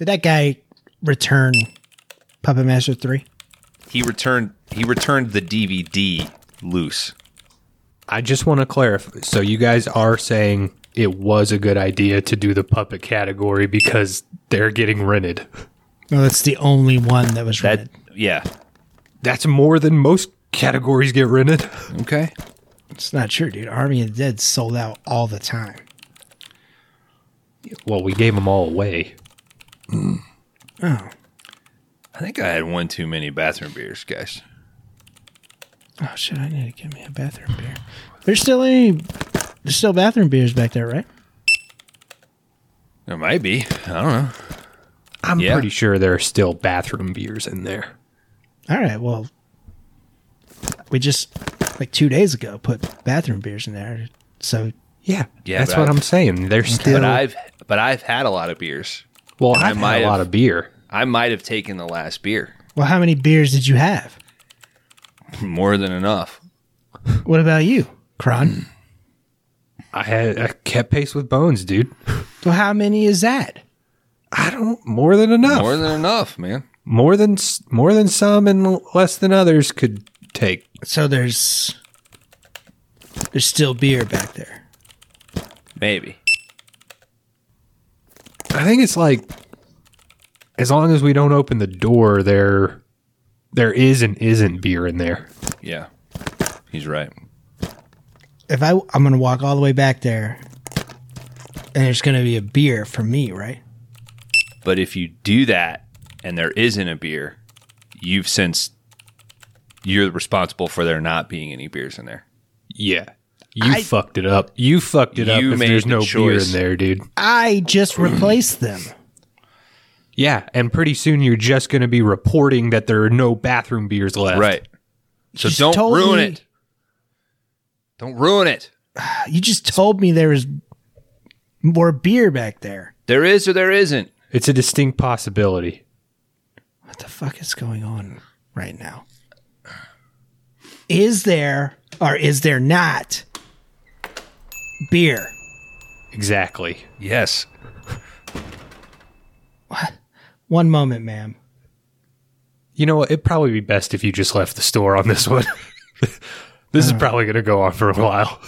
Did that guy return Puppet Master 3? He returned. He returned the DVD loose. I just want to clarify. So you guys are saying it was a good idea to do the puppet category because they're getting rented. No, that's the only one that was That rented. yeah. That's more than most categories get rented. Okay. It's not true, dude. Army of the Dead sold out all the time. Well, we gave them all away. Oh, I think I had one too many bathroom beers, guys. oh shit! I need to get me a bathroom beer. There's still any. There's still bathroom beers back there, right? There might be. I don't know. I'm Yeah. pretty sure there are still bathroom beers in there. All right. Well, we just like two days ago put bathroom beers in there. So Yeah, Yeah, that's what I've- I'm saying. They're still. But I've but I've had a lot of beers. Well, I I've might had a have- lot of beer. I might have taken the last beer. Well, how many beers did you have? More than enough. What about you, Kron? I had I kept pace with Bones, dude. well, how many is that? I don't more than enough. More than enough, man. more than more than some and less than others could take. So there's there's still beer back there. Maybe. I think it's like as long as we don't open the door, there there is and isn't beer in there. Yeah. He's right. If I I'm gonna walk all the way back there, and there's gonna be a beer for me, right? But if you do that and there isn't a beer, you've since you're responsible for there not being any beers in there. Yeah. You I- fucked it up. You fucked it up You if there's the no beer in there, dude. I just replaced them. Yeah, and pretty soon you're just going to be reporting that there are no bathroom beers left. Right. So just don't ruin me- it. Don't ruin it. You just told me there was more beer back there. There is or there isn't. It's a distinct possibility. What the fuck is going on right now? Is there or is there not beer? Exactly. Yes. What? One moment, ma'am. You know what? It'd probably be best if you just left the store on this one. this is uh. probably going to go on for a while.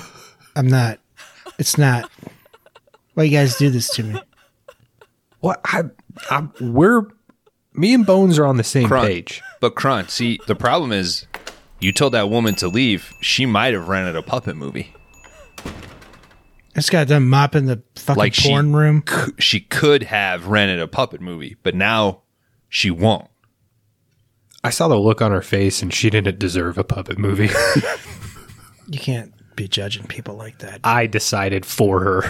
I'm not. It's not. Why you guys do this to me? What? I, I, we're me and Bones are on the same Crunk. page. But Kron, see, the problem is you told that woman to leave. She might have rented a puppet movie. I just got done mopping the fucking Like she- porn room. C- She could have rented a puppet movie, but now she won't. I saw the look on her face, and she didn't deserve a puppet movie. You can't be judging people like that. I decided for her.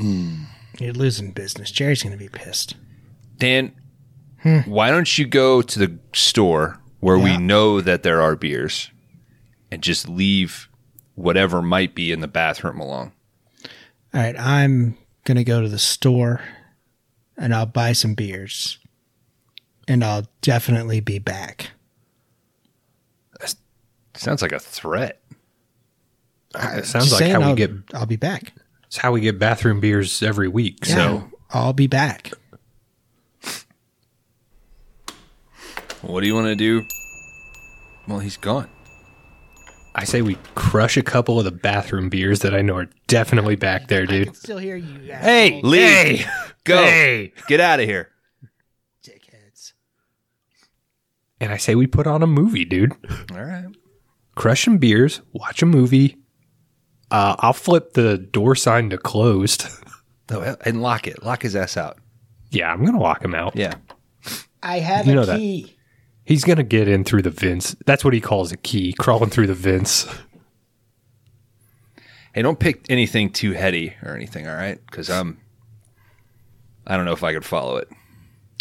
Hmm. You're losing business. Jerry's gonna be pissed. Dan, hmm. why don't you go to the store where we know that there are beers and just leave whatever might be in the bathroom alone? All right, I'm gonna go to the store and I'll buy some beers, and I'll definitely be back. That Sounds like a threat. Uh, it sounds Just like how I'll, we get. I'll be back. It's how we get bathroom beers every week. Yeah, So I'll be back. What do you want to do? Well, he's gone. I say we crush a couple of the bathroom beers that I know are definitely back there, dude. Still hear you. Guys. Hey, Leave. hey, Go. hey. Get out of here. dickheads. And I say we put on a movie, dude. All right. Crush some beers, watch a movie. Uh, I'll flip the door sign to closed. No, and lock it. Lock his ass out. yeah, I'm gonna lock him out. Yeah. I have You a know that. He's gonna get in through the vents. That's what he calls a key, crawling through the vents. Hey, don't pick anything too heady or anything, all right? Because I'm. I don't know if I could follow it.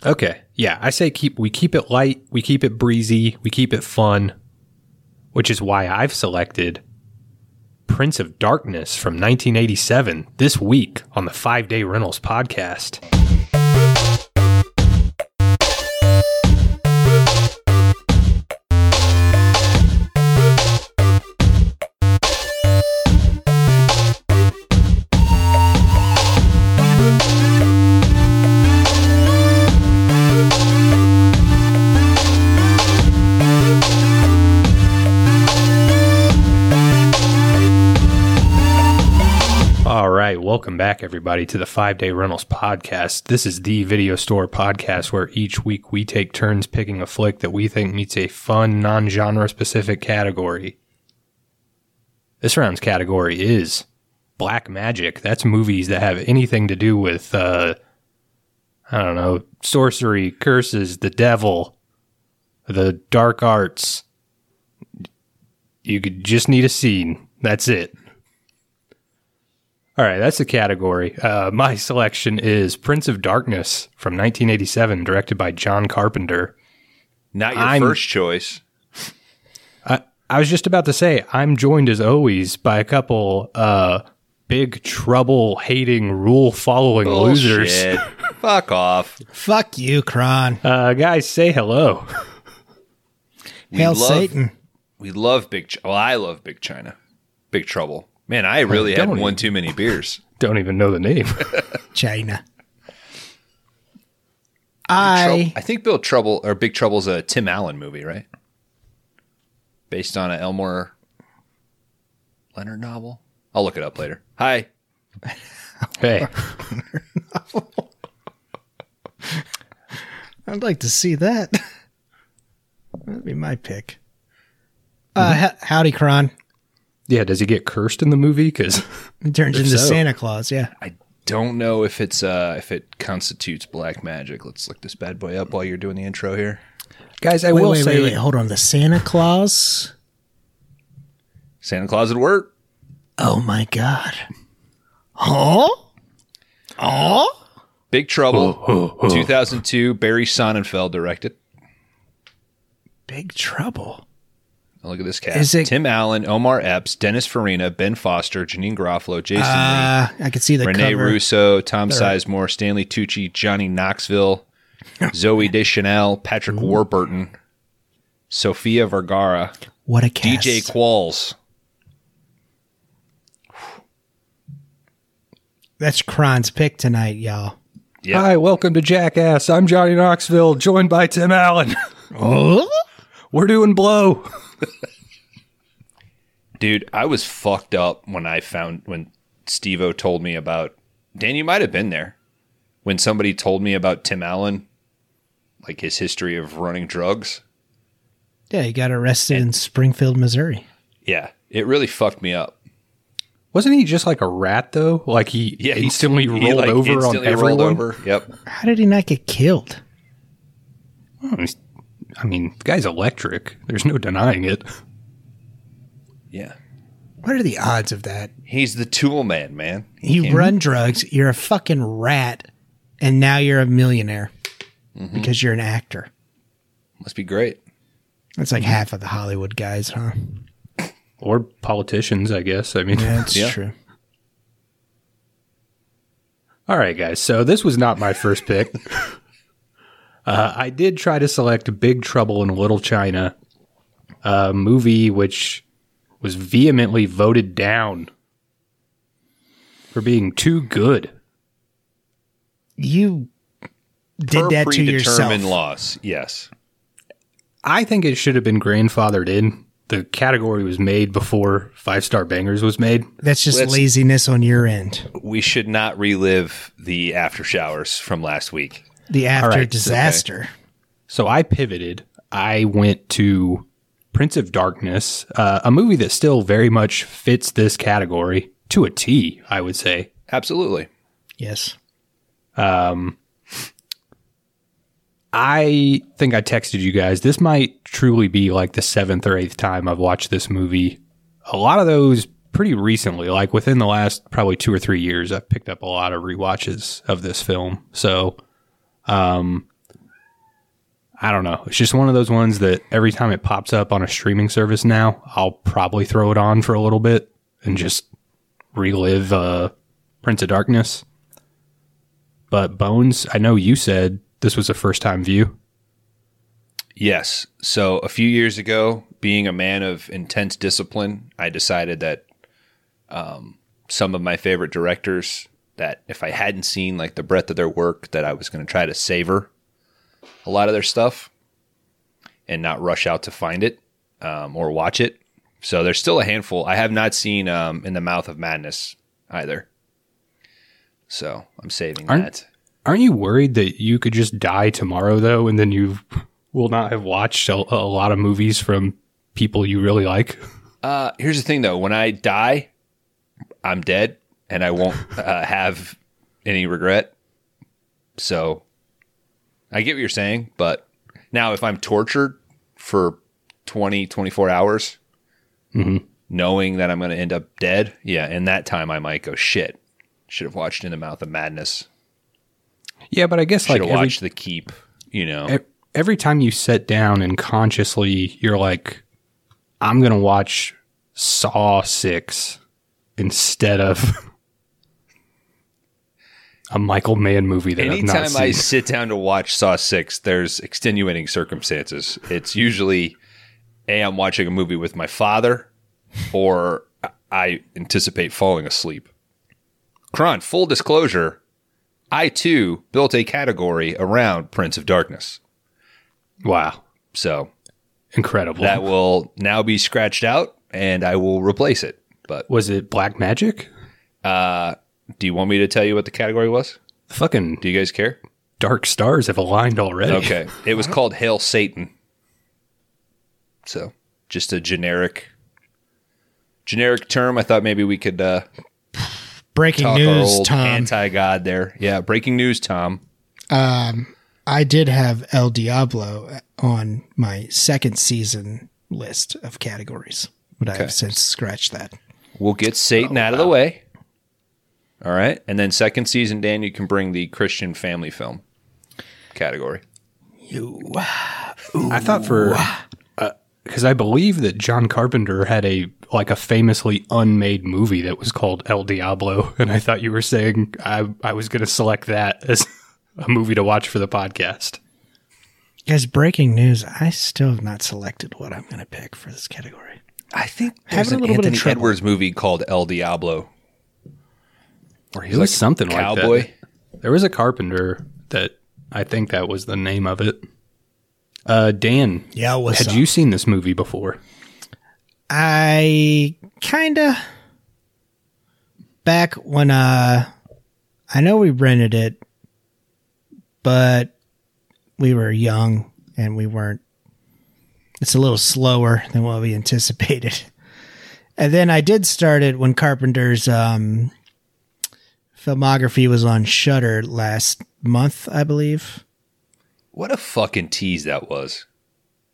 Okay. Yeah, I say keep we keep it light, we keep it breezy, we keep it fun, which is why I've selected Prince of Darkness from 1987 this week on the 5-Day Rentals podcast. Welcome back, everybody, to the Five Day Rentals podcast. This is the video store podcast where each week we take turns picking a flick that we think meets a fun, non genre specific category. This round's category is Black Magic. That's movies that have anything to do with, uh, I don't know, sorcery, curses, the devil, the dark arts. You could just need a scene. That's it. All right, that's the category. Uh, my selection is Prince of Darkness from 1987, directed by John Carpenter. Not your I'm- first choice. I, I was just about to say, I'm joined as always by a couple uh, big trouble hating, rule following losers. Fuck off. Fuck you, Kron. Uh, guys, say hello. We Hail love, Satan. We love Big. Ch- well, I love Big China. Big Trouble. Man, I really had don't one even- too many beers. Don't even know the name. China. Trou- I I think Bill Trouble or Big Trouble's a Tim Allen movie, right? Based on an Elmore Leonard novel. I'll look it up later. Hi. hey, I'd like to see that. That'd be my pick. Uh, h- howdy, Kron. Yeah, does he get cursed in the movie? Because it turns into so. Santa Claus. Yeah. I don't know if it's uh if it constitutes black magic. Let's look this bad boy up while you're doing the intro here. guys, I Wait, will wait, say, wait, wait. Hold on. The Santa Claus. Santa Claus at work. Oh my God. Huh? Oh. Big Trouble, 2002. Barry Sonnenfeld directed. Big trouble. Look at this cast: Is it- Tim Allen, Omar Epps, Dennis Farina, Ben Foster, Janeane Garofalo, Jason Uh, I could see the Lee, Rene cover. Russo, Tom Sizemore, Stanley Tucci, Johnny Knoxville, Zooey Deschanel, Patrick Warburton, Sofia Vergara, What a cast. DJ Qualls. That's Kron's pick tonight, y'all. Yeah, Hi, welcome to Jackass. I'm Johnny Knoxville, joined by Tim Allen. Oh. We're doing blow. dude, I was fucked up when I found when Steve-O told me about. Dan, you might have been there when somebody told me about Tim Allen, like his history of running drugs. Yeah, he got arrested in Springfield, Missouri. Yeah, it really fucked me up. Wasn't he just like a rat though? Like he Yeah, he- instantly he, rolled like, over instantly on everyone. rolled over. Yep. How did he not get killed? Oh, he's- I mean, the guy's electric. There's no denying it. Yeah. What are the odds of that? He's the tool man, man. You run drugs, you're a fucking rat, and now you're a millionaire Mm-hmm. because you're an actor. Must be great. That's like half of the Hollywood guys, huh? Or politicians, I guess. I mean, Yeah, that's Yeah. true. all right, guys. So this was not my first pick. uh, I did try to select Big Trouble in Little China, a movie which was vehemently voted down for being too good. You did Per that to yourself. predetermined loss. Yes. I think it should have been grandfathered in. The category was made before Five Star Bangers was made. That's just Let's- laziness on your end. We should not relive the after showers from last week. The after right, disaster. So I pivoted. I went to Prince of Darkness, uh, a movie that still very much fits this category to a T, I would say. Absolutely. Yes. Um, I think I texted you guys. This might truly be like the seventh or eighth time I've watched this movie. A lot of those pretty recently, like within the last probably two or three years, I've picked up a lot of rewatches of this film. So, um, I don't know. It's just one of those ones that every time it pops up on a streaming service now, I'll probably throw it on for a little bit and just relive uh, Prince of Darkness. But Bones, I know you said this was a first time view. Yes. So a few years ago, being a man of intense discipline, I decided that um, some of my favorite directors that if I hadn't seen like the breadth of their work, that I was going to try to savor a lot of their stuff and not rush out to find it um, or watch it. So there's still a handful. I have not seen um, In the Mouth of Madness either. So I'm saving Aren't- that. Aren't you worried that you could just die tomorrow though, and then you will not have watched a, a lot of movies from people you really like? Uh, here's the thing though: when I die, I'm dead, and I won't uh, have any regret. So I get what you're saying, but now if I'm tortured for 20, 24 hours, knowing that I'm going to end up dead, yeah, in that time I might go shit. Should have watched In the Mouth of Madness. Yeah, but I guess Should like every, watched The Keep. You know, every time you sit down and consciously you're like, I'm gonna watch Saw Six instead of a Michael Mann movie that I've Anytime not seen. I sit down to watch Saw Six, there's extenuating circumstances. It's usually a I'm watching a movie with my father, or I anticipate falling asleep. Kron, full disclosure, I too built a category around Prince of Darkness, wow, so incredible! that will now be scratched out, and I will replace it. But was it Black Magic? uh, do you want me to tell you what the category was? Fucking Do you guys care? dark stars have aligned already. Okay. It was called Hail Satan. So just a generic generic term. I thought maybe we could uh, Breaking talk our news, old Tom. anti god there. Yeah, breaking news, Tom. um, I did have El Diablo on my second season list of categories, but Okay. I've since scratched that. We'll get Satan Oh, out of the way. All right. And then second season, Dan, you can bring the Christian family film category. You. I thought for because uh, I believe that John Carpenter had a like a famously unmade movie that was called El Diablo, and I thought you were saying I I was going to select that as a movie to watch for the podcast. Guys, breaking news. I still have not selected what I'm going to pick for this category. I think Having there's a an little bit of Anthony trouble. Edwards movie called El Diablo. Where he's It like was something like cowboy. that. There was a Carpenter that I think that was the name of it. Uh, Dan, Yeah, what's had up? you seen this movie before? I kind of back when uh I know we rented it but we were young and we weren't it's a little slower than what we anticipated. And then I did start it when Carpenter's um filmography was on Shudder last month, I believe. What a fucking tease that was.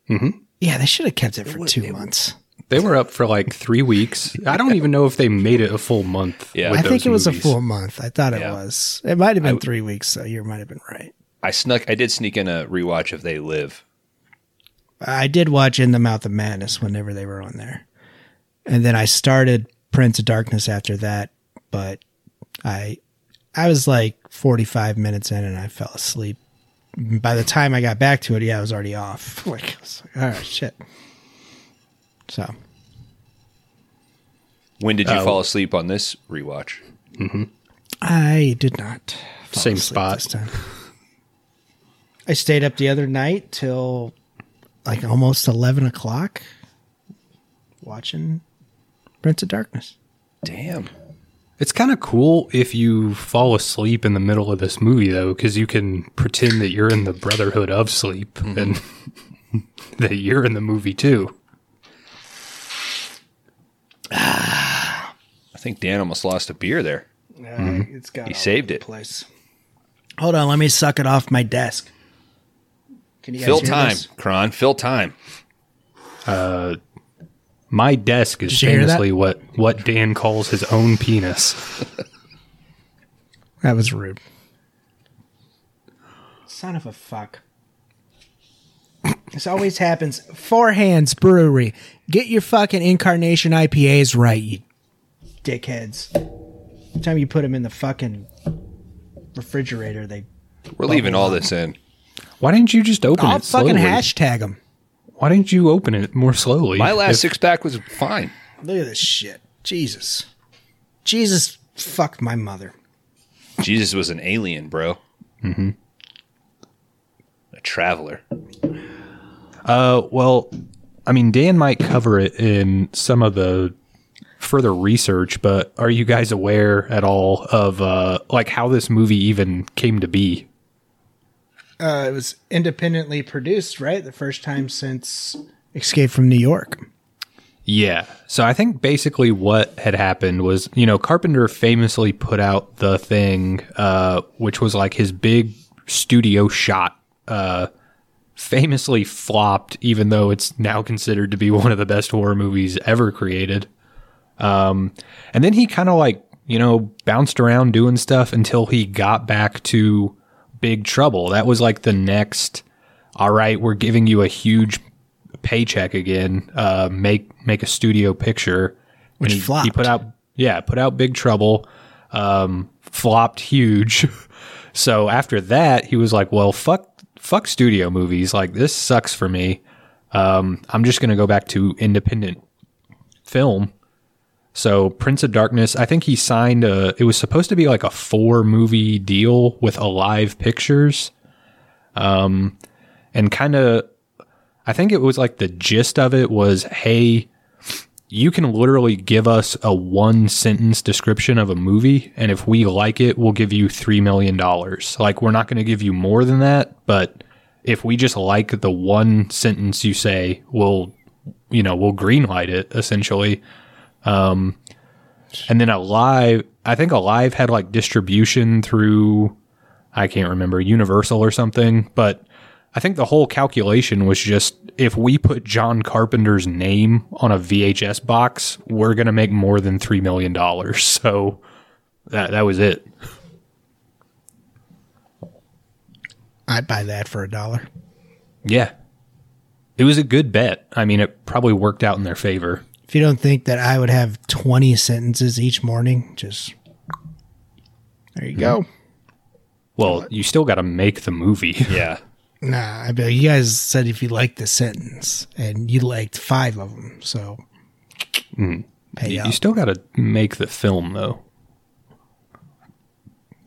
Mm-hmm. Yeah, they should have kept it for 2 months. They were up for like three weeks. I don't even know if they made it a full month. Yeah. with I think those it was movies. a full month. I thought it Yeah. was. It might have been 3 weeks, so you might have been right. I snuck. I did sneak in a rewatch of They Live. I did watch In the Mouth of Madness whenever they were on there. And then I started Prince of Darkness after that, but I I was like 45 minutes in and I fell asleep. By the time I got back to it, yeah, I was already off. Like, I was like, all right, shit. So, When did you Oh. fall asleep on this rewatch? Mm-hmm. I did not. fall Same spot. this time. I stayed up the other night till like almost 11 o'clock watching Prince of Darkness. Damn. It's kind of cool if you fall asleep in the middle of this movie, though, because you can pretend that you're in the Brotherhood of Sleep Mm-hmm. and that you're in the movie too. I think Dan almost lost a beer there. It's got He saved it. Place. Hold on, let me suck it off my desk. Can you guys Fill hear time, this? Kron. Fill time. My desk is Did you hear that? famously what what Dan calls his own penis. That was rude. Son of a fuck. This always happens. Four Hands Brewery. Get your fucking incarnation IPAs right, you dickheads. Every time you put them in the fucking refrigerator, they. We're leaving all this in. Why didn't you just open I'll it slowly? fucking hashtag them. Why didn't you open it more slowly? My last If- six pack was fine. Look at this shit. Jesus. Jesus fucked my mother. Jesus was an alien, bro. Mm-hmm. A traveler. Uh, well, I mean, Dan might cover it in some of the further research, but are you guys aware at all of uh, like how this movie even came to be? Uh, it was independently produced, right? The first time since Escape from New York. Yeah. So I think basically what had happened was, you know, Carpenter famously put out the thing, uh, which was like his big studio shot, uh, famously flopped, even though it's now considered to be one of the best horror movies ever created. Um, and then he kind of like, you know, bounced around doing stuff until he got back to Big Trouble. That was like the next, all right, we're giving you a huge paycheck again. Uh, make make a studio picture, Which he, flopped. He put out yeah, put out Big Trouble, um, flopped huge. so after that, he was like, well, fuck fuck studio movies. Like this sucks for me. Um, I'm just gonna go back to independent film. So Prince of Darkness, I think he signed a. It was supposed to be like a four movie deal with Alive Pictures, um, and kind of. I think it was like the gist of it was, hey, you can literally give us a one sentence description of a movie, and if we like it, we'll give you three million dollars. Like we're not going to give you more than that, but if we just like the one sentence you say, we'll, you know, we'll greenlight it essentially. Um, and then Alive, I think Alive had like distribution through, I can't remember, Universal or something. But I think the whole calculation was just if we put John Carpenter's name on a VHS box, we're going to make more than $3 million. So that, that was it. I'd buy that for a dollar. Yeah. It was a good bet. I mean, it probably worked out in their favor. If you don't think that I would have 20 sentences each morning, just there you go. Well, you still got to make the movie. Yeah. Nah, I bet you guys said if you liked the sentence and you liked five of them, so pay You, up. you still got to make the film, though.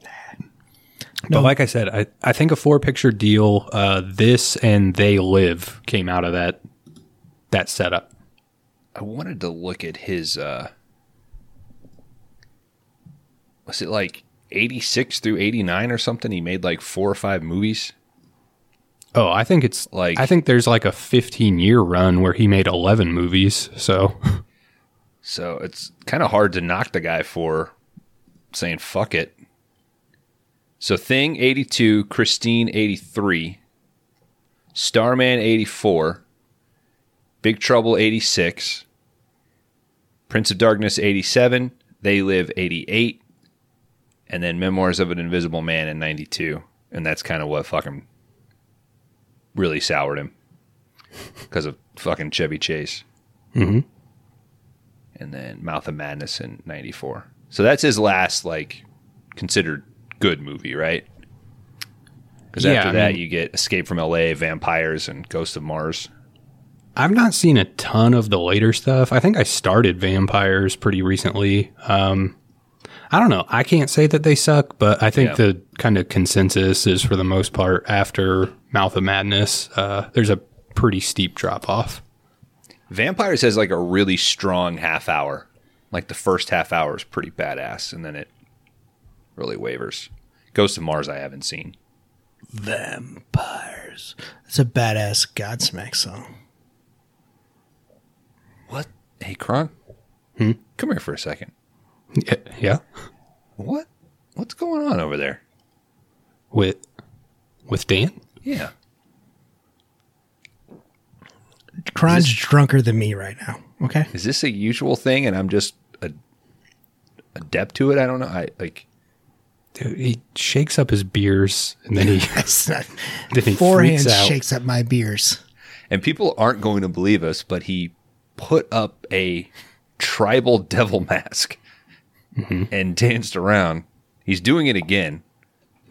No. But like I said, I, I think a four picture deal, uh, this and They Live came out of that that setup. I wanted to look at his uh was it like 86 through 89 or something? He made like four or five movies. Oh, I think it's Like- I think there's like a 15 year run where he made 11 movies. So So it's kind of hard to knock the guy for saying fuck it. So Thing 82, Christine 83, Starman 84, Big Trouble 86, Prince of Darkness 87, They Live 88, and then Memoirs of an Invisible Man in 92. And that's kind of what fucking really soured him because of fucking Chevy Chase Mhm. and then Mouth of Madness in '94. So that's his last like considered good movie, right? Because Yeah, after I that, mean- you get Escape from L.A., Vampires, and Ghost of Mars. I've not seen a ton of the later stuff. I think I started Vampires pretty recently. Um, I don't know. I can't say that they suck, but I think Yeah. the kind of consensus is for the most part after Mouth of Madness, uh, there's a pretty steep drop off. Vampires has like a really strong half hour. Like the first half hour is pretty badass, and then it really wavers. Ghost of Mars, I haven't seen. Vampires. That's a badass Godsmack song. What? Hey, Kron, Hmm? come here for a second. Yeah, yeah. What? What's going on over there? with with Dan. Yeah. Kron's drunker than me right now. Okay. Is this a usual thing, and I'm just a adept to it? I don't know. I like. Dude, he shakes up his beers and then he That's not, then he forehand shakes up my beers. And people aren't going to believe us, but he put up a tribal devil mask mm-hmm. and danced around. He's doing it again.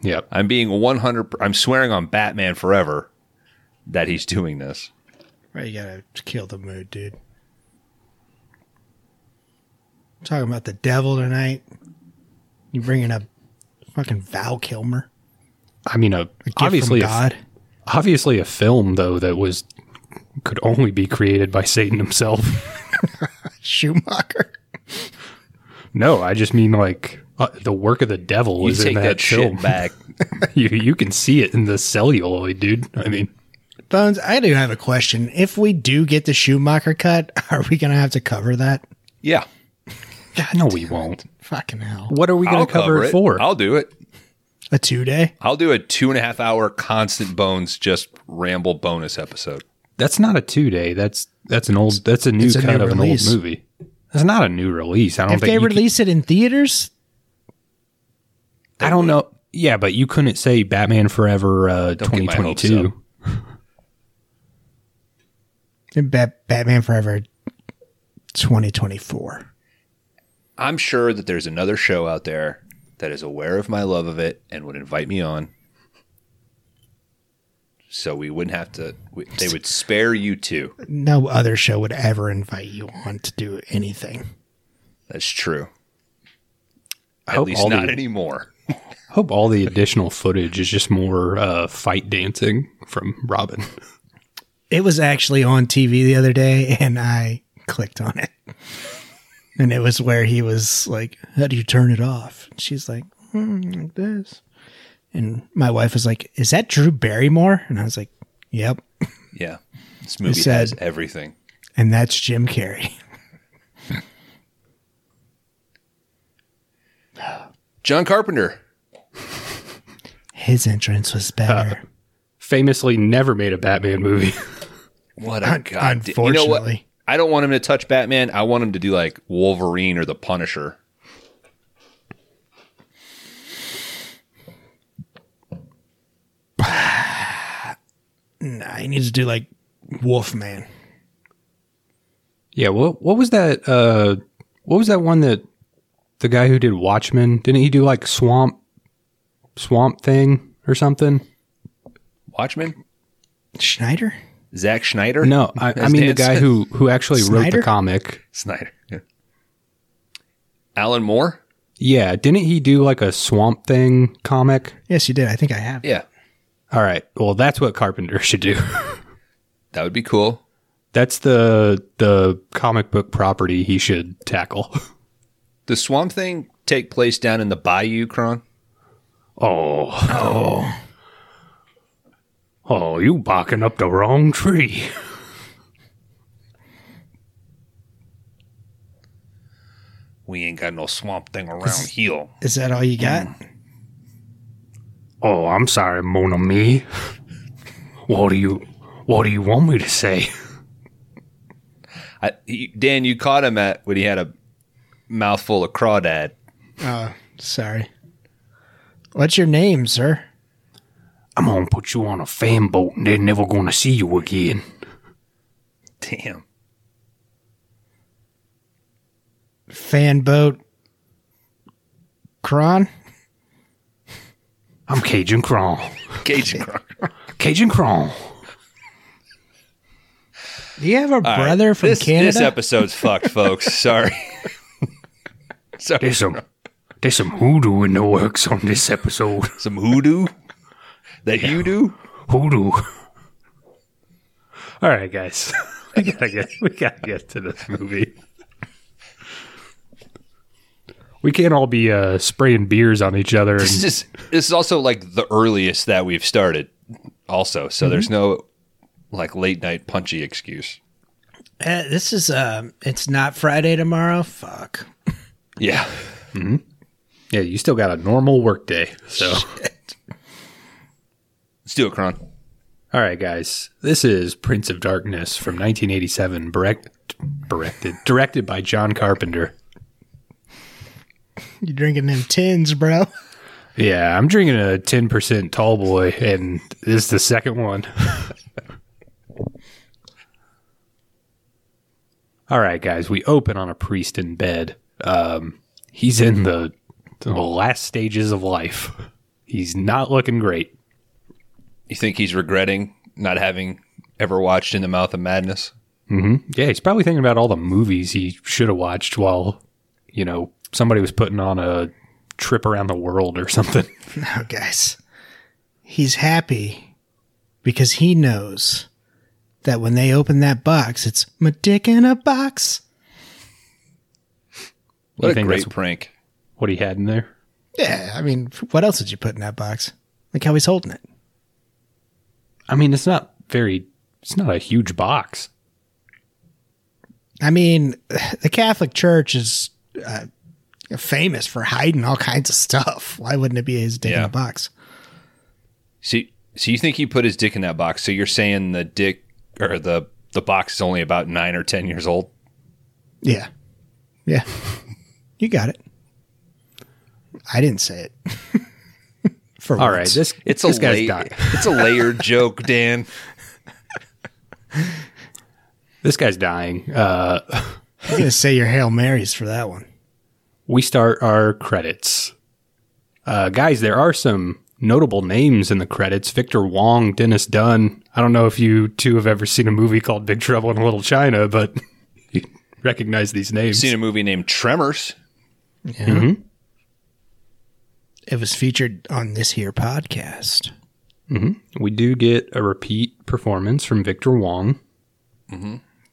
Yep. I'm being 100. I'm swearing on Batman forever that he's doing this. Right, you gotta kill the mood, dude. talking about the devil tonight. You bringing up fucking Val Kilmer? I mean, a, A gift obviously, from a, God. obviously a film though that was could only be created by Satan himself. Schumacher. No, I just mean like uh, the work of the devil You was in that, that film. shit back. you you can see it in the celluloid, dude. I mean, Bones, I do have a question. If we do get the Schumacher cut, are we going to have to cover that? Yeah. God no, we won't. Fucking hell. What are we going I'll to cover, it for? I'll do it. A two day? I'll do a two and a half hour constant bones just ramble bonus episode. That's not a two day. That's that's an old. That's a new It's a cut new of release. an old movie. That's not a new release. I don't If think they you could- release it in theaters, I don't know. Yeah, but you couldn't say Batman Forever uh, Don't get my hopes 2022. then Bat- Batman Forever 2024. I'm sure that there's another show out there that is aware of my love of it and would invite me on. So we wouldn't have to, we, they would spare you too. No other show would ever invite you on to do anything. That's true. I At hope least not the, anymore. hope all the additional footage is just more uh, fight dancing from Robin. It was actually on TV the other day, and I clicked on it. And it was where he was like, How do you turn it off? And she's like, hmm, Like this. And my wife was like, Is that Drew Barrymore? And I was like, Yep. Yeah. This movie said- has everything. And that's Jim Carrey. John Carpenter. His entrance was better. Uh, famously, never made a Batman movie. What a Un- god. You know what? I don't want him to touch Batman. I want him to do like Wolverine or the Punisher. Nah, he needs to do like Wolfman. yeah. What what was that? Uh, what was that one that the guy who did Watchmen didn't he do like Swamp Swamp Thing or something? Watchmen? Schneider? Zack Schneider? No, I, I As mean the guy said. who who actually wrote the comic. Snyder. Yeah. Alan Moore? Yeah, didn't he do like a Swamp Thing comic? Yes, he did. I think I have. Yeah. All right. Well, that's what Carpenter should do. That would be cool. that's the the comic book property he should tackle. the Swamp Thing take place down in the Bayou, Kron? Oh. Oh. Oh, you barking up the wrong tree. We ain't got no Swamp Thing around here. Is that all you got? Mm. Oh, I'm sorry, Mon ami. What do you what do you want me to say? I, he, Dan, you caught him at when he had a mouthful of crawdad. Oh, sorry. What's your name, sir? I'm gonna put you on a fan boat and they're never gonna see you again. Damn. Fanboat Kron? I'm Cajun Crawl. Cajun Kron. Cajun Crawl. Do you have a All right, brother from this, Canada? This episode's fucked, folks. Sorry. Sorry. There's some there's some hoodoo in the works on this episode. Some hoodoo? That you do? Hoodoo. All right, guys. we gotta get we gotta get to this movie. We can't all be uh, spraying beers on each other. This is this is also like the earliest that we've started. Also, so Mm-hmm. there's no like late night punchy excuse. Uh, this is um it's not Friday tomorrow. Fuck. Yeah. yeah, you still got a normal work day. So, Let's do it, Kron. all right, guys. This is Prince of Darkness from 1987, direct, directed directed by John Carpenter. You drinking them tins, bro? Yeah, I'm drinking a 10% tall boy, and this is the second one. All right, guys, we open on a priest in bed. Um, he's in the, the last stages of life. He's not looking great. You think he's regretting not having ever watched In the Mouth of Madness? Mm-hmm. Yeah, he's probably thinking about all the movies he should have watched while, you know, somebody was putting on a trip around the world or something. No, guys. He's happy because he knows that when they open that box, it's my dick in a box. What You a think great that's- prank. What he had in there? Yeah, I mean, what else did you put in that box? Look how he's holding it. I mean, it's not very. It's not a huge box. I mean, the Catholic Church is uh, famous for hiding all kinds of stuff. Why wouldn't it be his dick in Yeah. a box? So, so you think he put his dick in that box? So you're saying the dick or the the box is only about nine or ten years old? Yeah. Yeah. you got it. I didn't say it. for All once. right, this It's this a guy's la- it's a layered joke, Dan. This guy's dying. Uh, I'm going to say your Hail Marys for that one. We start our credits. Uh, guys, there are some notable names in the credits. Victor Wong, Dennis Dun. I don't know if you two have ever seen a movie called Big Trouble in Little China, but you recognize these names. Seen a movie named Tremors. Mm-hmm. It was featured on this here podcast. We do get a repeat performance from Victor Wong.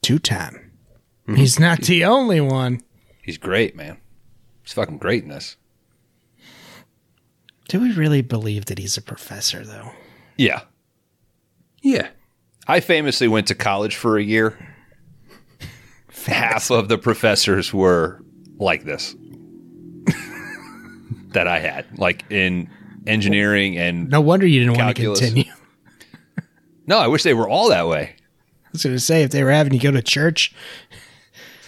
Two time. He's not the only one. He's great, man. He's fucking great in this. Do we really believe that he's a professor, though? Yeah. Yeah. I famously went to college for a year. Half of the professors were like this that I had, like in engineering and No wonder you didn't want to continue. no, I wish they were all that way. I was going to say, if they were having you go to church,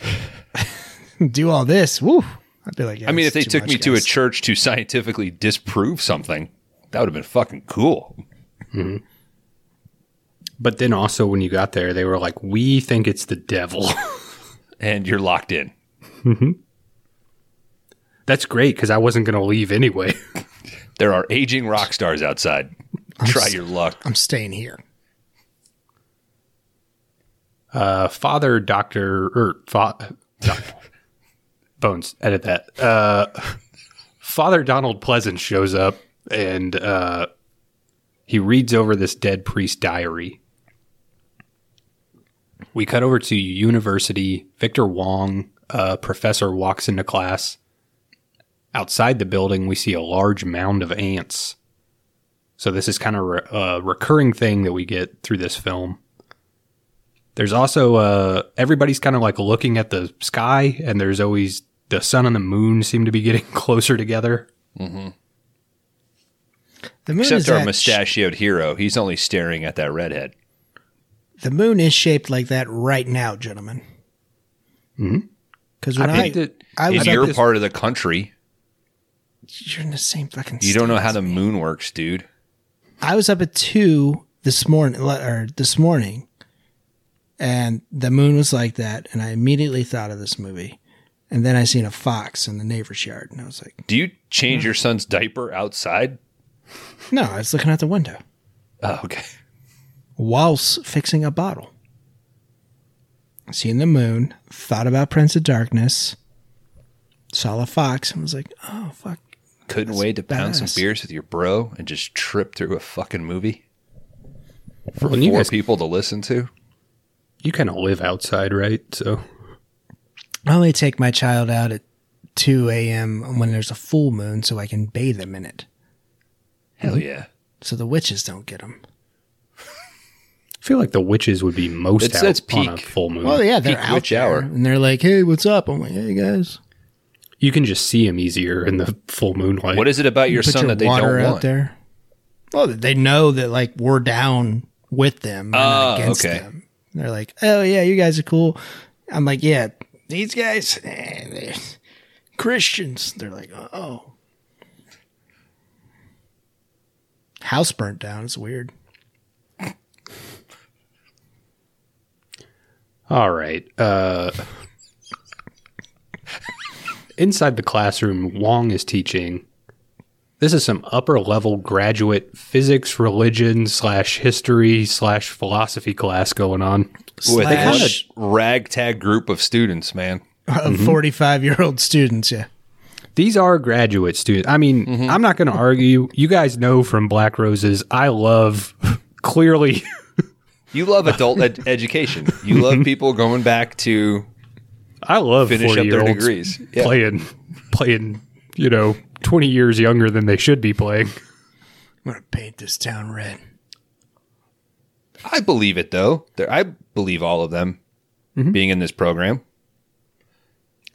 do all this, woo, I'd be like, yeah, I mean, if they too took me much, to a church to scientifically disprove something, that would have been fucking cool. Mm-hmm. But then also when you got there, they were like, "We think it's the devil." And you're locked in. Mm-hmm. That's great because I wasn't going to leave anyway. There are aging rock stars outside. Try your luck. I'm staying here. Uh, Father Doctor or fa- doc- Bones, edit that. Uh, Father Donald Pleasence shows up and uh, he reads over this dead priest diary. We cut over to university. Victor Wong, uh, professor, walks into class. Outside the building, we see a large mound of ants. So this is kind of re- a recurring thing that we get through this film. There's also uh everybody's kind of like looking at the sky and there's always the sun and the moon seem to be getting closer together. Mm-hmm. The moon Except is our that mustachioed hero. He's only staring at that redhead. the moon is shaped like that right now, gentlemen. Mm-hmm. Because when I I, picked it- I was If bet you're this- part of the country, you're in the same fucking. you don't know how the me. moon works, dude. I was up at two this morning, or this morning, and the moon was like that, and I immediately thought of this movie. And then I seen a fox in the neighbor's yard, and I was like, Do you change hmm. your son's diaper outside? "No, I was looking out the window Oh, okay. whilst fixing a bottle." Seen the moon, thought about Prince of Darkness, saw a fox, and was like, "Oh fuck!" Couldn't That's wait to pound some badass. beers with your bro and just trip through a fucking movie for Well, you four guys- people to listen to. You kind of live outside, right? So I only take my child out at two a.m. when there's a full moon, so I can bathe him in it, Hell Mm-hmm. yeah. so the witches don't get him. I feel like the witches would be most It's- out that's on a full moon. Well, yeah, they're Peak out witch there, hour. and they're like, "Hey, what's up?" I'm like, "Hey guys." You can just see them easier in the full moonlight. What is it about your put son your that they water don't out want? there. Well, they know that like we're down with them, we're not Oh, against okay. them. They're like, "Oh yeah, you guys are cool." I'm like, "Yeah, these guys, eh, Christians." They're like, "Oh." House burnt down. It's weird. All right. Uh, inside the classroom, Wong is teaching. This is some upper level graduate physics, religion slash history slash philosophy class going on. With a Slash- ragtag group of students, man. Of mm-hmm. 45 year old students. Yeah. These are graduate students. I mean, mm-hmm. I'm not going to argue. You guys know from Black Roses, I love clearly. You love adult ed- education. You love people going back to I love finish up 40 their year olds degrees. Yeah. playing, playing, you know, 20 years younger than they should be playing. I'm gonna paint this town red. I believe it though. There, I believe all of them mm-hmm. being in this program.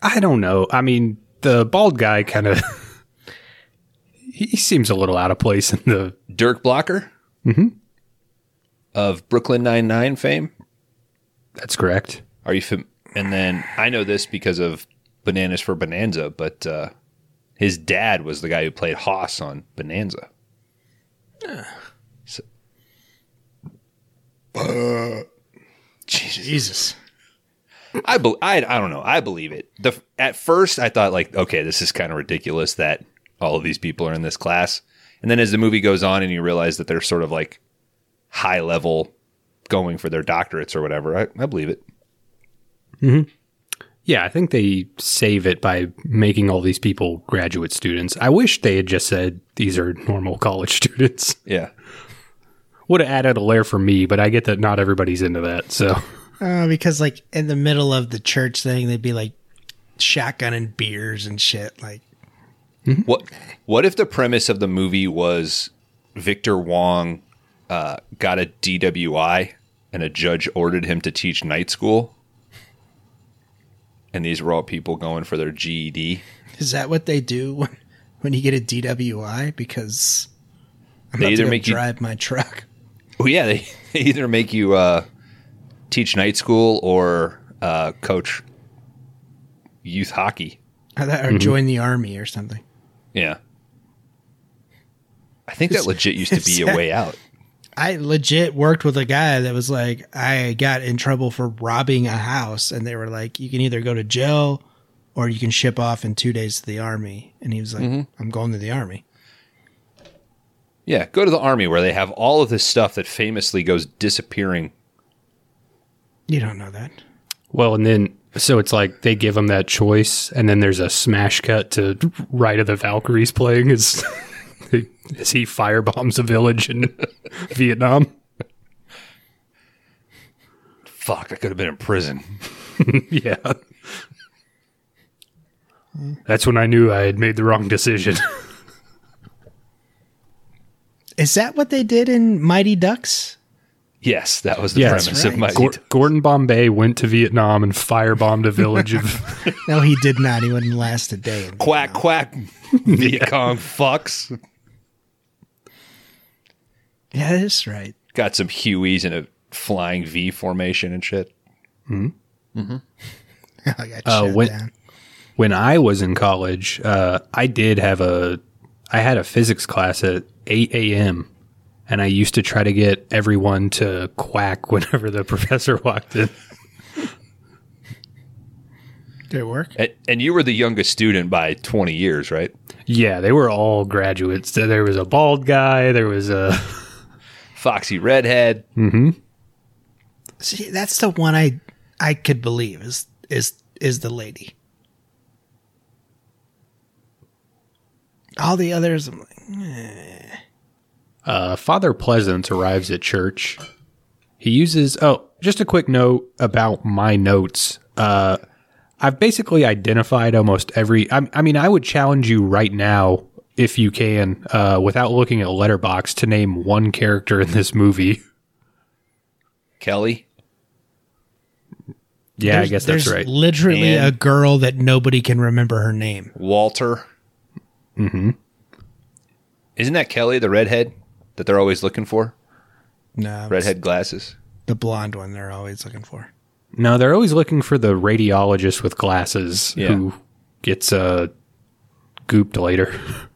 I don't know. I mean, the bald guy kind of, he seems a little out of place in the, Dirk Blocker mm-hmm. of Brooklyn Nine Nine fame. that's correct. Are you? Fam- and then I know this because of Bananas for Bonanza, but uh, his dad was the guy who played Hoss on Bonanza. Ah. So- uh, Jesus. I, be- I I don't know. I believe it. The at first I thought like, okay, this is kind of ridiculous that all of these people are in this class, and then as the movie goes on and you realize that they're sort of like high level, going for their doctorates or whatever, I, I believe it. Mm-hmm. Yeah, I think they save it by making all these people graduate students. I wish they had just said these are normal college students. Yeah. Would have added a layer for me, but I get that not everybody's into that. So, Uh, because like in the middle of the church thing, they'd be like shotgunning beers and shit. Like, What What if the premise of the movie was Victor Wong uh, got a DWI and a judge ordered him to teach night school, and these were all people going for their GED? is that what they do when, when you get a DWI? Because I'm They about either to go make you- drive my truck. Oh yeah, they, they either make you uh, teach night school or uh, coach youth hockey. Or, that- or join the army or something. Yeah. I think that legit used to be a way out. I legit worked with a guy that was like, I got in trouble for robbing a house, and they were like, you can either go to jail or you can ship off in two days to the army. And he was like, I'm going to the army. Yeah, go to the army where they have all of this stuff that famously goes disappearing. You don't know that. well, and then, so it's like they give them that choice, and then there's a smash cut to Ride of the Valkyries playing as, as he firebombs a village in Vietnam. Fuck, I could have been in prison. Yeah. That's when I knew I had made the wrong decision. Is that what they did in Mighty Ducks? Yes, that was the Yeah, premise that's of Mighty my. Gor- Gordon Bombay went to Vietnam and firebombed a village of. No, he did not. He wouldn't last a day. quack Vietnam. quack, Viet Cong fucks. Yeah, that's right. Got some Hueys in a flying V formation and shit. Hmm. Hmm. I got Uh, when- down. when I was in college, uh, I did have a, I had a physics class at 8 a.m. And I used to try to get everyone to quack whenever the professor walked in. Did it work? And, and you were the youngest student by 20 years, right? Yeah, they were all graduates. There was a bald guy. There was a. Foxy redhead. Mm-hmm. See, that's the one I I could believe is is is the lady. All the others, I'm like, Uh, Father Pleasence arrives at church. He uses, oh, just a quick note about my notes. Uh, I've basically identified almost every, I, I mean, I would challenge you right now, if you can, uh, without looking at Letterboxd, to name one character in this movie. Kelly. Yeah, I guess that's right. Literally And- a girl that nobody can remember her name. Walter. Mm-hmm. Isn't that Kelly, the redhead that they're always looking for? No, Redhead glasses. the blonde one they're always looking for. No, they're always looking for the radiologist with glasses Yeah. who gets uh, gooped later.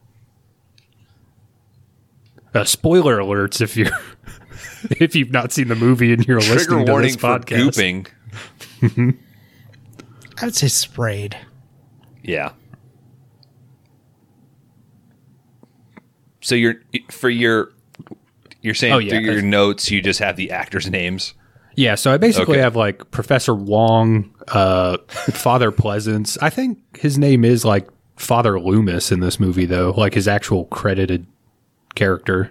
Uh, spoiler alerts if you're if you've not seen the movie and you're Trigger listening to warning this for podcast. gooping. I would say sprayed. Yeah. So you're for your you're saying Oh, yeah, through your notes you just have the actors' names. Yeah, so I basically Okay. have like Professor Wong, uh, Father Pleasence. I think his name is like Father Loomis in this movie, though, like his actual credited character.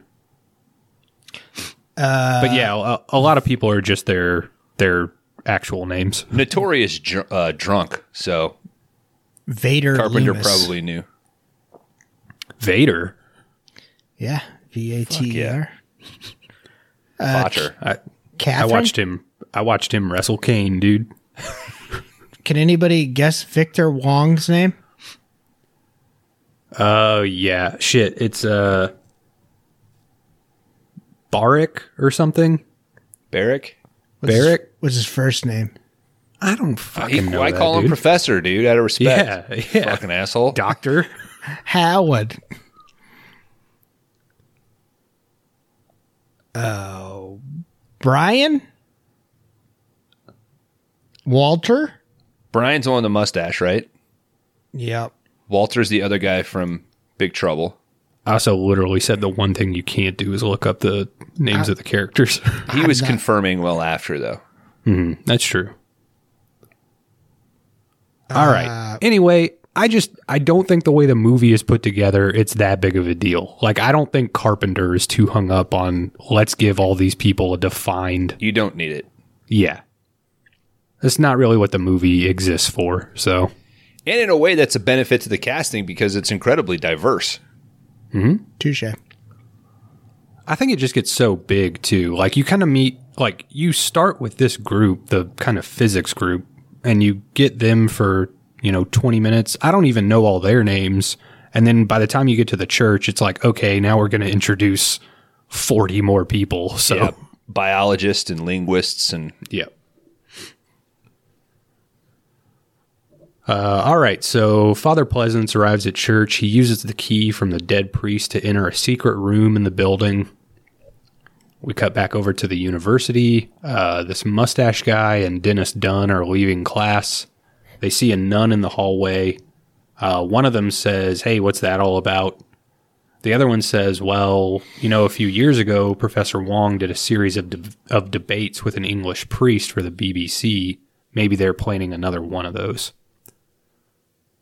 Uh, but yeah, a, a lot of people are just their their actual names. Notorious dr- uh, drunk, so Vader Carpenter Loomis. probably knew. Vader. Yeah. V A T E R. Focher. I, I Catherine? watched him. I watched him wrestle Kane, dude. Can anybody guess Victor Wong's name? Oh yeah, shit. It's uh, Barik or something. Barrick. What's his- Barrick? What's his first name? I don't He, fucking know. I that, call him dude. Professor, dude, out of respect. Yeah, yeah. Fucking asshole. Doctor. Howard. Oh, Brian? Walter? Brian's the one with the mustache, right? Yep. Walter's the other guy from Big Trouble. I also literally said the one thing you can't do is look up the names of the characters. He was not- confirming well after, though. Hmm, that's true. Uh, All right. Anyway, I just I don't think the way the movie is put together, it's that big of a deal. Like I don't think Carpenter is too hung up on let's give all these people a defined You don't need it. yeah. That's not really what the movie exists for. So And in a way, that's a benefit to the casting because it's incredibly diverse. Mm-hmm. Touche. I think it just gets so big too. Like you kind of meet like you start with this group, the kind of physics group, and you get them for, you know, 20 minutes. I don't even know all their names. And then by the time you get to the church, it's like, okay, now we're going to introduce 40 more people. So, Yeah. Biologists and linguists and yeah. Uh, all right, so Father Pleasence arrives at church. He uses the key from the dead priest to enter a secret room in the building. We cut back over to the university. Uh, this mustache guy and Dennis Dun are leaving class. They see a nun in the hallway. Uh, one of them says, Hey, what's that all about? The other one says, Well, you know, a few years ago, Professor Wong did a series of, de- of debates with an English priest for the BBC. Maybe they're planning another one of those.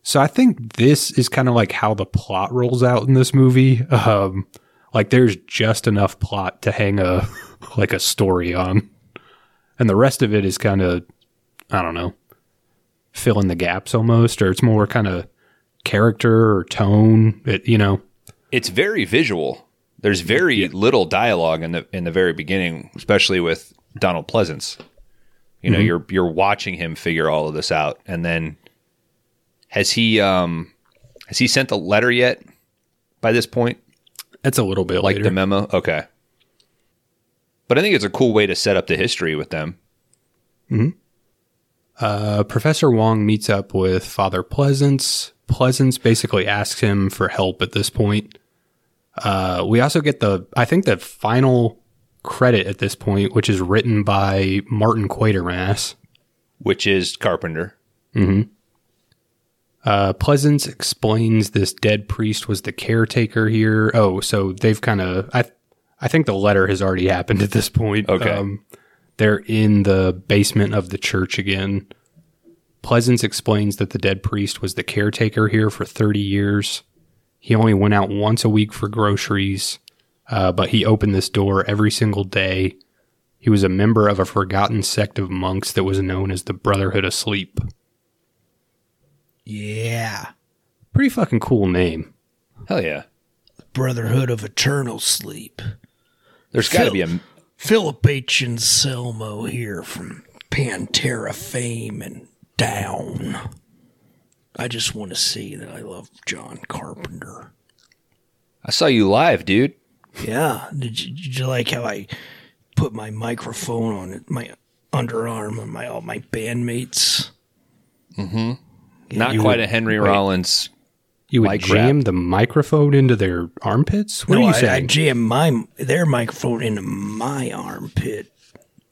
So I think this is kind of like how the plot rolls out in this movie. Um, like there's just enough plot to hang a like a story on, and the rest of it is kind of I don't know, fill in the gaps almost, or it's more kind of character or tone. It you know it's very visual. There's very little dialogue in the in the very beginning, especially with Donald Pleasence. You know, you're you're watching him figure all of this out, and then has he um has he sent the letter yet? By this point, it's a little bit like later. the memo, okay. But I think it's a cool way to set up the history with them. Uh, Professor Wong meets up with Father Pleasence. Pleasence basically asks him for help at this point. Uh, we also get the, I think, the final credit at this point, which is written by Martin Quatermass. which is Carpenter. Mm-hmm. Uh, Pleasence explains this dead priest was the caretaker here. Oh, so they've kind of, I, I think the letter has already happened at this point. Okay. Um, Okay. They're in the basement of the church again. Pleasence explains that the dead priest was the caretaker here for 30 years. He only went out once a week for groceries, uh, but he opened this door every single day. He was a member of a forgotten sect of monks that was known as the Brotherhood of Sleep. Yeah. Pretty fucking cool name. Hell yeah. Brotherhood of Eternal Sleep. There's got to be a Philip H. Anselmo here from Pantera fame and down. I just want to say that I love John Carpenter. I saw you live, dude. Yeah. Did you, did you like how I put my microphone on it, my underarm on my all my bandmates? Mm-hmm. Not quite a Henry wait. Rollins. You would Mic jam the microphone into their armpits? What no, are you I, I jam my their microphone into my armpit.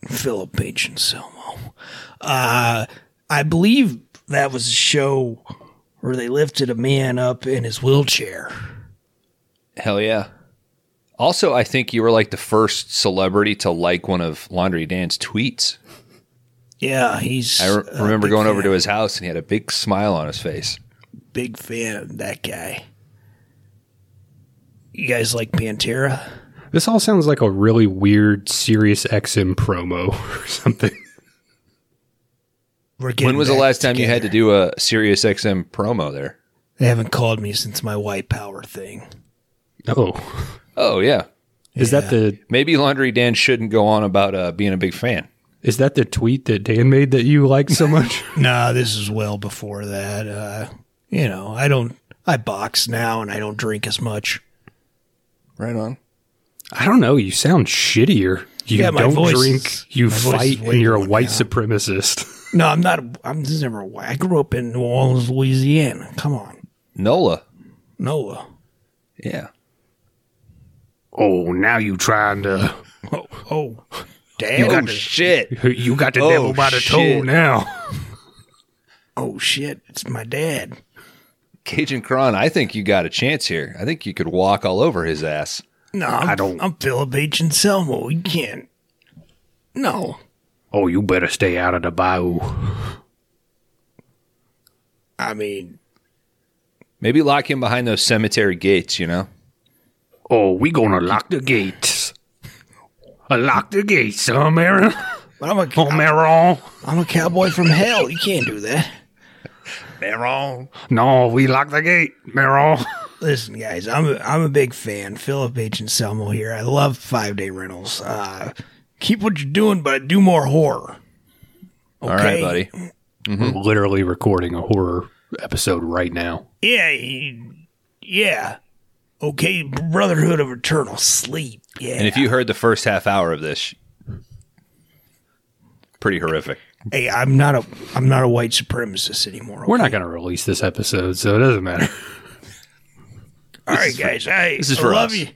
Philip H. Anselmo. Uh, I believe that was a show where they lifted a man up in his wheelchair. Hell yeah. Also, I think you were like the first celebrity to like one of Laundry Dan's tweets. Yeah, he's. I re- remember big going over to his house and he had a big smile on his face. Big fan of that guy. You guys like Pantera? this all sounds like a really weird Sirius XM promo or something. we're getting When was the back last time you had to do a Sirius XM promo there? They haven't called me since my white power thing. Oh, Oh yeah, is that the maybe Laundry Dan shouldn't go on about uh, being a big fan. is that the tweet that Dan made that you liked so much? No, this is well before that. Uh, you know, I don't. I box now, and I don't drink as much. Right on. I don't know. You sound shittier. You Yeah, don't voice drink. You my voice is fight, and you're a white down. supremacist. No, I'm not. A, I'm just never. a white- I grew up in New Orleans, Louisiana. Come on, Nola. Noah. Yeah. oh, now you trying to? Oh, oh, Dad. oh shit. You got the Oh, devil by the oh, toe now. oh shit! It's my dad. Cajun Cron, I think you got a chance here. I think you could walk all over his ass. No, I'm, I don't- I'm Philip H. Anselmo. You can't. No, Oh, you better stay out of the bayou. I mean, Maybe lock him behind those cemetery gates, you know? Oh, we gonna lock the gates. I lock the gates, huh, Maron? but I'm a Oh, Maron. I'm a cowboy from hell. You can't do that. Maron. No, we lock the gate, Maron. Listen, guys, I'm a, I'm a big fan. Philip H. Anselmo here. I love five day rentals. Uh, keep what you're doing, but do more horror. All right, buddy. We're literally recording a horror episode right now. Yeah, yeah. Okay, Brotherhood of Eternal Sleep. Yeah. And if you heard the first half hour of this, pretty horrific. Hey, I'm not a I'm not a white supremacist anymore. We're okay? not going to release this episode, so it doesn't matter. All right, guys. Hey, this is I for love us. you.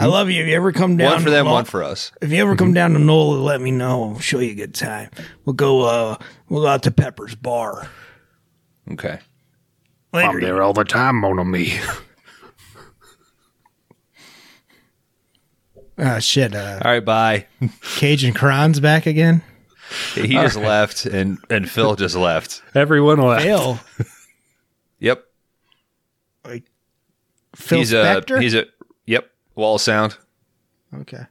I love you. If you ever come down, One for to them, Lo- one for us. If you ever come down to NOLA, let me know. I'll show you a good time. We'll go. uh We'll go out to Pepper's Bar Okay. later. I'm there all the time, mon me. Ah, shit. Uh, All right, bye. Cajun Kron's back again. He just left, and, and Phil just left. Everyone left. Phil. Yep. Phil he's Spector. a he's a yep wall of sound. okay.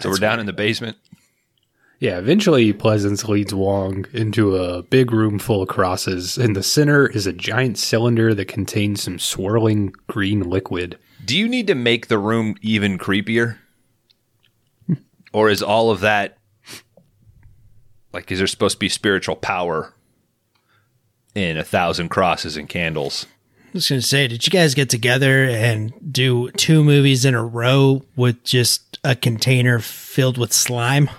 So we're down in the basement. Yeah, eventually Pleasence leads Wong into a big room full of crosses. In the center is a giant cylinder that contains some swirling green liquid. Do you need to make the room even creepier? or is all of that like is there supposed to be spiritual power in a thousand crosses and candles? I was gonna say, did you guys get together and do two movies in a row with just a container filled with slime?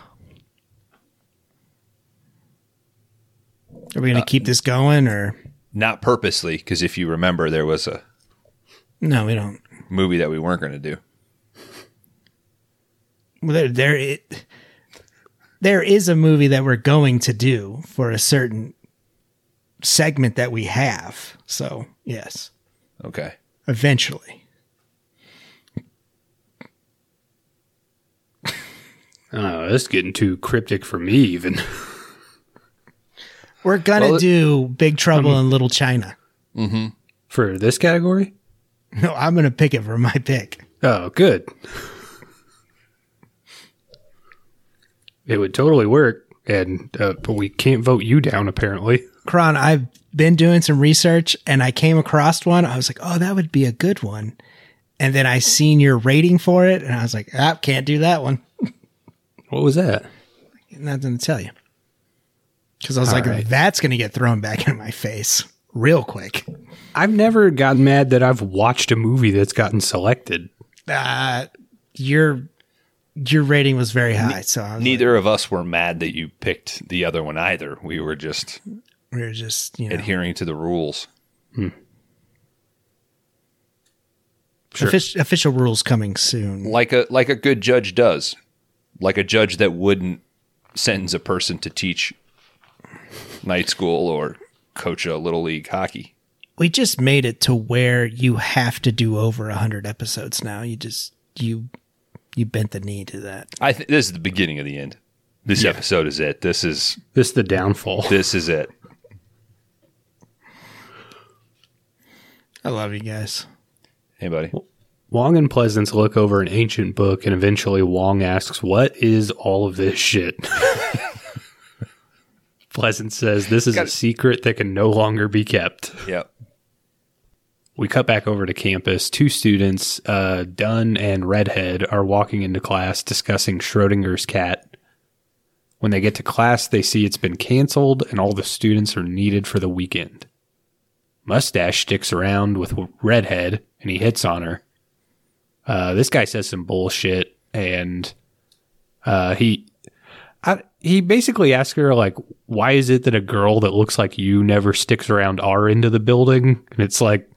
Are we gonna uh, keep this going, or Not purposely, because if you remember there was a no? We don't. movie that we weren't going to do. Well, there, there, it, there is a movie that we're going to do for a certain segment that we have. So yes, Okay. eventually. Oh, this is getting too cryptic for me, even. We're gonna Well, do Big Trouble in Little China. Mm-hmm. for this category? No, I'm gonna pick it for my pick. Oh, good. It would totally work, and uh, but we can't vote you down apparently. Kron, I've been doing some research and I came across one. I was like, oh, that would be a good one. And then I seen your rating for it and I was like, ah, can't do that one. What was that? Nothing to tell you. Because I was like, right. that's going to get thrown back in my face real quick. I've never gotten mad that I've watched a movie that's gotten selected. Uh, your your rating was very high. So I was Neither of us were mad that you picked the other one either. We were just we were just, you know, adhering to the rules. Hmm. offic- official rules coming soon. Like a like a good judge does. Like a judge that wouldn't sentence a person to teach night school or coach a little league hockey. We just made it to where you have to do over a 100 episodes now. You just, you, you bent the knee to that. I think this is the beginning of the end. This episode is it. This is This is the downfall. this is it. I love you guys. Hey buddy. Wong and Pleasence look over an ancient book, and eventually Wong asks, "What is all of this shit?" Pleasant says this is a Got- secret that can no longer be kept. Yep. We cut back over to campus. Two students, uh, Dun and Redhead, are walking into class discussing Schrodinger's cat. When they get to class, they see it's been canceled and all the students are needed for the weekend. Mustache sticks around with Redhead and he hits on her. Uh, this guy says some bullshit and uh, he I, he basically asks her like, "Why is it that a girl that looks like you never sticks around our end of the building?" And it's like,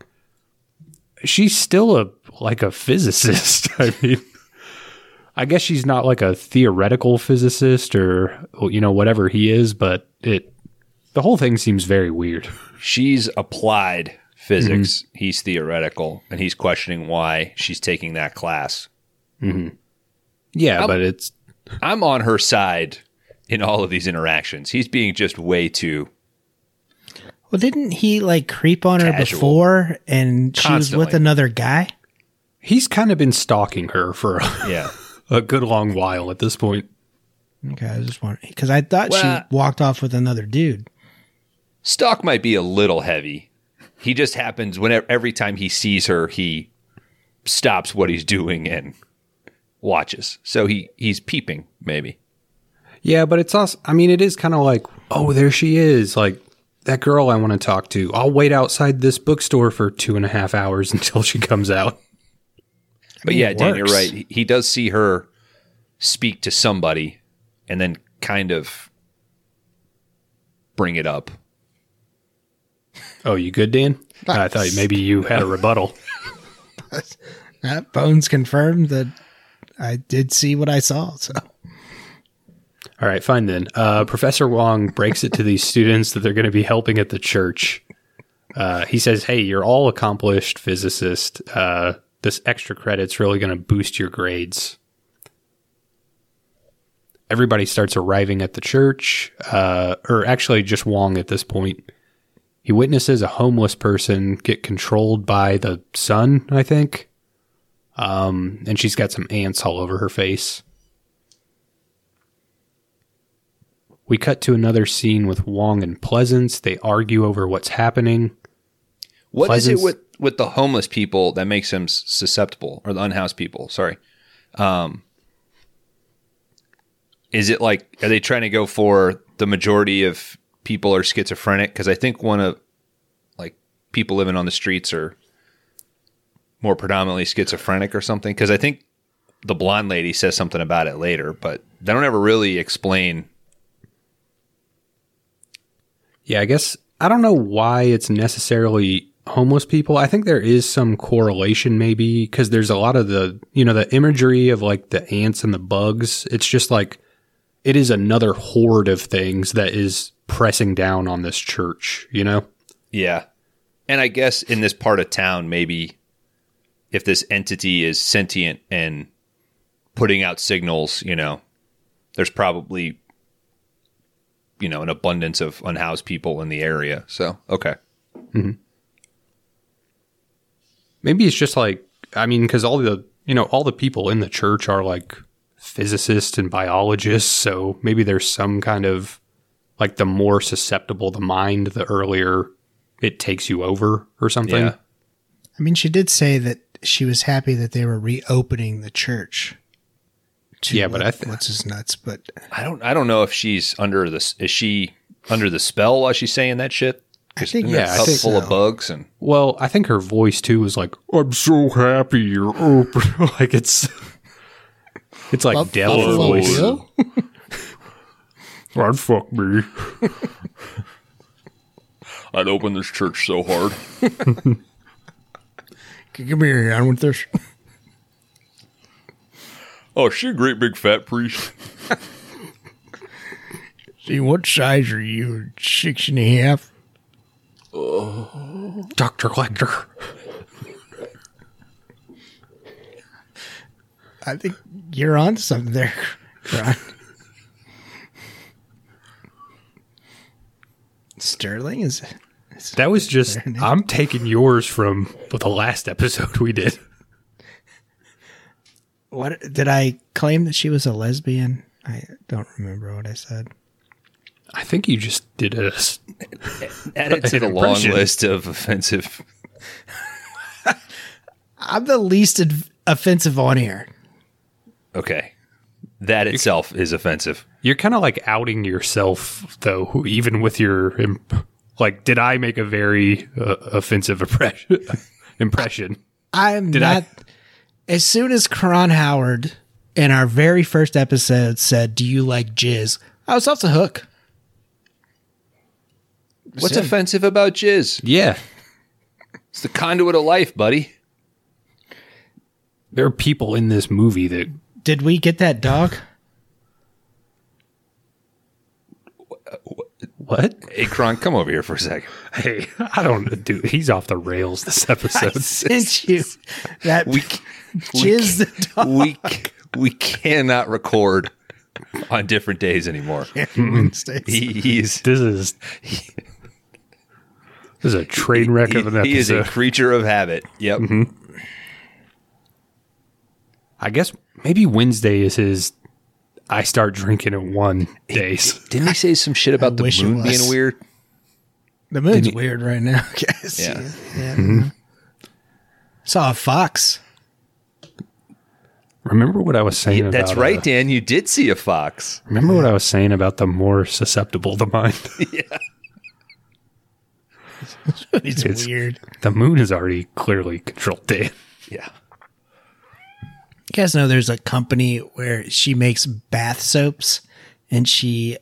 she's still a like a physicist. I mean, I guess she's not like a theoretical physicist or you know whatever he is, but it the whole thing seems very weird. She's applied physics. Mm-hmm. He's theoretical, and he's questioning why she's taking that class. Mm-hmm. Yeah, I'm- but it's I'm on her side in all of these interactions. He's being just way too. Well, didn't he like creep on her Casual. before and she was with another guy? he's kind of been stalking her for a, Yeah. a good long while at this point. Okay, I just wondering because I thought Well- she walked off with another dude. Stock might be a little heavy. He just happens whenever every time he sees her, he stops what he's doing and watches. So he he's peeping, maybe. Yeah, but it's also, I mean, it is kind of like, oh, there she is. Like, that girl I want to talk to. I'll wait outside this bookstore for two and a half hours until she comes out. But mean, yeah, Dan, you're right. He, he does see her speak to somebody and then kind of bring it up. Oh, you good, Dan? I thought maybe you had a rebuttal. That Bones confirmed that I did see what I saw. So All right, fine then. Uh, Professor Wong breaks it to these students that they're going to be helping at the church. Uh, he says, "Hey, you're all accomplished physicists. Uh, this extra credit's really going to boost your grades." Everybody starts arriving at the church, uh, or actually just Wong at this point. He witnesses a homeless person get controlled by the sun, I think. Um, and she's got some ants all over her face. We cut to another scene with Wong and Pleasence. They argue over what's happening. What is Pleasence- it with with the homeless people that makes them susceptible, or the unhoused people? Sorry. Um, is it like are they trying to go for the majority of people are schizophrenic? Because I think one of like people living on the streets are more predominantly schizophrenic or something. Because I think the blonde lady says something about it later, but they don't ever really explain. Yeah, I guess I don't know why it's necessarily homeless people. I think there is some correlation maybe because there's a lot of the, you know, the imagery of like the ants and the bugs. It's just like it is another horde of things that is pressing down on this church, you know? Yeah. And I guess in this part of town, maybe if this entity is sentient and putting out signals, you know, there's probably, you know, an abundance of unhoused people in the area. So, okay. Mm-hmm. Maybe it's just like I mean, because all the you know all the people in the church are like physicists and biologists, so maybe there's some kind of like the more susceptible the mind, the earlier it takes you over or something. Yeah. I mean, she did say that she was happy that they were reopening the church. To Yeah, but what- I th- what's his nuts? But I don't, I don't know if she's under this, is she under the spell while she's saying that shit? I think Yeah, Yeah, I think full of bugs and Well, I think her voice too is like, "I'm so happy you're open." like it's it's like Buff- devil Buffalo voice. Bill? I'd fuck me. I'd open this church so hard. Come here, on with this. Oh, is she a great big fat priest? See, what size are you? Six and a half? Oh. Doctor Lecter. I think you're on something there, Ron. Sterling is. is- That was just I'm taking yours from the last episode we did. What did I claim that she was a lesbian? I don't remember what I said. I think you just did a. Add it to the long list of offensive. I'm the least ad- offensive on here. Okay. That itself is offensive. You're kind of like outing yourself, though, even with your. imp- Like, did I make a very uh, offensive impression? impression? I'm Did I- not. As soon as Kron Howard in our very first episode said, "Do you like jizz?" I was off the hook. What's Sid. offensive about jizz? Yeah. It's the conduit of life, buddy. There are people in this movie that. Did we get that dog? What? Hey, Kron, come over here for a second. Hey, I don't do. He's off the rails this episode. I Sent you that We, jizz the dog we, we cannot record on different days anymore. Wednesdays. He, he's This is. This is a train wreck he, of an episode. he is a creature of habit. Yep. Mm-hmm. I guess maybe Wednesday is his. I start drinking at one days. Didn't he say some shit about the wish it moon being weird? The moon's weird right now. guys. Yeah. yeah. Saw a fox. Remember what I was saying about That's right, uh, Dan. You did see a fox. remember what I was saying about the more susceptible the mind. It's, It's- weird. the moon is already clearly controlled Dan. Yeah. You guys know there's a company where she makes bath soaps and she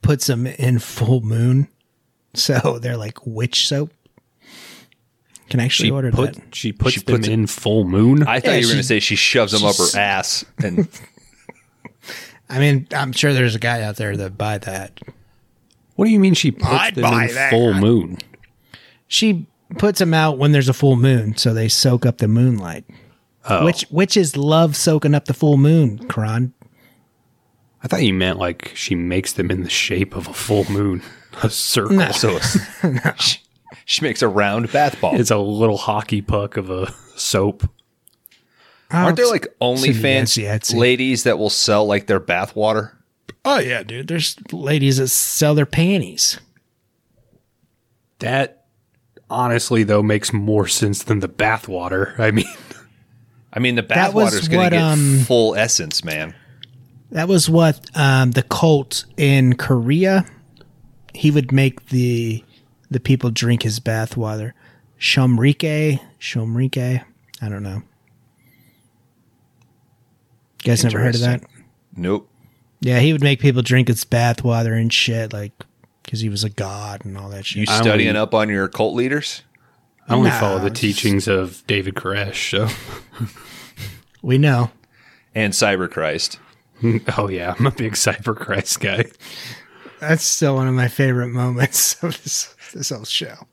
puts them in full moon. So they're like witch soap. Can actually She order put that. she puts She them puts it- in full moon. I thought Yeah, you were going to say she shoves them up her ass. And I mean, I'm sure there's a guy out there that buy that. what do you mean she puts I'd them buy in that. full moon? She puts them out when there's a full moon, so they soak up the moonlight. Oh, Which witches love soaking up the full moon, Kron. I thought you meant like she makes them in the shape of a full moon, a circle. No. so she, she makes a round bath ball. It's a little hockey puck of a soap. Aren't there like Send me OnlyFans Etsy, Etsy. ladies that will sell like their bath water? Oh yeah, dude. There's ladies that sell their panties. That honestly though makes more sense than the bath water. I mean, I mean, the That bath water is going what, to get um, full essence, man. That was what um, the cult in Korea. He would make the the people drink his bath water. Shomrike, Shomrike. I don't know. You guys never heard of that? Nope. Yeah, he would make people drink his bath water and shit, like because he was a god and all that You shit. I studying only- up on your cult leaders? I only No, follow the it's- teachings of David Koresh. So, we know. And Cyber Christ. oh yeah, I'm a big Cyber Christ guy. That's still one of my favorite moments of this this whole show.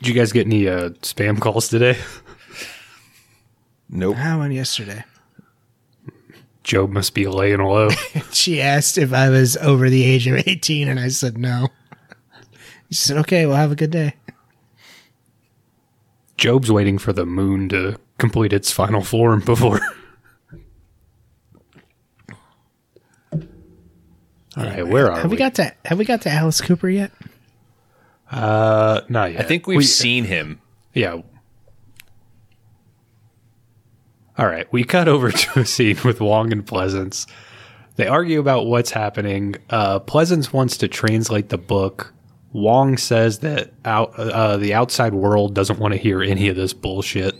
Did you guys get any uh, spam calls today? Nope. How one yesterday? Joe must be laying low. She asked if I was over the age of 18, and I said no. She said, okay, well, have a good day. Job's waiting for the moon to complete its final form before. All right, where are Have we got to Have we got to Alice Cooper yet? Uh, not yet. I think we've We- seen him. Yeah. All right, we cut over to a scene with Wong and Pleasence. They argue about what's happening. Uh, Pleasence wants to translate the book. Wong says that out uh, the outside world doesn't want to hear any of this bullshit.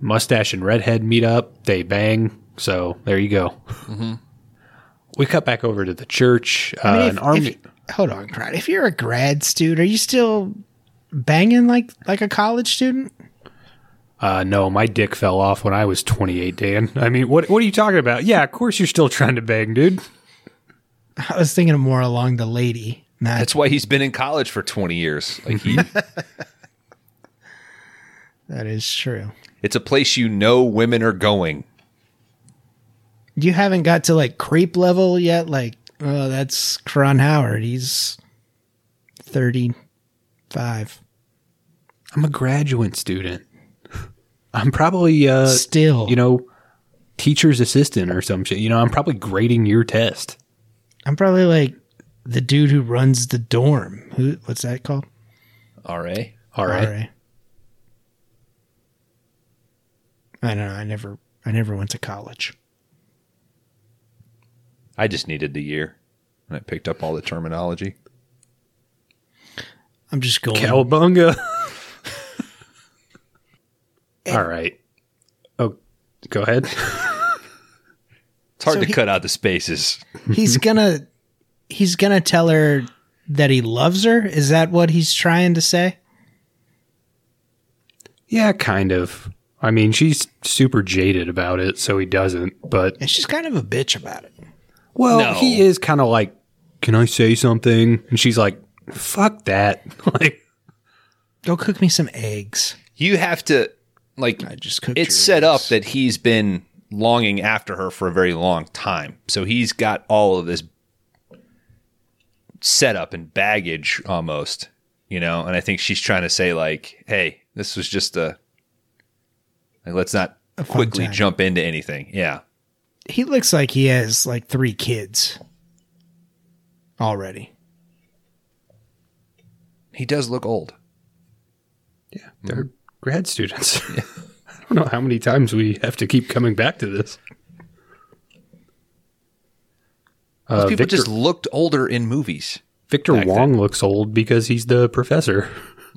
Mustache and Redhead meet up. They bang. So there you go. We cut back over to the church. Uh, I mean, if- an army. if- hold on, Crowd. If you're a grad student, are you still banging like like a college student? Uh, no, my dick fell off when I was 28, Dan. I mean, what what are you talking about? Yeah, of course you're still trying to bang, dude. I was thinking more along the lady. Not, That's why he's been in college for 20 years. Like he, that is true. it's a place you know women are going. You haven't got to like creep level yet. Like, oh, that's Kron Howard. He's thirty five. I'm a graduate student. I'm probably, uh, Still, you know, teacher's assistant or some shit. You know, I'm probably grading your test. I'm probably like the dude who runs the dorm. Who? What's that called? RA. All right. RA. I don't know. I never. I never went to college. I just needed the year, and I picked up all the terminology. I'm just going. Cowabunga. All right. Oh, go ahead. It's hard So to he- cut out the spaces. he's gonna. He's gonna tell her that he loves her. Is that what he's trying to say? yeah, kind of. I mean, she's super jaded about it, so he doesn't. But And she's kind of a bitch about it. well, No. he is kind of like, "Can I say something?" And she's like, "Fuck that!" like, Go cook me some eggs. You have to like. I just cooked. It's your set up that he's been longing after her for a very long time, so he's got all of this setup and baggage almost, you know. And I think she's trying to say like, "Hey, this was just a like, let's not A quickly time. jump into anything." Yeah, he looks like he has like three kids already. he does look old. yeah, they're mm-hmm. grad students. I don't know how many times we have to keep coming back to this. Uh, People Victor, just looked older in movies. Victor back Wong looks old because he's the professor.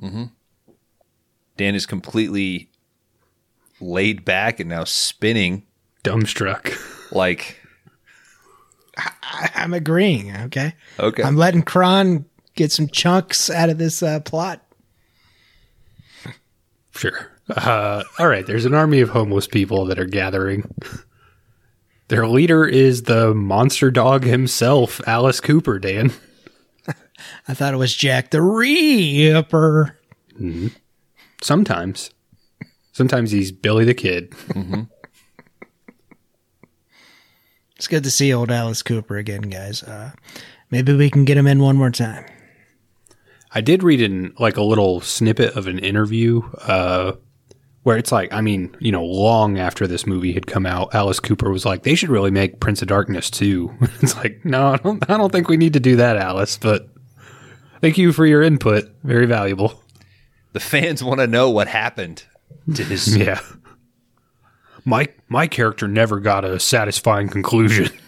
Dan is completely laid back and now spinning Dumbstruck. like I, I'm agreeing. Okay, okay. I'm letting Kron get some chunks out of this uh, plot. Sure. Uh, all right. There's an army of homeless people that are gathering. Their leader is the monster dog himself, Alice Cooper. Dan. I thought it was Jack the Reaper. Sometimes, sometimes he's Billy the Kid. It's good to see old Alice Cooper again, guys. Uh, maybe we can get him in one more time. I did read in like a little snippet of an interview uh, where it's like, I mean, you know, long after this movie had come out, Alice Cooper was like, they should really make Prince of Darkness too. it's like, no, I don't, I don't think we need to do that, Alice. But thank you for your input, very valuable. the fans want to know what happened to his Yeah. My my character never got a satisfying conclusion.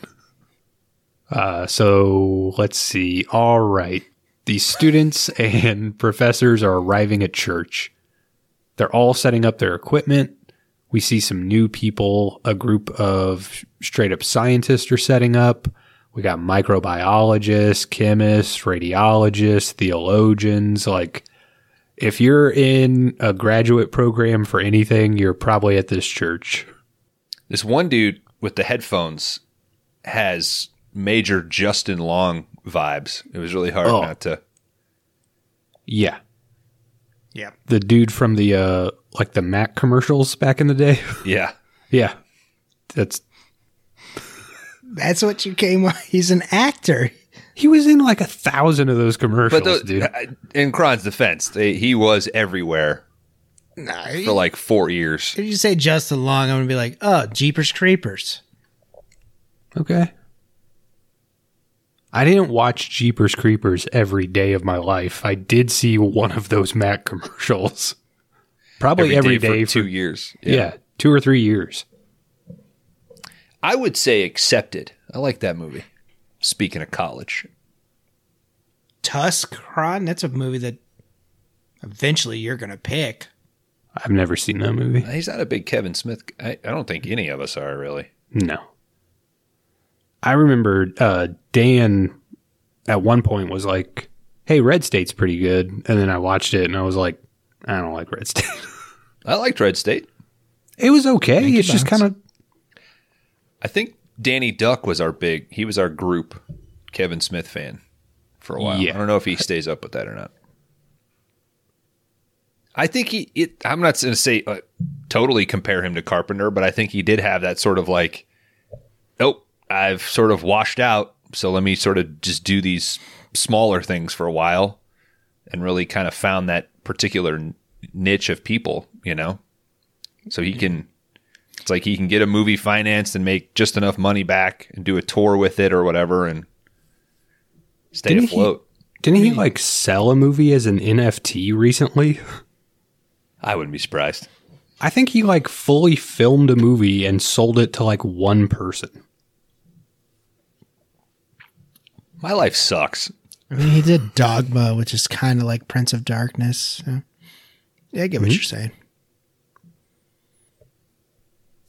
Uh, so let's see. All right. The students and professors are arriving at church. They're all setting up their equipment. We see some new people. A group of straight up scientists are setting up. We got microbiologists, chemists, radiologists, theologians. Like, if you're in a graduate program for anything, you're probably at this church. this one dude with the headphones has major Justin Long vibes. It was really hard Oh. not to. Yeah. Yeah. The dude from the uh like the Mac commercials back in the day. Yeah, yeah. That's That's what you came. He's an actor. he was in like a thousand of those commercials, but the, dude. in Kron's defense, they, he was everywhere Nah, for like four years. if you say Justin Long, I'm gonna be like, oh, Jeepers Creepers. Okay. I didn't watch Jeepers Creepers every day of my life. I did see one of those Mac commercials. Probably every day, for two years. yeah, two or three years. I would say accepted. I like that movie. Speaking of college, Tusk Kron. That's a movie that eventually you're gonna pick. I've never seen that movie. he's not a big Kevin Smith. I, I don't think any of us are really. No. I remember uh, Dan at one point was like, "Hey, Red State's pretty good," and then I watched it and I was like, "I don't like Red State." I liked Red State. it was okay. Thank it's just kind of I think Danny Duck was our big. He was our group Kevin Smith fan for a while. Yeah. I don't know if he stays up with that or not. I think he. It, I'm not going to say uh, totally compare him to Carpenter, but I think he did have that sort of like, nope, I've sort of washed out, so let me sort of just do these smaller things for a while, and really kind of found that particular niche of people, you know, so he can It's like he can get a movie financed and make just enough money back and do a tour with it or whatever and stay Didn't he- afloat. Didn't he like sell a movie as an NFT recently? I wouldn't be surprised. I think he like fully filmed a movie and sold it to like one person. My life sucks. I mean, he did Dogma, which is kind of like Prince of Darkness. So. Yeah, I get what you're saying.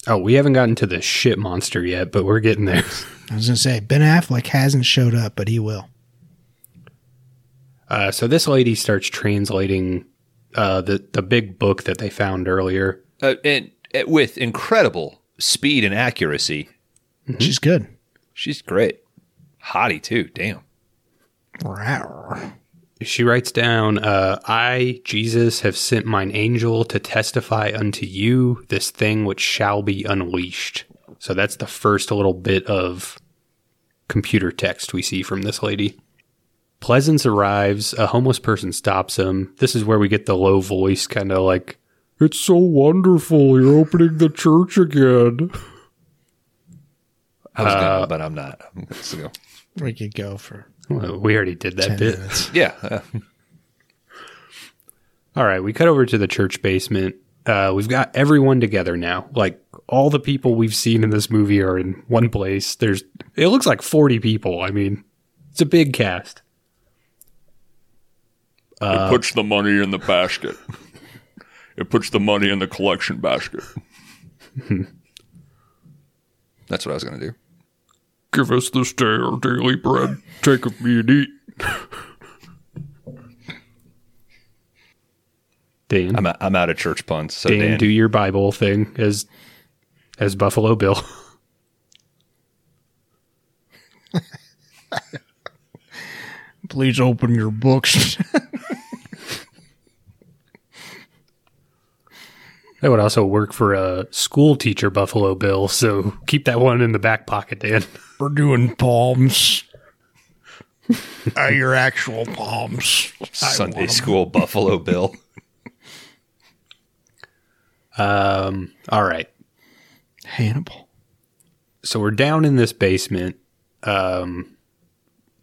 Oh, we haven't gotten to the shit monster yet, but we're getting there. I was gonna say Ben Affleck hasn't showed up, but he will. Uh, so this lady starts translating uh, the the big book that they found earlier. Uh, and uh, with incredible speed and accuracy. She's good. She's great. Hottie too. Damn. Rawr. She writes down, uh, "I Jesus have sent mine angel to testify unto you this thing which shall be unleashed." So that's the first little bit of computer text we see from this lady. Pleasence arrives. A homeless person stops him. This is where we get the low voice, kind of like, "It's so wonderful you're opening the church again." I was Uh, gonna, but I'm not. I'm go. We could go for Well, we already did that bit. minutes. Yeah. uh, All right, we cut over to the church basement. Uh, we've got everyone together now. Like all the people we've seen in this movie are in one place. There's it looks like 40 people. I mean, it's a big cast. it puts the money in the basket. it puts the money in the collection basket. that's what I was gonna do. Give us this day our daily bread. Take of me and eat. Dan, I'm out, I'm out of church puns. So Dan, Dan, do your Bible thing as as Buffalo Bill. Please open your books. That would also work for a school teacher, Buffalo Bill. So keep that one in the back pocket, Dan. We're doing palms. uh, your actual palms. Sunday school Buffalo Bill. Um, all right. Hannibal. so we're down in this basement. Um,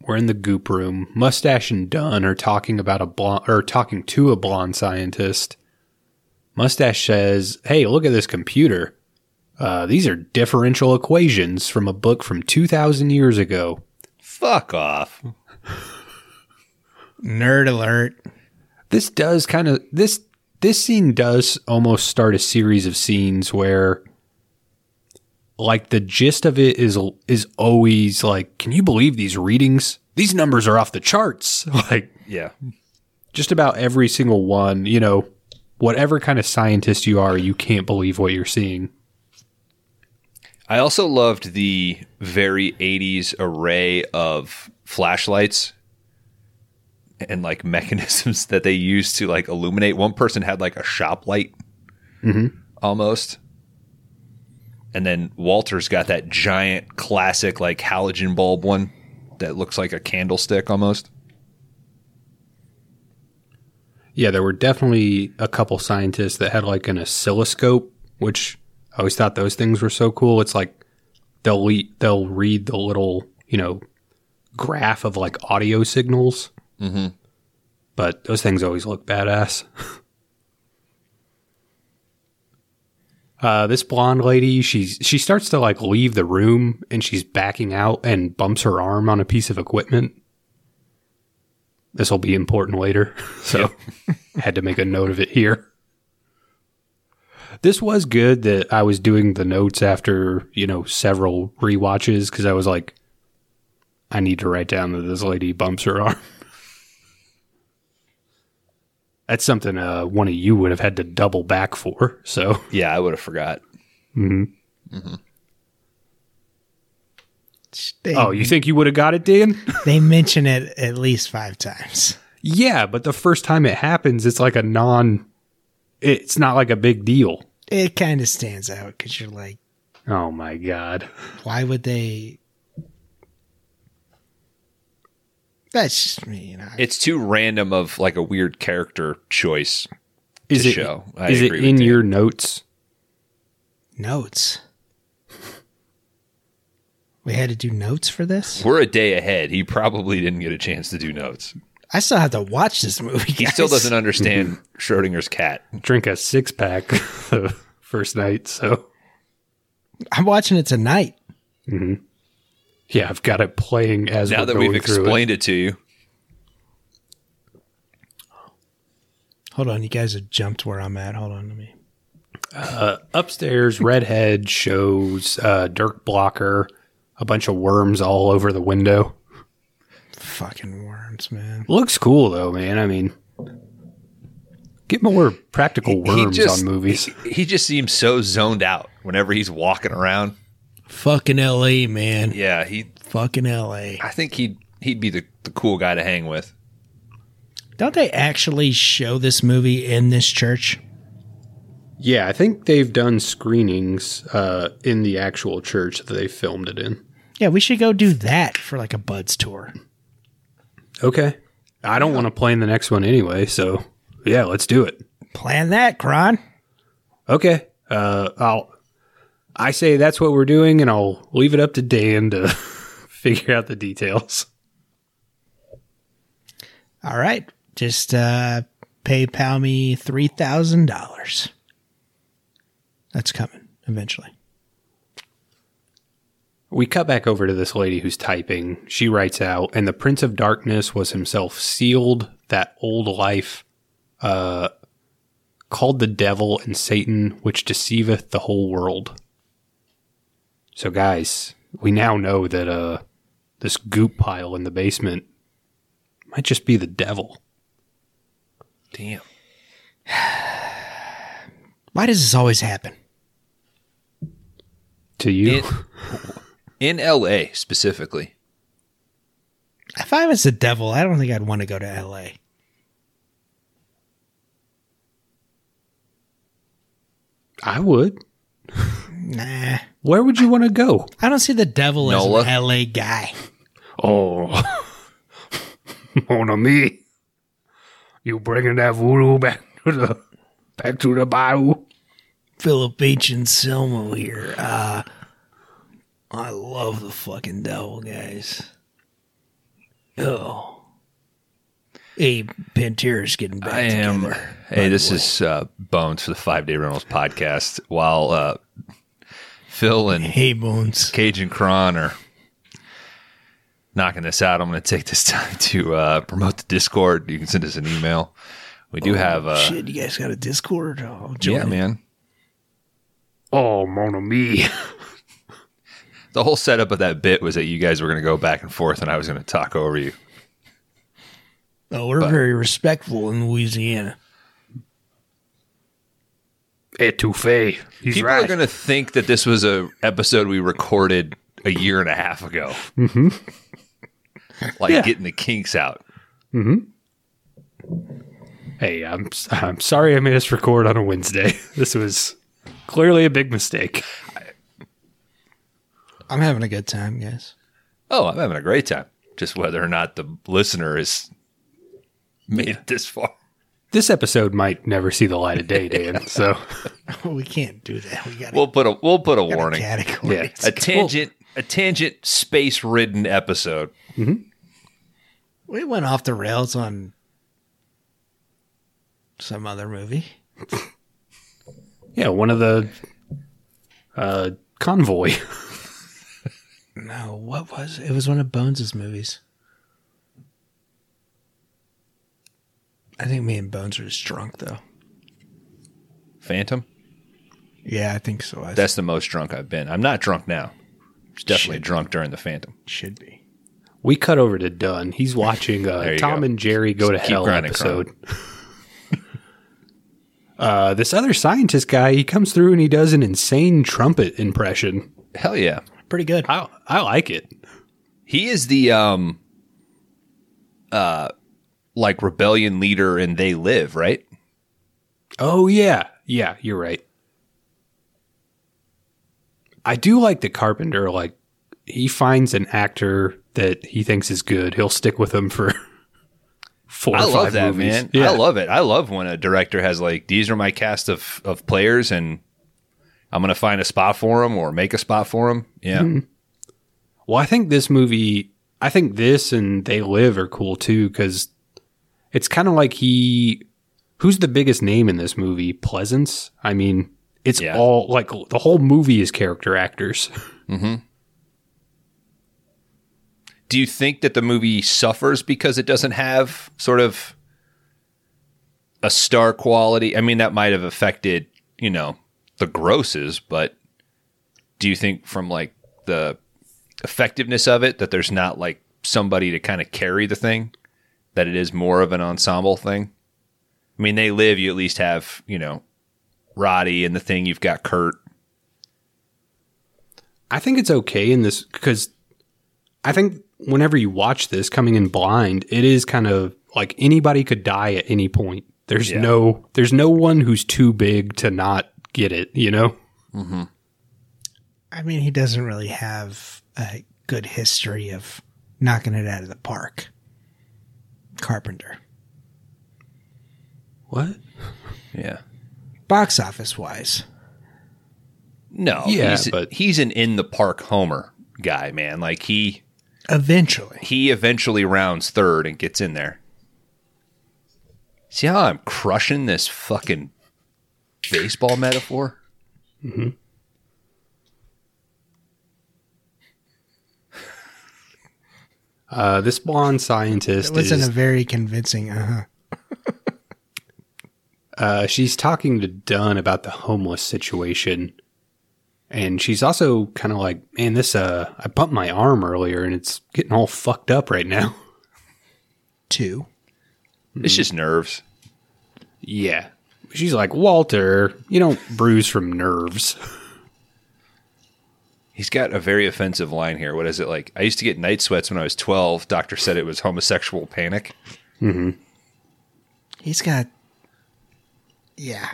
we're in the goop room. Mustache and Dun are talking about a blonde or talking to a blonde scientist. Mustache says, "Hey, look at this computer. Uh, these are differential equations from a book from two thousand years ago." Fuck off. Nerd alert. This does kind of this this scene does almost start a series of scenes where like the gist of it is is always like can you believe these readings these numbers are off the charts like Yeah. just about every single one you know whatever kind of scientist you are you can't believe what you're seeing I also loved the very 80s array of flashlights and like mechanisms that they used to like illuminate. One person had like a shop light mm-hmm. almost. And then Walter's got that giant classic like halogen bulb one that looks like a candlestick almost. yeah there were definitely a couple scientists that had like an oscilloscope which i always thought those things were so cool it's like they'll le- they'll read the little you know graph of like audio signals Mm-hmm. but those things always look badass. uh, this blonde lady, she's she starts to like leave the room and she's backing out and bumps her arm on a piece of equipment. This will be important later, so had to make a note of it here. This was good that I was doing the notes after you know several rewatches because I was like, I need to write down that this lady bumps her arm. That's something uh, one of you would have had to double back for. So, Yeah, I would have forgot. They, oh, you think you would have got it, Dan? they mention it at least five times. yeah, but the first time it happens, it's like a non. It's not like a big deal. It kind of stands out because you're like, Oh my god! why would they? That's just me, you know. It's too random of like a weird character choice Is to it show. I is it with in Dan. your notes? Notes. We had to do notes for this. We're a day ahead. He probably didn't get a chance to do notes. I still have to watch this movie. He still doesn't understand mm-hmm. Schrodinger's cat. Drink a six pack the first night. So I'm watching it tonight. Mm-hmm. yeah, I've got it playing as Now we're that going we've through it. explained it. to you, Hold on, you guys have jumped where I'm at. Hold on, to me. Uh, upstairs, redhead shows uh, Dirk Blocker, a bunch of worms all over the window. Fucking worms, man. Looks cool though, man. I mean, get more practical he worms just on movies. He, he just seems so zoned out whenever he's walking around. Fucking L.A., man. Yeah, he. Fucking L.A. I think he'd he'd be the, the cool guy to hang with. Don't they actually show this movie in this church? Yeah, I think they've done screenings uh, in the actual church that they filmed it in. Yeah, we should go do that for like a Buds tour. Okay. I don't want to play in the next one anyway, so yeah, let's do it. Plan that, Kron. Okay. Uh, I'll. I say that's what we're doing, and I'll leave it up to Dan to figure out the details. All right. Just uh PayPal me three thousand dollars. That's coming eventually. We cut back over to this lady who's typing. She writes out, and the Prince of Darkness was himself sealed that old life, uh, called the devil and Satan, which deceiveth the whole world. So, guys, we now know that uh, this goop pile in the basement might just be the devil. Damn. Why does this always happen? To you, In, in L.A. specifically, If I was the devil, I don't think I'd want to go to LA. I would. Nah. Where would you want to go? I don't see the devil Nola? as an LA guy. Oh, mon ami, you bringing that voodoo back to the back to the bayou? Philip H. and Selma here. Uh, I love the fucking devil, guys. Oh. Hey, Pantera's getting back I am. together. Hey, this is uh, Bones for the Five Day Rentals podcast. While uh, Phil and Hey, Bones. Cajun Kron are knocking this out, I'm going to take this time to uh, promote the Discord. You can send us an email. We do have. Uh, Shit, you guys got a Discord? Oh, join yeah, it. man. Oh, mon ami. The whole setup of that bit was that you guys were going to go back and forth, and I was going to talk over you. Oh, we're very respectful in Louisiana. Etouffee. He's People right. are going to think that this was a episode we recorded a year and a half ago. Mm-hmm. like Yeah. getting the kinks out. hey, I'm I'm sorry I made us record on a Wednesday. This was clearly a big mistake. I'm having a good time, guys. Oh, I'm having a great time. Just whether or not the listener has made it this far. This episode might never see the light of day, Dan. So we can't do that. We got We'll put a we'll put a a warning. category. Yeah. A tangent a tangent space ridden episode. We went off the rails on some other movie. yeah, one of the uh, convoy. No, what was it? It was one of Bones' movies. I think me and Bones were just drunk though. Phantom. Yeah, I think so. I That's the most drunk I've been. I'm not drunk now. I was definitely Shit. drunk during the Phantom. should be. We cut over to Dun. He's watching uh, you Tom go. and Jerry go to Keep hell grinding, episode. uh, this other scientist guy, he comes through and he does an insane trumpet impression. Hell yeah. Pretty good. I I like it. He is the um uh like rebellion leader in They Live, right? Oh yeah, yeah, you're right. I do like the Carpenter. Like he finds an actor that he thinks is good. He'll stick with him for four I or love five that, movies. man. Yeah. I love it. I love when a director has like these are my cast of of players and I'm gonna find a spot for him or make a spot for him. Yeah, hmm. Well, I think this movie, I think this and They Live are cool too because it's kind of like he. Who's the biggest name in this movie? Pleasence. I mean, it's Yeah. all like the whole movie is character actors. Mm-hmm. do you think that the movie suffers because it doesn't have sort of a star quality? I mean, that might have affected, you know, the grosses, but do you think from like the effectiveness of it that there's not like somebody to kind of carry the thing, that it is more of an ensemble thing? I mean, they live, you at least have, you know, Roddy and the thing, you've got Kurt. I think it's okay in this because I think whenever you watch this coming in blind, it is kind of like anybody could die at any point. There's Yeah. no there's no one who's too big to not get it, you know? Mm-hmm. I mean, he doesn't really have a good history of knocking it out of the park. Carpenter. What? Yeah. Box office wise. No, Yeah, he's, but- he's an in the park homer guy, man. Like he Eventually. he eventually rounds third and gets in there. See how I'm crushing this fucking baseball metaphor? Uh, this blonde scientist It wasn't is a very convincing uh huh. uh, she's talking to Dun about the homeless situation. And she's also kind of like, man, this uh I bumped my arm earlier and it's getting all fucked up right now. Two. It's just nerves. Yeah. She's like, Walter, you don't bruise from nerves. He's got a very offensive line here. What is it like? I used to get night sweats when I was 12. Doctor said it was homosexual panic. Mm-hmm. He's got. Yeah.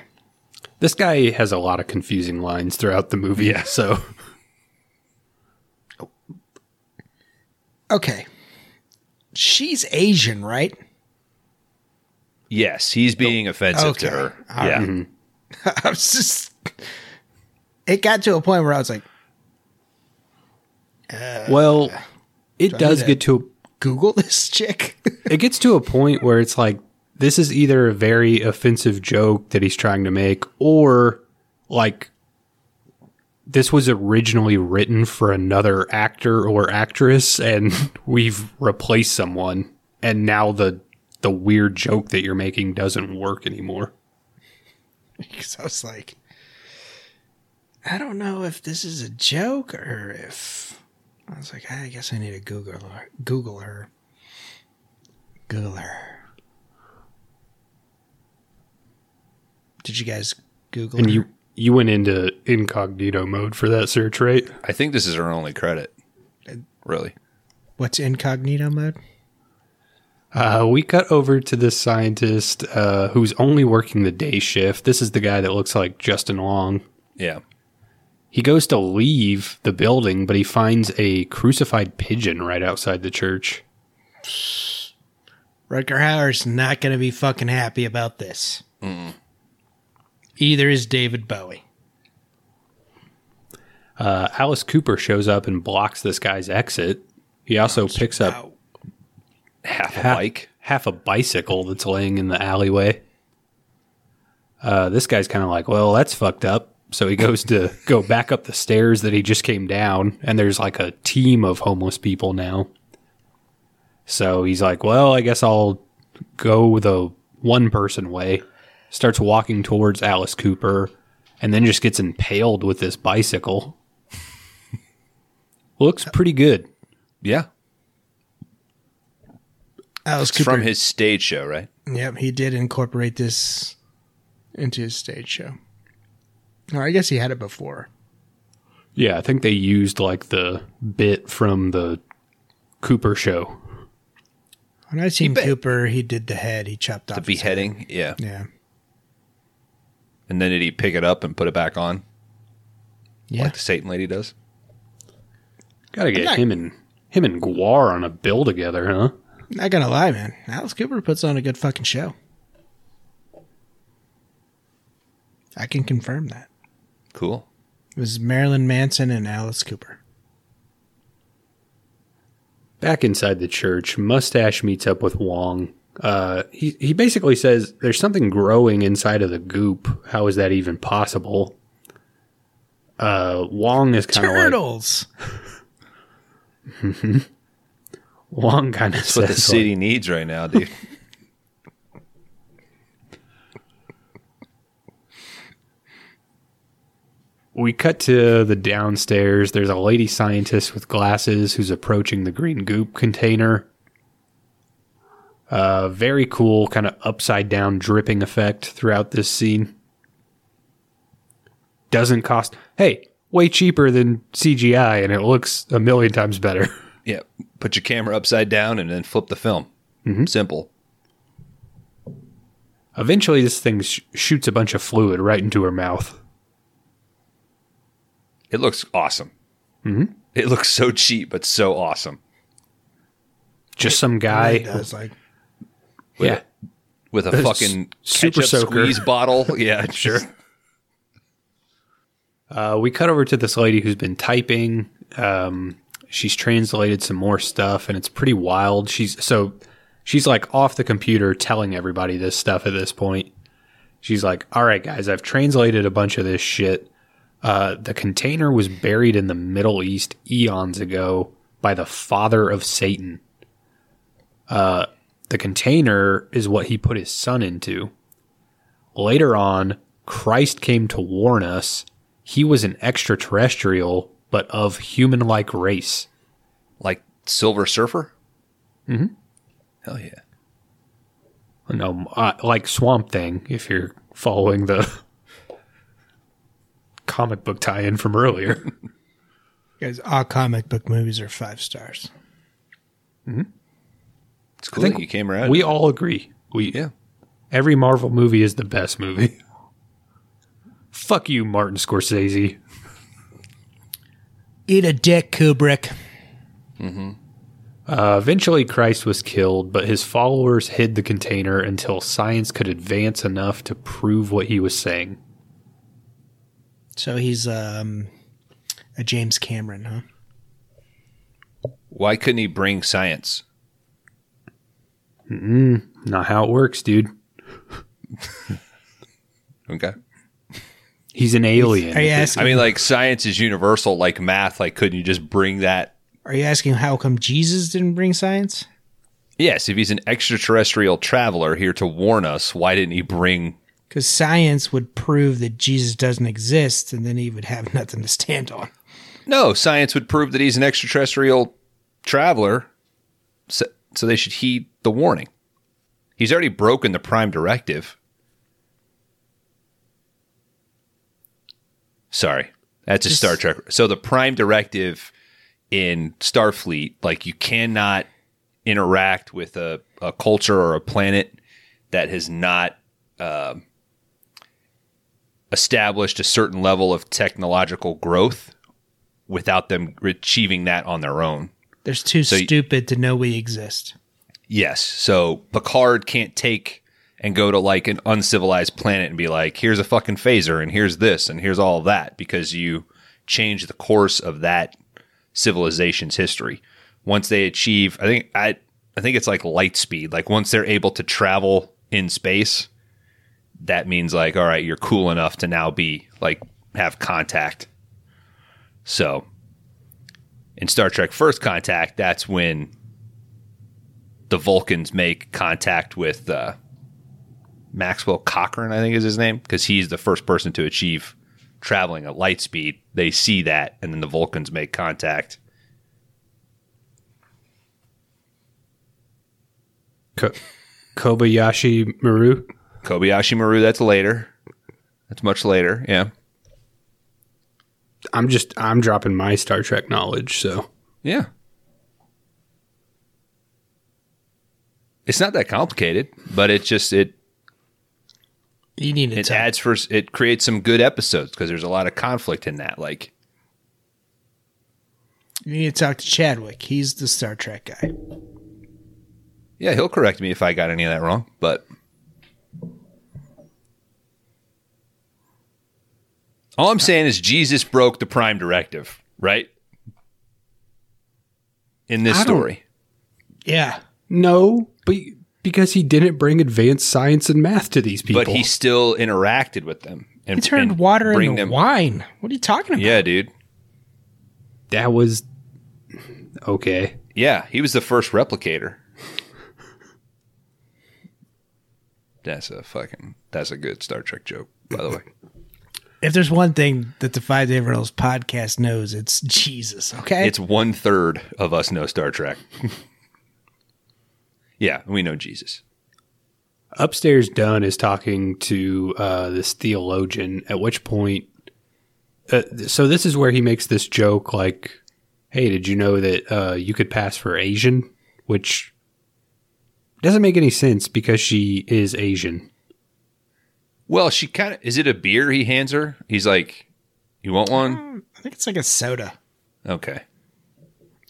This guy has a lot of confusing lines throughout the movie. Yeah. So Okay. She's Asian, right? Yes, he's oh, being offensive to her. All yeah. right. Mm-hmm. I was just. It got to a point where I was like, uh, well, it I does get to Google this chick. it gets to a point where it's like this is either a very offensive joke that he's trying to make or like this was originally written for another actor or actress and we've replaced someone and now the the weird joke that you're making doesn't work anymore. Because I was like, I don't know if this is a joke or if I was like, I guess I need to Google her. Google her. Google her. Did you guys Google And her? you you went into incognito mode for that search, right? I think this is her only credit. Uh, really. What's incognito mode? Uh, we cut over to this scientist uh, who's only working the day shift. This is the guy that looks like Justin Long. Yeah. He goes to leave the building, but he finds a crucified pigeon right outside the church. Rutger Hauer's not going to be fucking happy about this. Either is David Bowie. Uh, Alice Cooper shows up and blocks this guy's exit. He also picks up Wow. Half a half, bike. half a bicycle that's laying in the alleyway. Uh, this guy's kind of like, well, that's fucked up. So he goes to go back up the stairs that he just came down, and there's like a team of homeless people now. So he's like, well, I guess I'll go the one person way. Starts walking towards Alice Cooper, and then just gets impaled with this bicycle. Looks pretty good. Yeah. Alice It's Cooper. from his stage show, right? Yep, he did incorporate this into his stage show. Or I guess he had it before. Yeah, I think they used like the bit from the Cooper show. When I seen bet- Cooper, he did the head. He chopped The off his head. beheading. Yeah. Yeah, And then did he pick it up and put it back on yeah. like the Satan lady does? Gotta get not- him and him and GWAR on a bill together, huh? Not gonna lie, man. Alice Cooper puts on a good fucking show. I can confirm that. Cool. It was Marilyn Manson and Alice Cooper. Back inside the church, Mustache meets up with Wong. Uh, he he basically says there's something growing inside of the goop. How is that even possible? Uh, Wong is kind of like Turtles. Wong kind of That's what the says city needs right now, dude. we cut to the downstairs. There's a lady scientist with glasses who's approaching the green goop container. Uh, very cool, kind of upside down dripping effect throughout this scene. Doesn't cost, hey, way cheaper than CGI, and it looks a million times better. yeah. Put your camera upside down and then flip the film. Simple. Eventually, this thing sh- shoots a bunch of fluid right into her mouth. It looks awesome. Mm-hmm. It looks so cheap, but so awesome. Just some guy. It does like yeah. With a It's fucking super soaker. squeeze bottle. Yeah, Sure. Uh, we cut over to this lady who's been typing. Um, she's translated some more stuff, and it's pretty wild. She's so she's like off the computer telling everybody this stuff at this point. She's like, "All right, guys, I've translated a bunch of this shit. Uh, the container was buried in the Middle East eons ago by the father of Satan. Uh, the container is what he put his son into. Later on, Christ came to warn us he was an extraterrestrial, but of human like race. like Silver Surfer. Mm-hmm. Hell yeah. No, uh, like Swamp Thing, if you're following the comic book tie in from earlier. guys, all comic book movies are five stars. Mm-hmm. It's cool think that you came around. we all agree. We yeah. Every Marvel movie is the best movie. Fuck you, Martin Scorsese. Eat a dick, Kubrick. Uh, eventually, Christ was killed, but his followers hid the container until science could advance enough to prove what he was saying. So he's um, a James Cameron, huh? Why couldn't he bring science? Not how it works, dude. Okay. He's an alien. Are you asking? I mean, like science is universal, like math. Like, couldn't you just bring that? are you asking how come Jesus didn't bring science? Yes, if he's an extraterrestrial traveler here to warn us, why didn't he bring? Because science would prove that Jesus doesn't exist, and then he would have nothing to stand on. No, science would prove that he's an extraterrestrial traveler, so, so they should heed the warning. He's already broken the prime directive. Sorry, that's a Just- Star Trek. So the prime directive in Starfleet, like you cannot interact with a, a culture or a planet that has not um, established a certain level of technological growth without them achieving that on their own. They're too So stupid to know we exist. Yes. So Picard can't take and go to like an uncivilized planet and be like, here's a fucking phaser and here's this and here's all of that because you change the course of that civilization's history. Once they achieve, I think I I think it's like light speed. Like once they're able to travel in space, that means like, all right, you're cool enough to now be like have contact. So in Star Trek First Contact, that's when the Vulcans make contact with uh, Maxwell Cochrane, I think is his name, because he's the first person to achieve traveling at light speed. They see that, and then the Vulcans make contact. Ko- Kobayashi Maru. Kobayashi Maru, that's later. That's much later. Yeah. I'm just I'm dropping my Star Trek knowledge, so Yeah. It's not that complicated, but it just it You need it adds for it creates some good episodes because there's a lot of conflict in that. Like You need to talk to Chadwick. He's the Star Trek guy. Yeah, he'll correct me if I got any of that wrong, but All I'm saying is Jesus broke the prime directive, right? In this story. Yeah. No, but because he didn't bring advanced science and math to these people. But he still interacted with them. And, He turned and water bring into them- wine. What are you talking about? Yeah, dude. that was okay. Yeah, he was the first replicator. That's a fucking that's a good Star Trek joke, by the way. If there's one thing that the Five Day Rentals podcast knows, it's Jesus. Okay. It's one third of us know Star Trek. yeah, we know Jesus. Upstairs, Dun is talking to uh, this theologian, at which point, uh, so this is where he makes this joke like, hey, did you know that uh, you could pass for Asian? Which doesn't make any sense because she is Asian. Well, she kind of is it a beer he hands her? He's like, "You want one?" I think it's like a soda. Okay.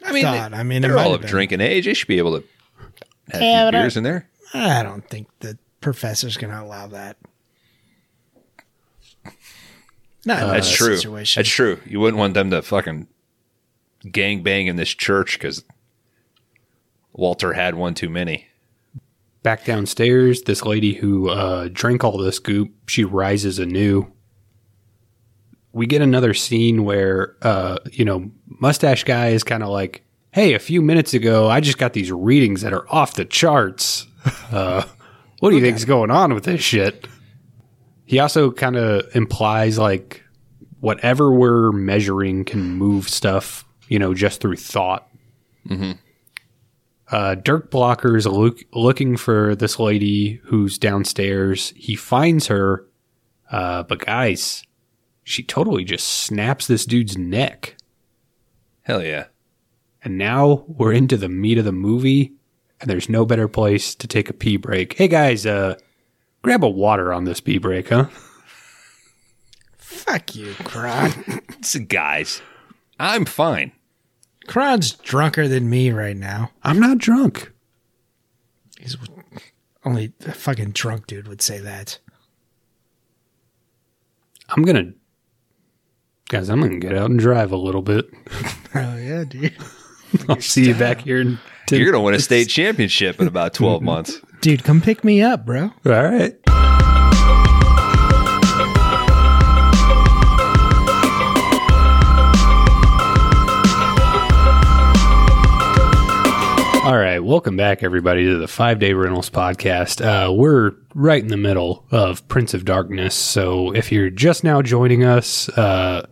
I I mean, thought. I mean, they're all of drinking age. They should be able to have Yeah, a but few I- in there. I don't think the professor's going to allow that. Not in That's true. Situation. That's true. You wouldn't want them to fucking gang bang in this church because Walter had one too many. Back downstairs, this lady who uh, drank all this goop, she rises anew. We get another scene where, uh, you know, mustache guy is kind of like, "Hey, a few minutes ago, I just got these readings that are off the charts. Uh, what do you think's going on with this shit?" He also kind of implies like whatever we're measuring can move stuff, you know, just through thought. Uh, Dirk Blocker is look, looking for this lady who's downstairs. He finds her, uh, but guys, she totally just snaps this dude's neck. Hell yeah. And now we're into the meat of the movie, and there's no better place to take a pee break. Hey guys, uh, grab a water on this pee break, huh? Fuck you, Kron. So guys, I'm fine. Kron's drunker than me right now. I'm not drunk. He's only a fucking drunk dude would say that. I'm gonna, guys, I'm gonna get out and drive a little bit. Oh yeah, dude. I'll see you back here in 10 You're gonna win a state championship in about twelve months. Dude, come pick me up, bro. All right. All right, welcome back, everybody, to the Five Day Rentals podcast. Uh, we're right in the middle of Prince of Darkness, so if you're just now joining us, uh,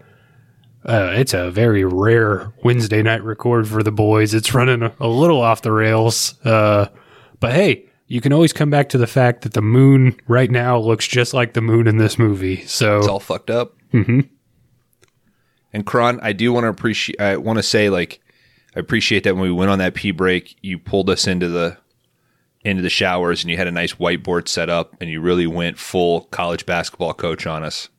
uh, it's a very rare Wednesday night record for the boys. It's running a, a little off the rails, uh, but hey, you can always come back to the fact that the moon right now looks just like the moon in this movie. So It's all fucked up. Mm-hmm. And Kron, I do want to appreciate. I want to say, like, I appreciate that when we went on that pee break, you pulled us into the into the showers and you had a nice whiteboard set up, and you really went full college basketball coach on us.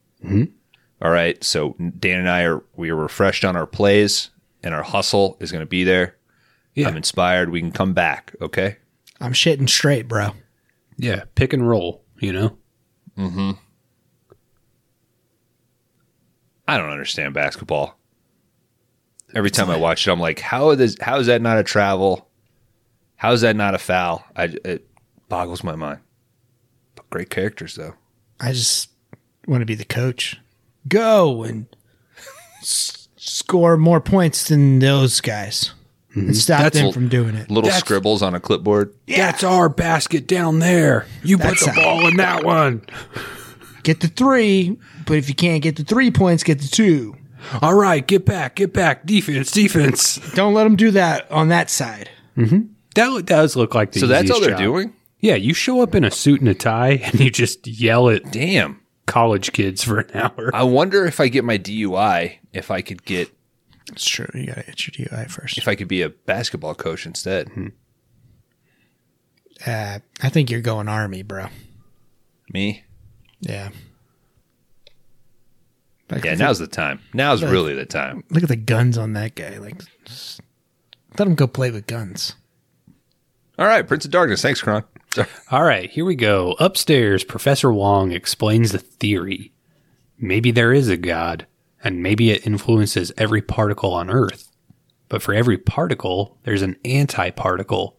All right, so Dan and I are we are refreshed on our plays, and our hustle is going to be there. Yeah. I'm inspired. We can come back. Okay. I'm shitting straight, bro. yeah, pick and roll. You know, Mm hmm. I don't understand basketball. Every time I watch it, I'm like, how is how is that not a travel? How is that not a foul? I, it boggles my mind. But great characters though. I just want to be the coach. Go and s- score more points than those guys and mm-hmm. stop That's them a- from doing it. Little That's- scribbles on a clipboard. that's our basket down there. You put That's the how- ball in that one. Get the three, but if you can't get the three points, get the two. All right, get back, get back. Defense, defense. Don't let them do that on that side. Mm-hmm. That does look like the So that's all easiest they're job. doing. Yeah, you show up in a suit and a tie and you just yell at Damn. College kids for an hour. I wonder if I get my DUI, if I could get It's true. You got to get your DUI first. if I could be a basketball coach instead. Uh, I think you're going Army, bro. Me. Yeah. Like, Yeah, now's the time. Now's really the time. Look at the guns on that guy. Like, just let him go play with guns. All right, Prince of Darkness. Thanks, Kron. All right, here we go. Upstairs, Professor Wong explains the theory. maybe there is a God and maybe it influences every particle on Earth. But for every particle, there's an anti-particle.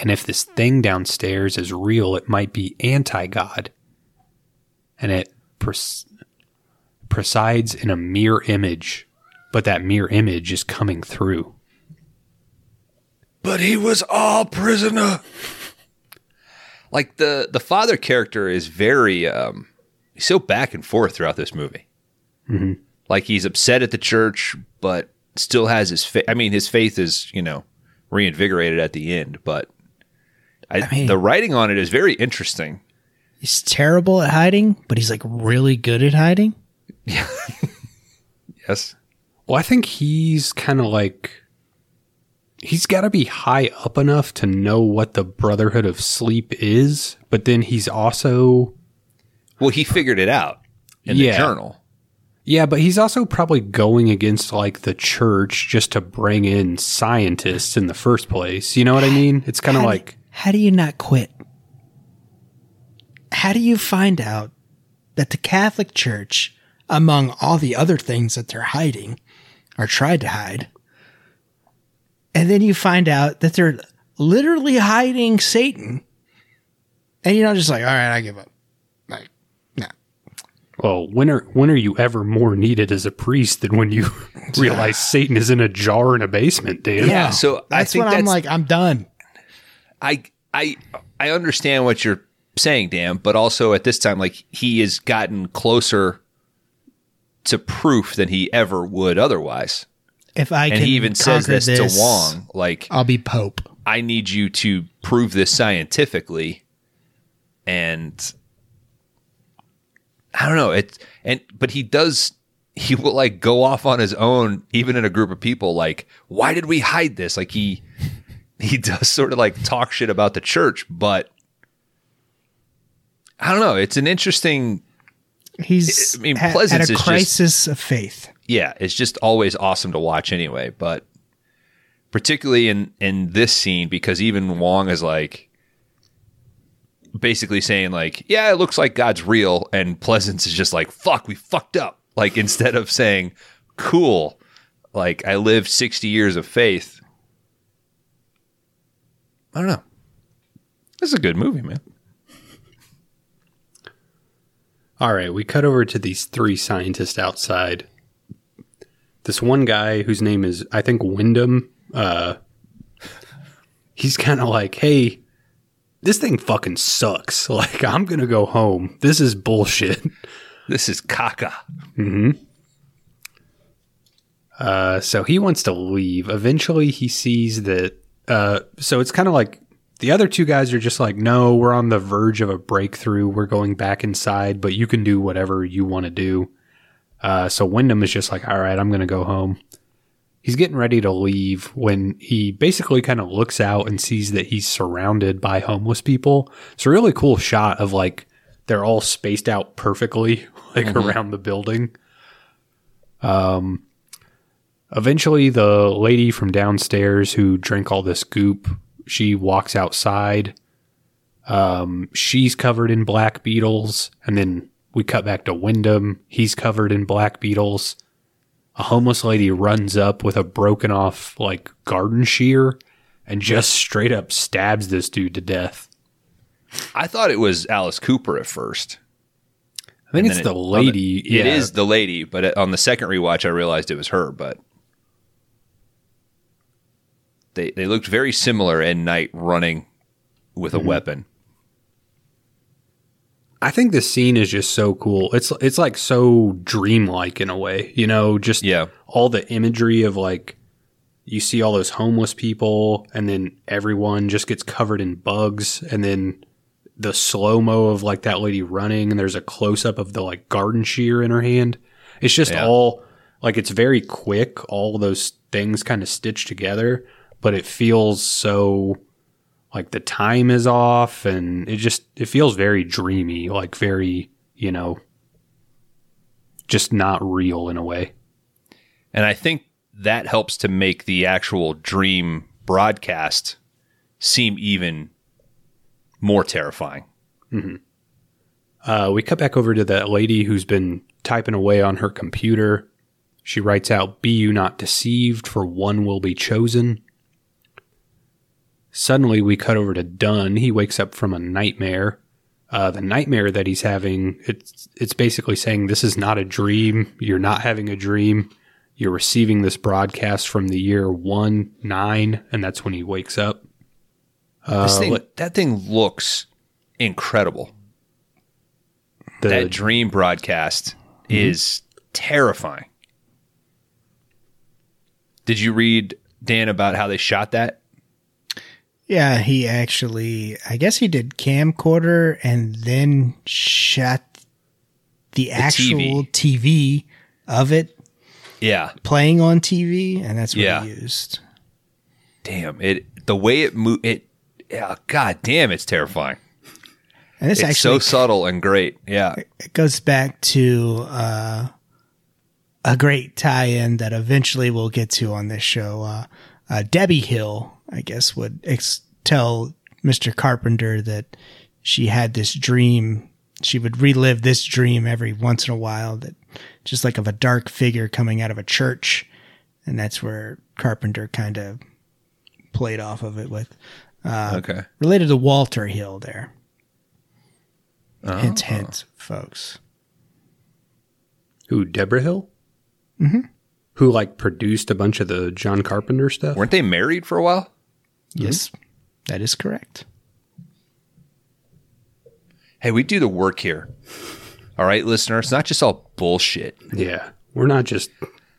And if this thing downstairs is real, it might be anti-God. And it pres- presides in a mirror image, but that mirror image is coming through. But he was all prisoner. Like the the father character is very um he's so back and forth throughout this movie. Mhm. Like he's upset at the church, but still has his faith. I mean, his faith is you know reinvigorated at the end, but I, mean- the writing on it is very interesting. He's terrible at hiding, but he's like really good at hiding. Yeah. Yes, Well, I think he's kind of like he's got to be high up enough to know what the Brotherhood of Sleep is, but then he's also well, he figured it out in Yeah. the journal. yeah, but he's also probably going against like the church just to bring in scientists in the first place. You know what I mean? It's kind of How do- like how do you not quit? How do you find out that the Catholic Church, among all the other things that they're hiding or tried to hide, and then you find out that they're literally hiding Satan, and you're not just like, all right, I give up. Like, no. well, when are when are you ever more needed as a priest than when you realize Satan is in a jar in a basement, Dan? Yeah, so I That's think when I'm like, I'm done. I I I understand what you're saying, Dan, but also at this time, like he has gotten closer to proof than he ever would otherwise. If I And can he even says conquer this, to Wong, like I'll be Pope. I need you to prove this scientifically, and I don't know it. And but he does. He will like go off on his own, even in a group of people. Like, why did we hide this? Like he he does sort of like talk shit about the church, but I don't know. It's an interesting. He's I mean, at- at a is just- crisis of faith. Yeah, it's just always awesome to watch anyway. But particularly in in this scene, because even Wong is like basically saying like, "Yeah, it looks like God's real," and Pleasence is just like, "Fuck, we fucked up." Like instead of saying, "Cool," like I lived sixty years of faith. I don't know. This is a good movie, man. All right, we cut over to these three scientists outside. This one guy whose name is I think Wyndham, uh he's kind of like, "Hey, this thing fucking sucks. Like I'm going to go home. This is bullshit." This is caca. Uh so he wants to leave. Eventually he sees that uh so it's kind of like the other two guys are just like, "No, we're on the verge of a breakthrough. We're going back inside, but you can do whatever you want to do." Uh, so Wyndham is just like, all right, I'm going to go home. He's getting ready to leave when he basically kind of looks out and sees that he's surrounded by homeless people. It's a really cool shot of like they're all spaced out perfectly, like around the building. Um, eventually, the lady from downstairs who drank all this goop, she walks outside. Um, she's covered in black beetles, and then we cut back to Wyndham. He's covered in black beetles. A homeless lady runs up with a broken off like garden shear and just straight up stabs this dude to death. I thought it was Alice Cooper at first. I think And it's the it- lady. It yeah. is the lady, but on the second rewatch, I realized it was her. But they they looked very similar in night running with a Mm-hmm. weapon. I think this scene is just so cool. It's it's like so dreamlike in a way, you know, just Yeah. all the imagery of like you see all those homeless people and then everyone just gets covered in bugs and then the slow-mo of like that lady running and there's a close up of the like garden shear in her hand. It's just Yeah. all like it's very quick, all those things kind of stitched together, but it feels so like the time is off and it just it feels very dreamy like very you know just not real in a way And I think that helps to make the actual dream broadcast seem even more terrifying. uh, we cut back over to that lady who's been typing away on her computer. She writes out, Be you not deceived, for one will be chosen. Suddenly, we cut over to Dun. He wakes up from a nightmare. Uh, the nightmare that he's having, it's, it's basically saying, This is not a dream. You're not having a dream. You're receiving this broadcast from the year 1 9, and that's when he wakes up. Uh, thing, let- that thing looks incredible. the, that dream broadcast is terrifying. Did you read Dan about how they shot that? Yeah, he actually, I guess he did camcorder and then shot the, actual TV. of it Yeah. playing on TV, and that's what Yeah. he used. Damn it. The way it moved. It. Yeah. God damn. It's terrifying. And this It's actually so subtle and great. Yeah. it goes back to uh, a great tie-in that eventually we'll get to on this show. Uh, uh, Debbie Hill, I guess, would ex- tell Mr. Carpenter that she had this dream. She would relive this dream every once in a while, that just like of a dark figure coming out of a church, and that's where Carpenter kind of played off of it with okay. related to Walter Hill there. Hint, hint, folks. Who, Debra Hill? Mm-hmm. Who, like, produced a bunch of the John Carpenter stuff? Weren't they married for a while? Mm-hmm. Yes, that is correct. Hey, we do the work here. All right, listener. It's not just all bullshit. Yeah. We're not just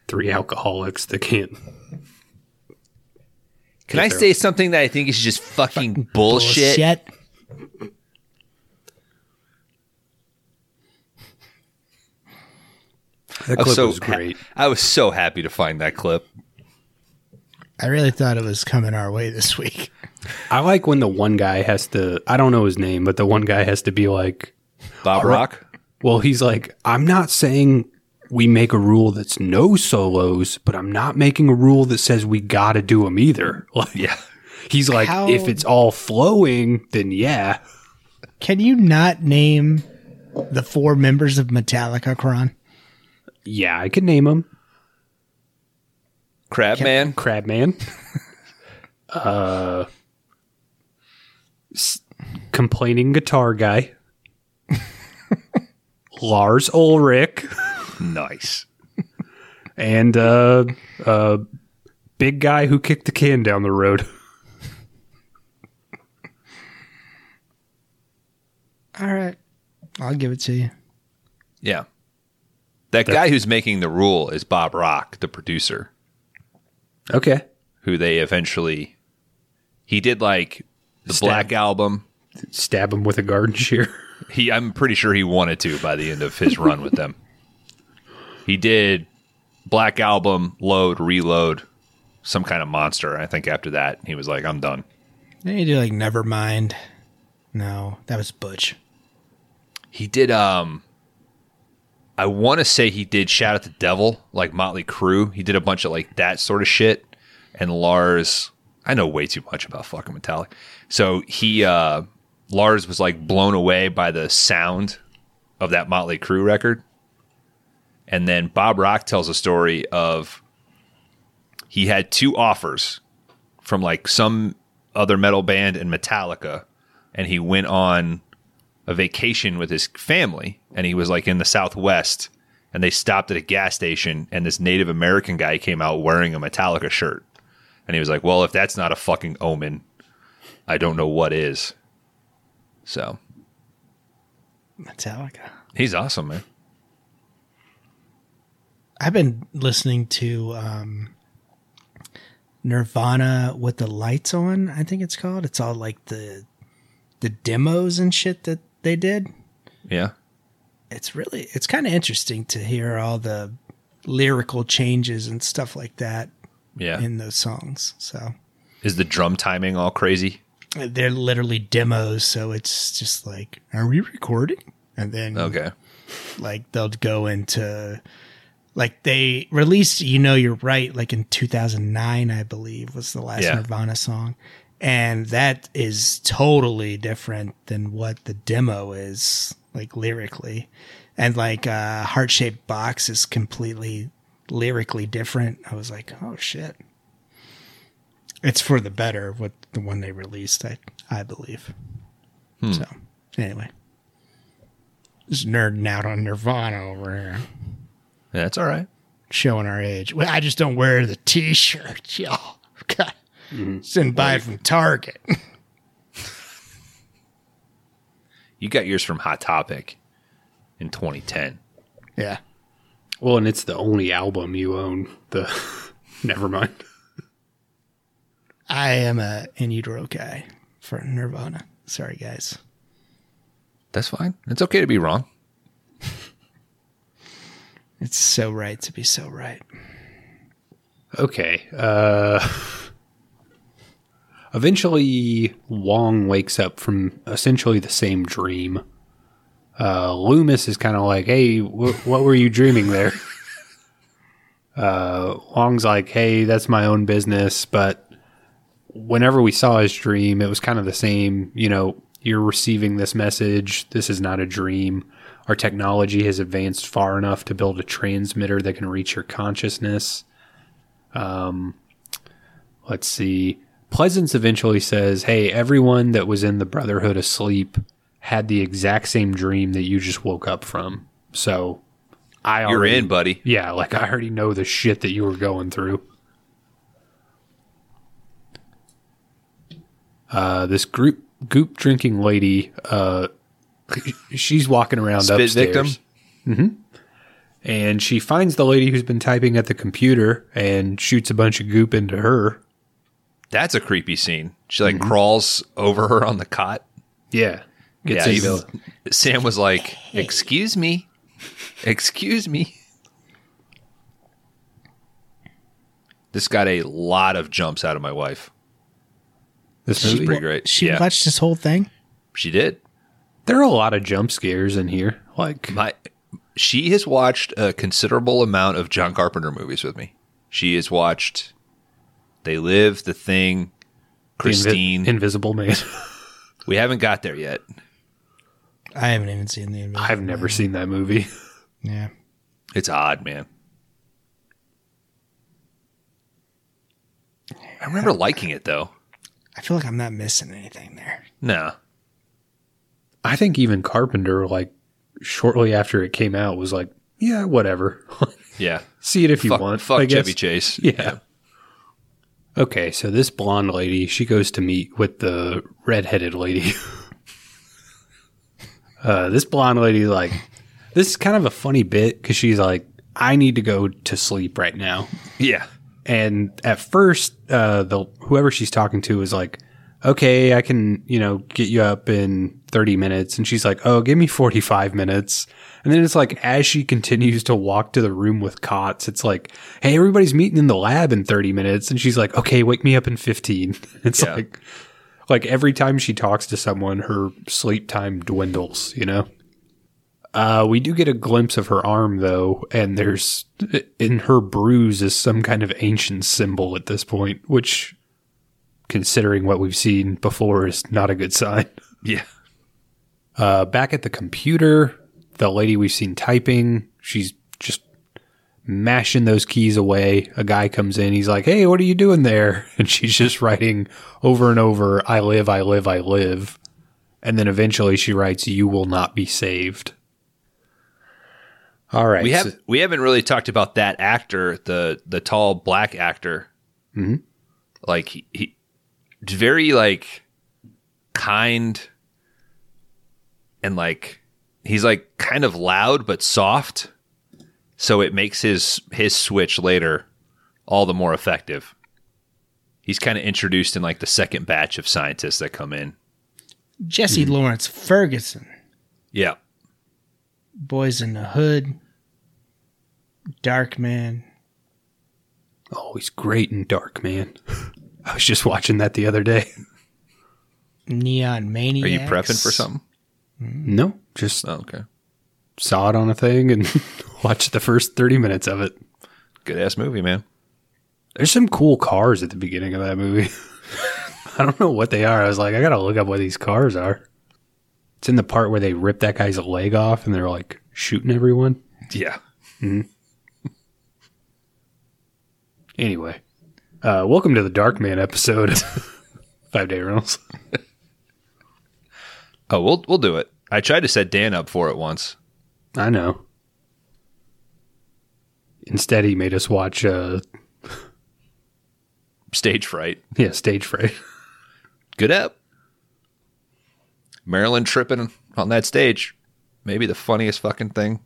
three alcoholics that can't. Can I say something that I think is just fucking bullshit? Bullshit. That clip so was great. I was so happy to find that clip. I really thought it was coming our way this week. I like when the one guy has to, I don't know his name, but the one guy has to be like, Bob All right. Rock. well, he's like, I'm not saying we make a rule that's no solos, but I'm not making a rule that says we got to do them either. Like, Yeah. he's like, How- if it's all flowing, then yeah. Can you not name the four members of Metallica, Kron? Yeah, I could name him. Crab Man. Crabman. uh, s- complaining guitar guy. Lars Ulrich Nice. and uh, uh, big guy who kicked the can down the road. All right, I'll give it to you. Yeah. That guy who's making the rule is Bob Rock, the producer, Okay. who they eventually he did like the Stab. Black album. Stab him with a garden shear. He I'm pretty sure he wanted to by the end of his run with them. He did Black album, load, reload, some kind of monster. I think after that he was like, I'm done. Then you do like Nevermind. No, that was Butch. He did um I want to say he did Shout at the Devil, like Motley Crue. He did a bunch of like that sort of shit. And Lars, I know way too much about fucking Metallic. So he uh Lars was like blown away by the sound of that Motley Crue record. And then Bob Rock tells a story of he had two offers from like some other metal band and Metallica and he went on a vacation with his family and he was like in the southwest and they stopped at a gas station and this native american guy came out wearing a metallica shirt and he was like well if that's not a fucking omen i don't know what is so Metallica. he's awesome man I've been listening to um, Nirvana with the lights on. I think it's called. It's all like the the demos and shit that they did. yeah It's really it's kind of interesting to hear all the lyrical changes and stuff like that yeah in those songs. So is the drum timing all crazy uh, they're literally demos. So it's just like, are we recording? And then okay like they'll go into like they released you know you're right like in 2009 i believe was the last Yeah. nirvana song and that is totally different than what the demo is like lyrically and like uh, heart shaped box is completely lyrically different. I was like, oh shit. It's for the better with the one they released, I I believe. So anyway, just nerding out on Nirvana over here, Yeah, that's all right. showing our age. Well, I just don't wear the T-shirt, y'all. God, just didn't buy it from Target. You got yours from Hot Topic in 2010. yeah, Well, and it's the only album you own. The never mind. I am a in utero guy for Nirvana. Sorry, guys. That's fine. It's okay to be wrong. It's so right to be so right. Okay. Uh, eventually, Wong wakes up from essentially the same dream. Uh, Loomis is kind of like, "Hey, wh- what were you dreaming there?" uh, Wong's like, "Hey, that's my own business." But whenever we saw his dream, it was kind of the same. You know, you're receiving this message. This is not a dream. Our technology has advanced far enough to build a transmitter that can reach your consciousness Um, let's see. Pleasence eventually says, Hey, everyone that was in the Brotherhood asleep had the exact same dream that you just woke up from. So I You're in, buddy. Yeah, like I already know the shit that you were going through. Uh, this group goop drinking lady, uh, she's walking around Spit upstairs victim. and she finds the lady who's been typing at the computer and shoots a bunch of goop into her. That's a creepy scene. She like mm-hmm. crawls over her on the cot. Yeah. Gets yeah, into even- Sam was like, "Excuse me, excuse me." This got a lot of jumps out of my wife. this She's movie. pretty great. She yeah, watched this whole thing. she did. There are a lot of jump scares in here. Like My, she has watched a considerable amount of John Carpenter movies with me. She has watched They Live, The Thing, the Invi- Christine. Invisible Man. we haven't got there yet. I haven't even seen the. Invisible I've never Man. seen that movie. Yeah, It's odd, man. I remember liking it though. I feel like I'm not missing anything there. No. I think even Carpenter, like shortly after it came out, was like, "Yeah, whatever. Yeah. See it if you fuck want." fuck I guess. Chevy Chase. Yeah. Okay, so this blonde lady, she goes to meet with the redheaded lady. uh, this blonde lady, like, this is kind of a funny bit because she's like, I need to go to sleep right now. Yeah. And at first, uh, the whoever she's talking to is like, okay, I can, you know, get you up in 30 minutes. And she's like, oh, give me 45 minutes. And then it's like, as she continues to walk to the room with cots, it's like, hey, everybody's meeting in the lab in 30 minutes. And she's like, okay, wake me up in 15. It's Yeah. like, like every time she talks to someone, her sleep time dwindles, you know? Uh, we do get a glimpse of her arm though, and there's in her bruise is some kind of ancient symbol at this point, which, considering what we've seen before, is not a good sign. Yeah. Uh, back at the computer, the lady we've seen typing, she's just mashing those keys away. A guy comes in, he's like, Hey, what are you doing there? And she's just writing over and over, I live, I live, I live. And then eventually she writes, You will not be saved. All right. We so- have we haven't really talked about that actor, the the tall black actor. Mhm. Like he, he very like kind and like he's like kind of loud but soft. So it makes his his switch later all the more effective. He's kind of introduced in like the second batch of scientists that come in. Jessie hmm. Lawrence Ferguson, Yeah. Boyz n the Hood, Darkman. Oh, he's great in Dark, man. I was just watching that the other day. Neon Mania. Are you prepping for something? No, just Oh, okay. saw it on a thing and watched the first 30 minutes of it. Good ass movie, man. There's some cool cars at the beginning of that movie. I don't know what they are. I was like, I gotta look up what these cars are. It's in the part where they rip that guy's leg off and they're like shooting everyone. Yeah. Anyway, uh, welcome to the Darkman episode Five Day Rentals. Oh, we'll we'll do it. I tried to set Dan up for it once. I know. Instead, he made us watch, uh, Stage fright. yeah, Stage Fright. Good app. Marilyn tripping on that stage. Maybe the funniest fucking thing.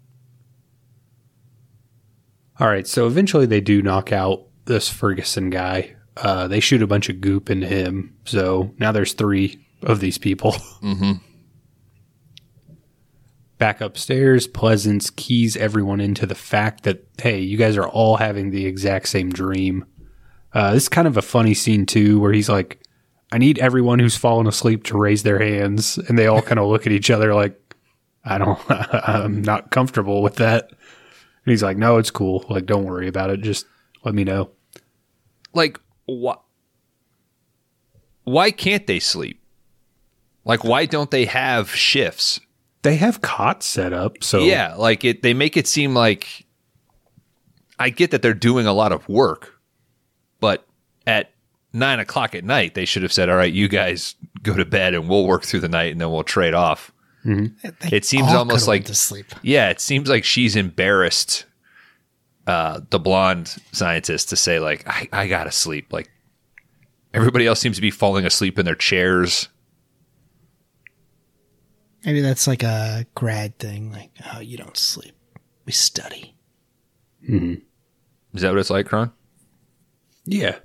All right, so eventually they do knock out this Ferguson guy. Uh, they shoot a bunch of goop into him. So now there's three of these people. Mm-hmm. Back upstairs, Pleasence keys everyone into the fact that, hey, you guys are all having the exact same dream. Uh, this is kind of a funny scene, too, where he's like, I need everyone who's fallen asleep to raise their hands. And they all kind of look at each other like, I don't, I'm not comfortable with that. And he's like, no, it's cool. Like, don't worry about it. Just let me know. Like what? Why can't they sleep? Like why don't they have shifts? They have cots set up. So, Yeah, like it. They make it seem like. I get that they're doing a lot of work, but at nine o'clock at night, they should have said, "All right, you guys go to bed, and we'll work through the night, and then we'll trade off." They It seems all almost like- to sleep. Yeah, it seems like she's embarrassed uh, the blonde scientist to say like, I, I gotta sleep. Like everybody else seems to be falling asleep in their chairs. Maybe that's like a grad thing. Like, oh, you don't sleep. We study. Is that what it's like, Ron? yeah.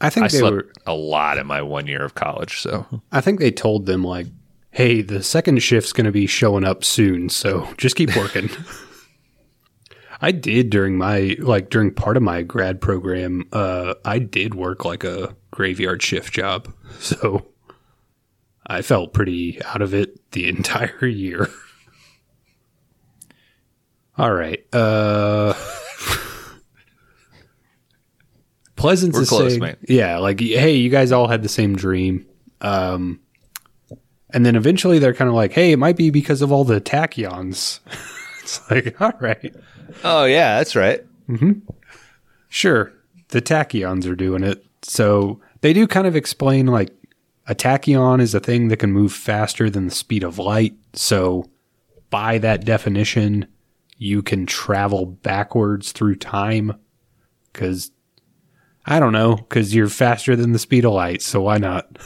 I think I they slept were, a lot in my one year of college, so I think they told them, like, hey, the second shift's going to be showing up soon. So just keep working. I did during my, like, during part of my grad program, uh, I did work like a graveyard shift job. So I felt pretty out of it the entire year. All right. Uh, Pleasence We're is close, saying, mate. yeah, like, hey, you guys all had the same dream. Um, and then eventually they're kind of like, hey, it might be because of all the tachyons. it's like, all right, Oh yeah, that's right. sure. The tachyons are doing it. So they do kind of explain like a tachyon is a thing that can move faster than the speed of light. So by that definition, you can travel backwards through time because I don't know, because you're faster than the speed of light. So why not?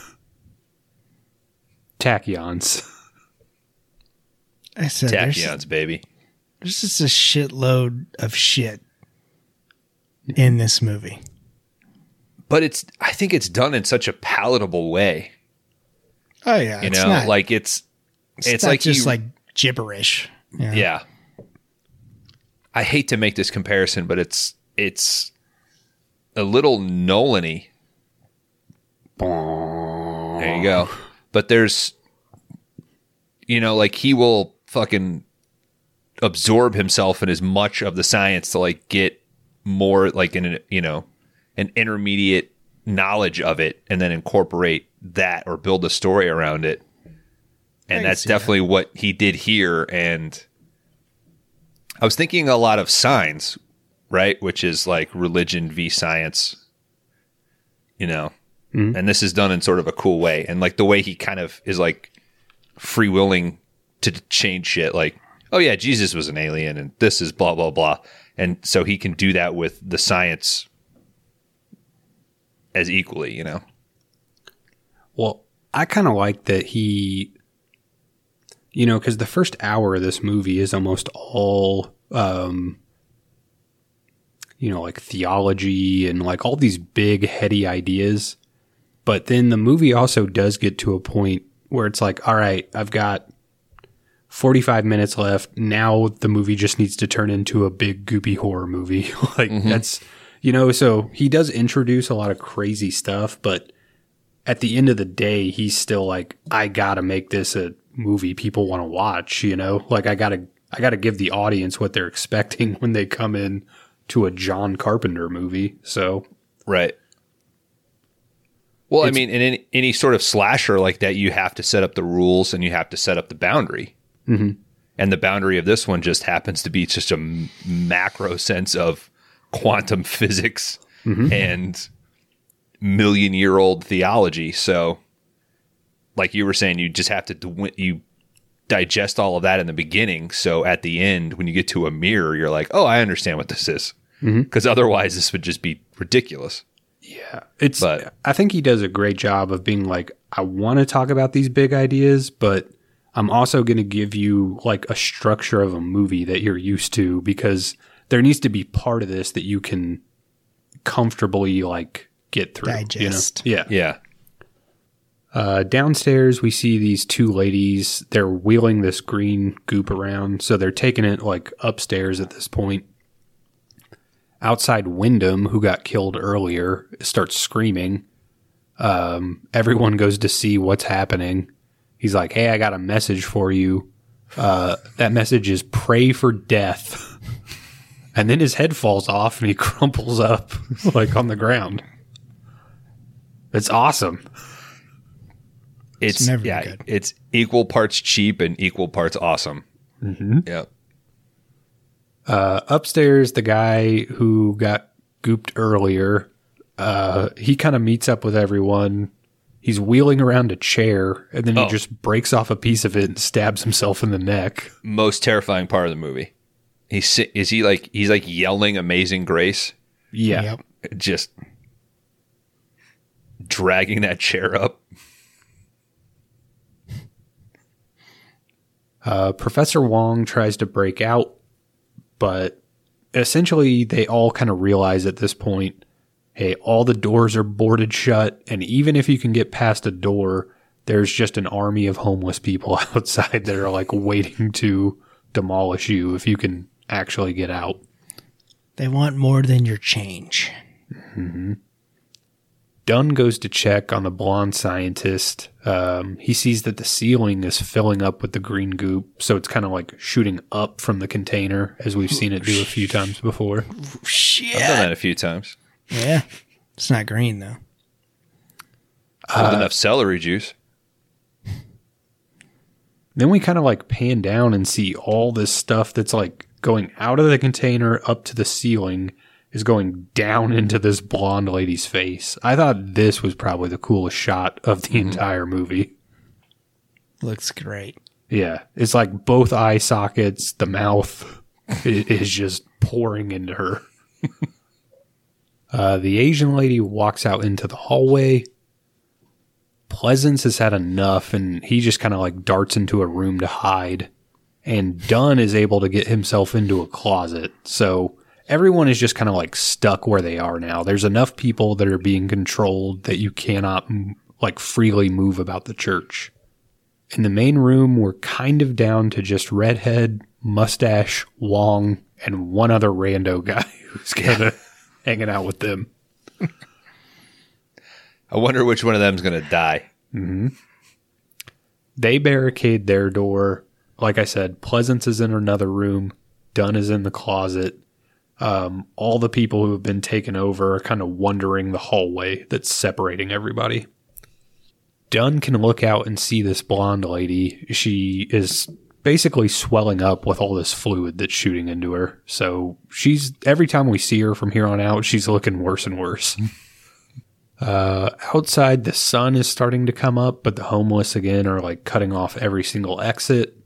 Tachyons. I said there's, Tachyons, baby. there's just a shitload of shit in this movie. But it's I think it's done in such a palatable way. Oh yeah, You it's know, not, like it's it's, it's like just you- like gibberish. know? Yeah. I hate to make this comparison, but it's it's a little Nolan-y. There you go. But there's you know, like he will fucking absorb himself in as much of the science to like get more like in an you know, an intermediate knowledge of it and then incorporate that or build a story around it. And that's definitely what he did here and I was thinking a lot of signs, right? Which is like religion v science, you know. And this is done in sort of a cool way, and like the way he kind of is like free willing to change shit. Like, oh yeah, Jesus was an alien, and this is blah blah blah, and so he can do that with the science as equally, you know. Well, I kind of like that he, you know, because the first hour of this movie is almost all, um, you know, like theology and like all these big, heady ideas. But then the movie also does get to a point where it's like, all right, I've got 45 minutes left. Now the movie just needs to turn into a big, goopy horror movie. like, that's, you know, so he does introduce a lot of crazy stuff, but at the end of the day, he's still like, I gotta make this a movie people want to watch, you know? Like I gotta I gotta give the audience what they're expecting when they come in to a John Carpenter movie. So Right. Well, I mean, in any, any sort of slasher like that, you have to set up the rules and you have to set up the boundary. Mm-hmm. And the boundary of this one just happens to be just a m- macro sense of quantum physics mm-hmm. and million year old theology. So, like you were saying, you just have to you digest all of that in the beginning. So at the end, when you get to a mirror, you're like, oh, I understand what this is. Mm-hmm. Because otherwise, this would just be ridiculous. Yeah, it's. But- I think he does a great job of being like, I want to talk about these big ideas, but I'm also going to give you like a structure of a movie that you're used to because there needs to be part of this that you can comfortably like get through. Digest. You know? Yeah. Yeah. Uh, downstairs, we see these two ladies. They're wheeling this green goop around, so they're taking it like upstairs at this point. Outside, Wyndham, who got killed earlier, starts screaming. Um, everyone goes to see what's happening. He's like, "Hey, I got a message for you. Uh, that message is pray for death." and then his head falls off and he crumples up like on the ground. It's awesome. It's, never yeah, good. it's equal parts cheap and equal parts awesome. Mm-hmm. Yeah. Uh, upstairs, the guy who got gooped earlier, uh, he kind of meets up with everyone. He's wheeling around a chair, and then he Oh. just breaks off a piece of it and stabs himself in the neck. Most terrifying part of the movie. He's is he like he's like yelling "Amazing Grace," Yeah, Yep. just dragging that chair up. Uh, Professor Wong tries to break out, but essentially they all kind of realize at this point hey, all the doors are boarded shut, and even if you can get past a door, there's just an army of homeless people outside that are like waiting to demolish you if you can actually get out. They want more than your change. Hmm. Dun goes to check on the blonde scientist. Um, he sees that the ceiling is filling up with the green goop, so it's kind of like shooting up from the container, as we've seen it do a few times before. I've done that a few times. Yeah. It's not green though. Hold enough celery juice. Then we kind of like pan down and see all this stuff that's like going out of the container up to the ceiling is going down into this blonde lady's face. I thought this was probably the coolest shot of the entire movie. Looks great. Yeah, it's like both eye sockets, the mouth is just pouring into her. uh, the Asian lady walks out into the hallway. Pleasence has had enough, and he just kind of like darts into a room to hide. And Dun is able to get himself into a closet. So everyone is just kind of like stuck where they are now. There's enough people that are being controlled that you cannot like freely move about the church. In the main room, we're kind of down to just Redhead, Mustache, Wong, and one other rando guy who's kind of hanging out with them. I wonder which one of them is going to die. Mm-hmm. They barricade their door. Like I said, Pleasence is in another room. Dun is in the closet. Um, all the people who have been taken over are kind of wandering the hallway that's separating everybody. Dun can look out and see this blonde lady. She is basically swelling up with all this fluid that's shooting into her. So she's every time we see her from here on out, she's looking worse and worse. Uh, outside, the sun is starting to come up, but the homeless again are like cutting off every single exit.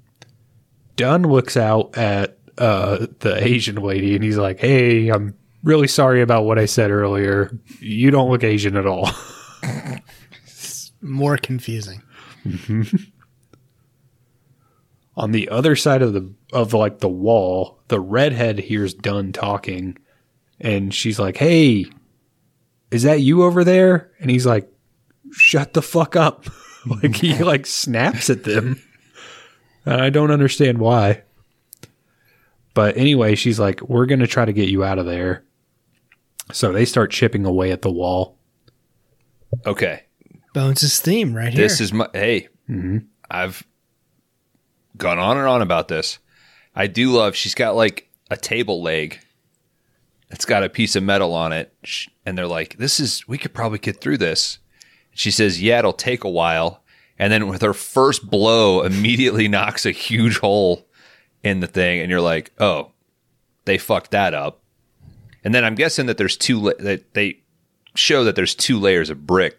Dun looks out at uh, the Asian lady and he's like, Hey, I'm really sorry about what I said earlier. You don't look Asian at all. More confusing. On the other side of the of like the wall, the redhead hears Dun talking and she's like, Hey, is that you over there? And he's like, Shut the fuck up. like he like snaps at them. And I don't understand why. But anyway, she's like, We're gonna try to get you out of there. So they start chipping away at the wall. Okay. Bones' theme right here. This is my hey. Mm-hmm. I've gone on and on about this. I do love. She's got like a table leg. It's got a piece of metal on it, and they're like, "This is. We could probably get through this." She says, "Yeah, it'll take a while." And then with her first blow, immediately knocks a huge hole in the thing, and you're like, "Oh, they fucked that up." And then I'm guessing that there's two la- that they show that there's two layers of brick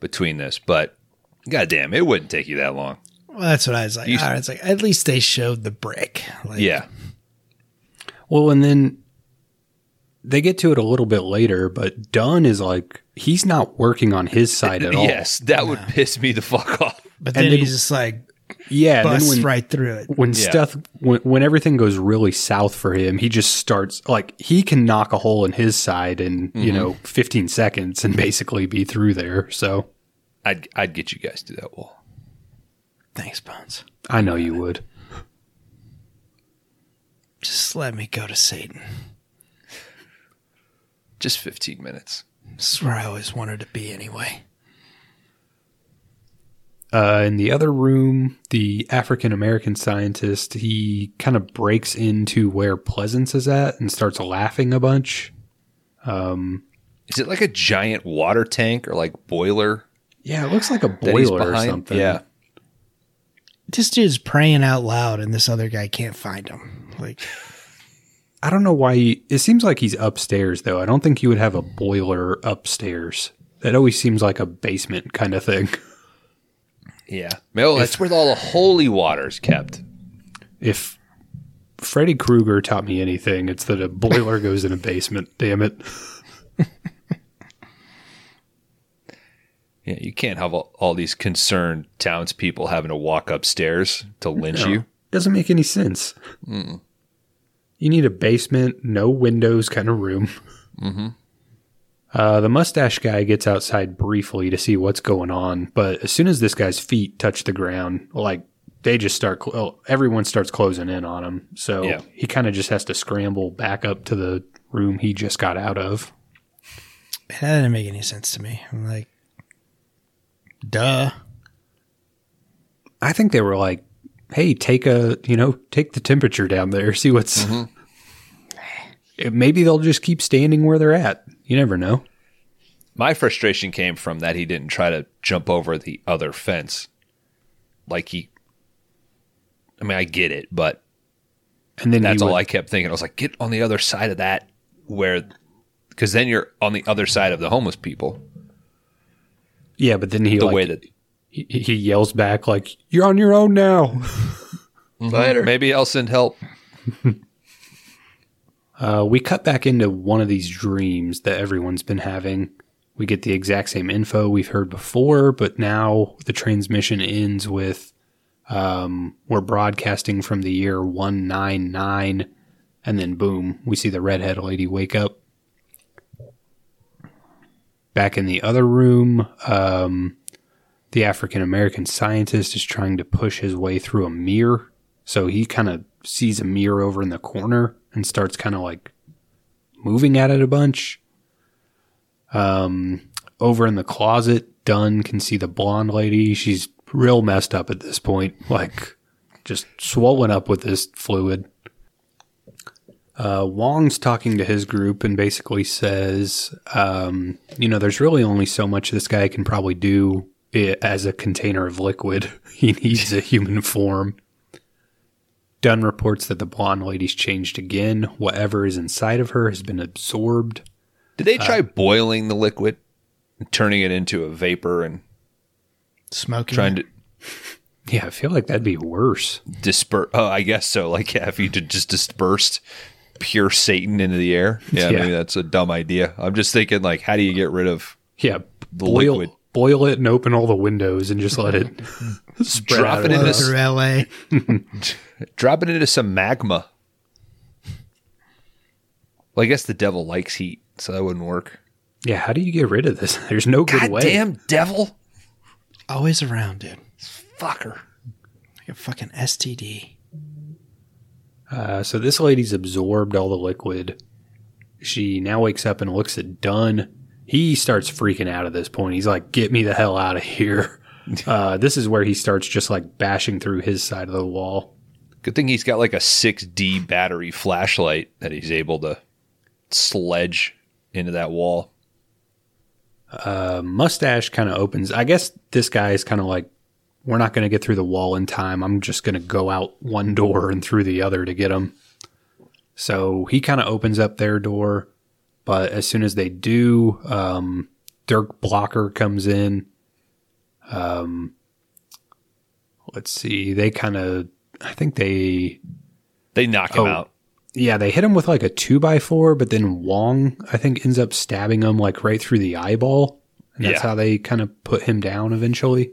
between this, but goddamn, it wouldn't take you that long. Well, that's what I was like. You- all right, it's like at least they showed the brick. Like, Yeah, Well, and then they get to it a little bit later, but Dun is like, he's not working on his side at all. yes, that would piss me the fuck off. But And then then- he's just like Yeah. And then busts when, right through it. when Yeah. stuff, when, when everything goes really south for him, he just starts, like, he can knock a hole in his side in, you mm-hmm. know, 15 seconds and basically be through there. So I'd I'd get you guys to that wall. Thanks, Bones. I know you would. Just let me go to Satan. Just 15 minutes. This is where I always wanted to be anyway. Uh, in the other room, the African American scientist he kind of breaks into where Pleasence is at and starts laughing a bunch. Is it like a giant water tank or like boiler Yeah, it looks like a boiler or something. Yeah. This dude's praying out loud, and this other guy can't find him. Like, I don't know why. He, it seems like he's upstairs though. I don't think he would have a boiler upstairs. That always seems like a basement kind of thing. Yeah. No, that's where all the holy water's kept. If Freddy Krueger taught me anything, it's that a boiler goes in a basement. Damn it. Yeah, you can't have all, all these concerned townspeople having to walk upstairs to lynch you. Doesn't make any sense. You need a basement, no windows kind of room. Uh, the mustache guy gets outside briefly to see what's going on, but as soon as this guy's feet touch the ground, like they just start, cl- everyone starts closing in on him. So Yeah. he kind of just has to scramble back up to the room he just got out of. that didn't make any sense to me. I'm like, duh. I think they were like, "Hey, take a you know take the temperature down there, see what's." Eh, Maybe they'll just keep standing where they're at. You never know. My frustration came from that he didn't try to jump over the other fence. Like he I mean, I get it, but And then that's all would- I kept thinking. I was like, get on the other side of that where because then you're on the other side of the homeless people. yeah, but then he The like, way that he, he yells back like, "You're on your own now." later. Maybe I'll send help. Uh, we cut back into one of these dreams that everyone's been having. We get the exact same info we've heard before, but now the transmission ends with um, we're broadcasting from the year 199, and then boom, we see the redhead lady wake up. Back in the other room, um, the African American scientist is trying to push his way through a mirror. So he kind of sees a mirror over in the corner and starts kind of like moving at it a bunch. Um, over in the closet, Dun can see the blonde lady. She's real messed up at this point, like just swollen up with this fluid. Uh, Wong's talking to his group and basically says, um, you know, there's really only so much this guy can probably do as a container of liquid. He needs a human form. Dun reports that the blonde lady's changed again. Whatever is inside of her has been absorbed. Did they uh, try boiling the liquid and turning it into a vapor and Smoking. trying to Yeah, I feel like that'd be worse. disperse? Oh, I guess so. Like, yeah, if you just dispersed pure Satan into the air. Yeah, Yeah. maybe that's a dumb idea. I'm just thinking, like, how do you get rid of Yeah, The boil liquid. Boil it and open all the windows and just let it spread Drop out it in around. this- through LA. drop it into some magma? Well, I guess the devil likes heat, so that wouldn't work. Yeah, how do you get rid of this? There's no good God way. damn devil, Always around, dude. fucker. Like a fucking STD. Uh, so this lady's absorbed all the liquid. She now wakes up and looks at Dun. He starts freaking out at this point. He's like, "Get me the hell out of here!" Uh, this is where he starts just like bashing through his side of the wall. Good thing he's got like a 6D battery flashlight that he's able to sledge into that wall. Uh, mustache kind of opens. I guess this guy is kind of like, we're not going to get through the wall in time. I'm just going to go out one door and through the other to get him. So he kind of opens up their door, but as soon as they do, um, Dirk Blocker comes in. Um, let's see. They kind of, I think they They knock him Oh. out. yeah, they hit him with like a two by four, but then Wong, I think, ends up stabbing him like right through the eyeball. And that's Yeah. how they kind of put him down eventually.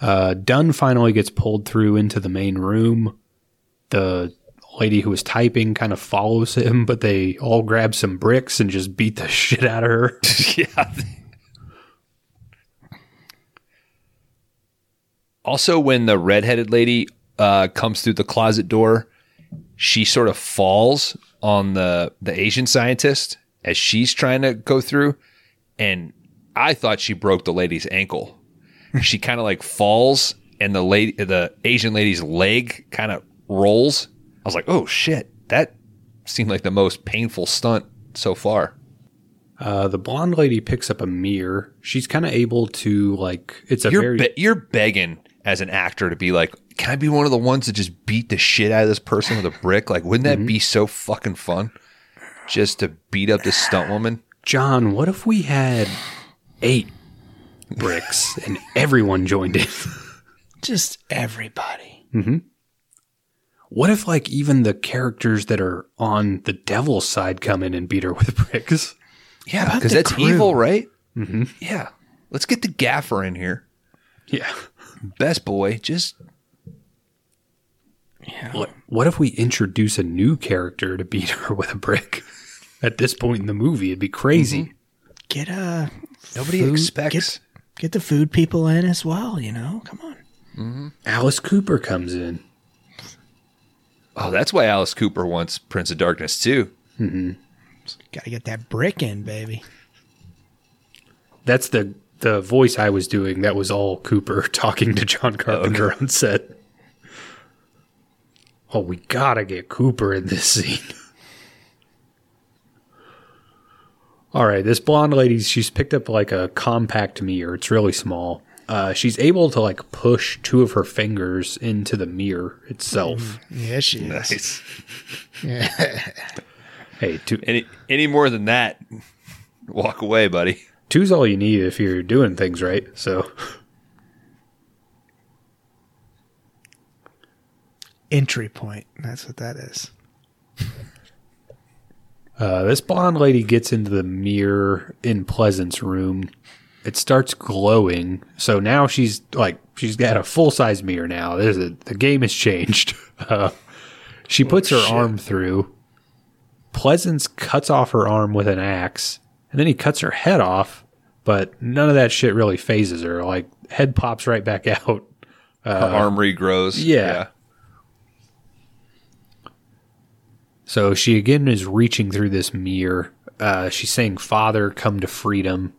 Uh, Dun finally gets pulled through into the main room. The lady who was typing kind of follows him, but they all grab some bricks and just beat the shit out of her. yeah. Also, when the redheaded lady uh, comes through the closet door, she sort of falls on the the Asian scientist as she's trying to go through, and I thought she broke the lady's ankle. she kind of like falls, and the lady, the Asian lady's leg, kind of rolls. I was like, "Oh shit!" That seemed like the most painful stunt so far. Uh, the blonde lady picks up a mirror. She's kind of able to like. It's a you're very be- you're begging as an actor to be like, can I be one of the ones that just beat the shit out of this person with a brick? Like, wouldn't that be so fucking fun? Just to beat up this stunt woman. John, what if we had eight bricks and everyone joined in? Just everybody. What if, like, even the characters that are on the devil's side come in and beat her with bricks? Yeah, because that's crew? evil, right? Mm-hmm. Yeah. Let's get the gaffer in here. Yeah. Best boy. Just What, what if we introduce a new character to beat her with a brick? At this point in the movie, it'd be crazy. Mm-hmm. Get a. nobody Food- expects. Get, get the food people in as well. You know, come on. Mm-hmm. Alice Cooper comes in. Oh, that's why Alice Cooper wants Prince of Darkness too. Mm-hmm. Got to get that brick in, baby. That's the the voice I was doing. That was all Cooper talking to John Carpenter on set. Oh, we gotta get Cooper in this scene. all right, this blonde lady, she's picked up like a compact mirror. It's really small. Uh, she's able to like push two of her fingers into the mirror itself. Yeah, she is. Nice. Hey, two, Any any more than that, walk away, buddy. two's all you need if you're doing things right. So. Entry point. That's what that is. Uh, this blonde lady gets into the mirror in Pleasence's room. It starts glowing. So now she's like, she's got a full size mirror now. There's a, the game has changed. Uh, she puts her arm through. Pleasence cuts off her arm with an axe, and then he cuts her head off. But none of that shit really phases her. Like head pops right back out. Her arm regrows. yeah. So she again is reaching through this mirror. Uh, she's saying, "Father, come to freedom."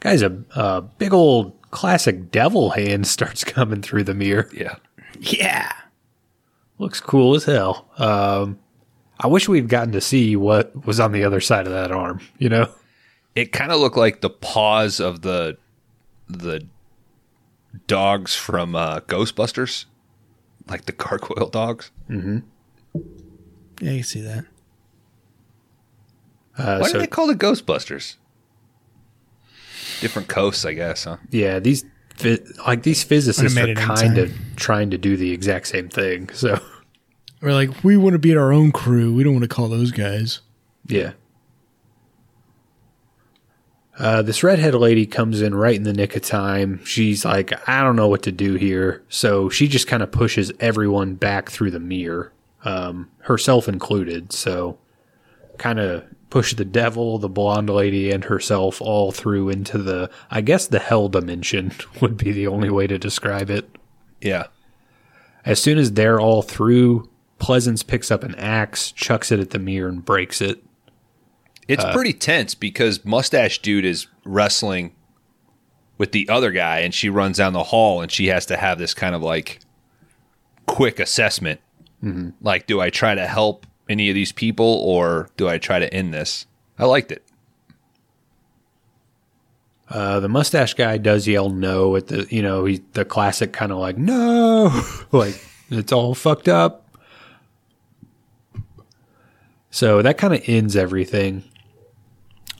Guys, a, a big old classic devil hand starts coming through the mirror. Yeah. Yeah. Looks cool as hell. Um, I wish we'd gotten to see what was on the other side of that arm. You know, it kind of looked like the paws of the the dogs from uh, Ghostbusters, like the gargoyle dogs. Yeah, you see that. uh, Why so do they call it Ghostbusters? Different coasts, I guess, huh? yeah, these like these physicists made are kind of trying to do the exact same thing. So We're like, we want to beat our own crew. We don't want to call those guys. Yeah. Uh, this redhead lady comes in right in the nick of time. She's like, I don't know what to do here. So she just kind of pushes everyone back through the mirror, um, herself included. So kind of push the devil, the blonde lady, and herself all through into the, I guess the hell dimension would be the only way to describe it. Yeah. As soon as they're all through, Pleasence picks up an axe, chucks it at the mirror, and breaks it. It's uh, pretty tense because Mustache Dude is wrestling with the other guy, and she runs down the hall, and she has to have this kind of like quick assessment. Mm-hmm. Like, do I try to help any of these people, or do I try to end this? I liked it. Uh, the mustache guy does yell no at the, you know, he the classic kind of like no, like it's all fucked up. So that kind of ends everything.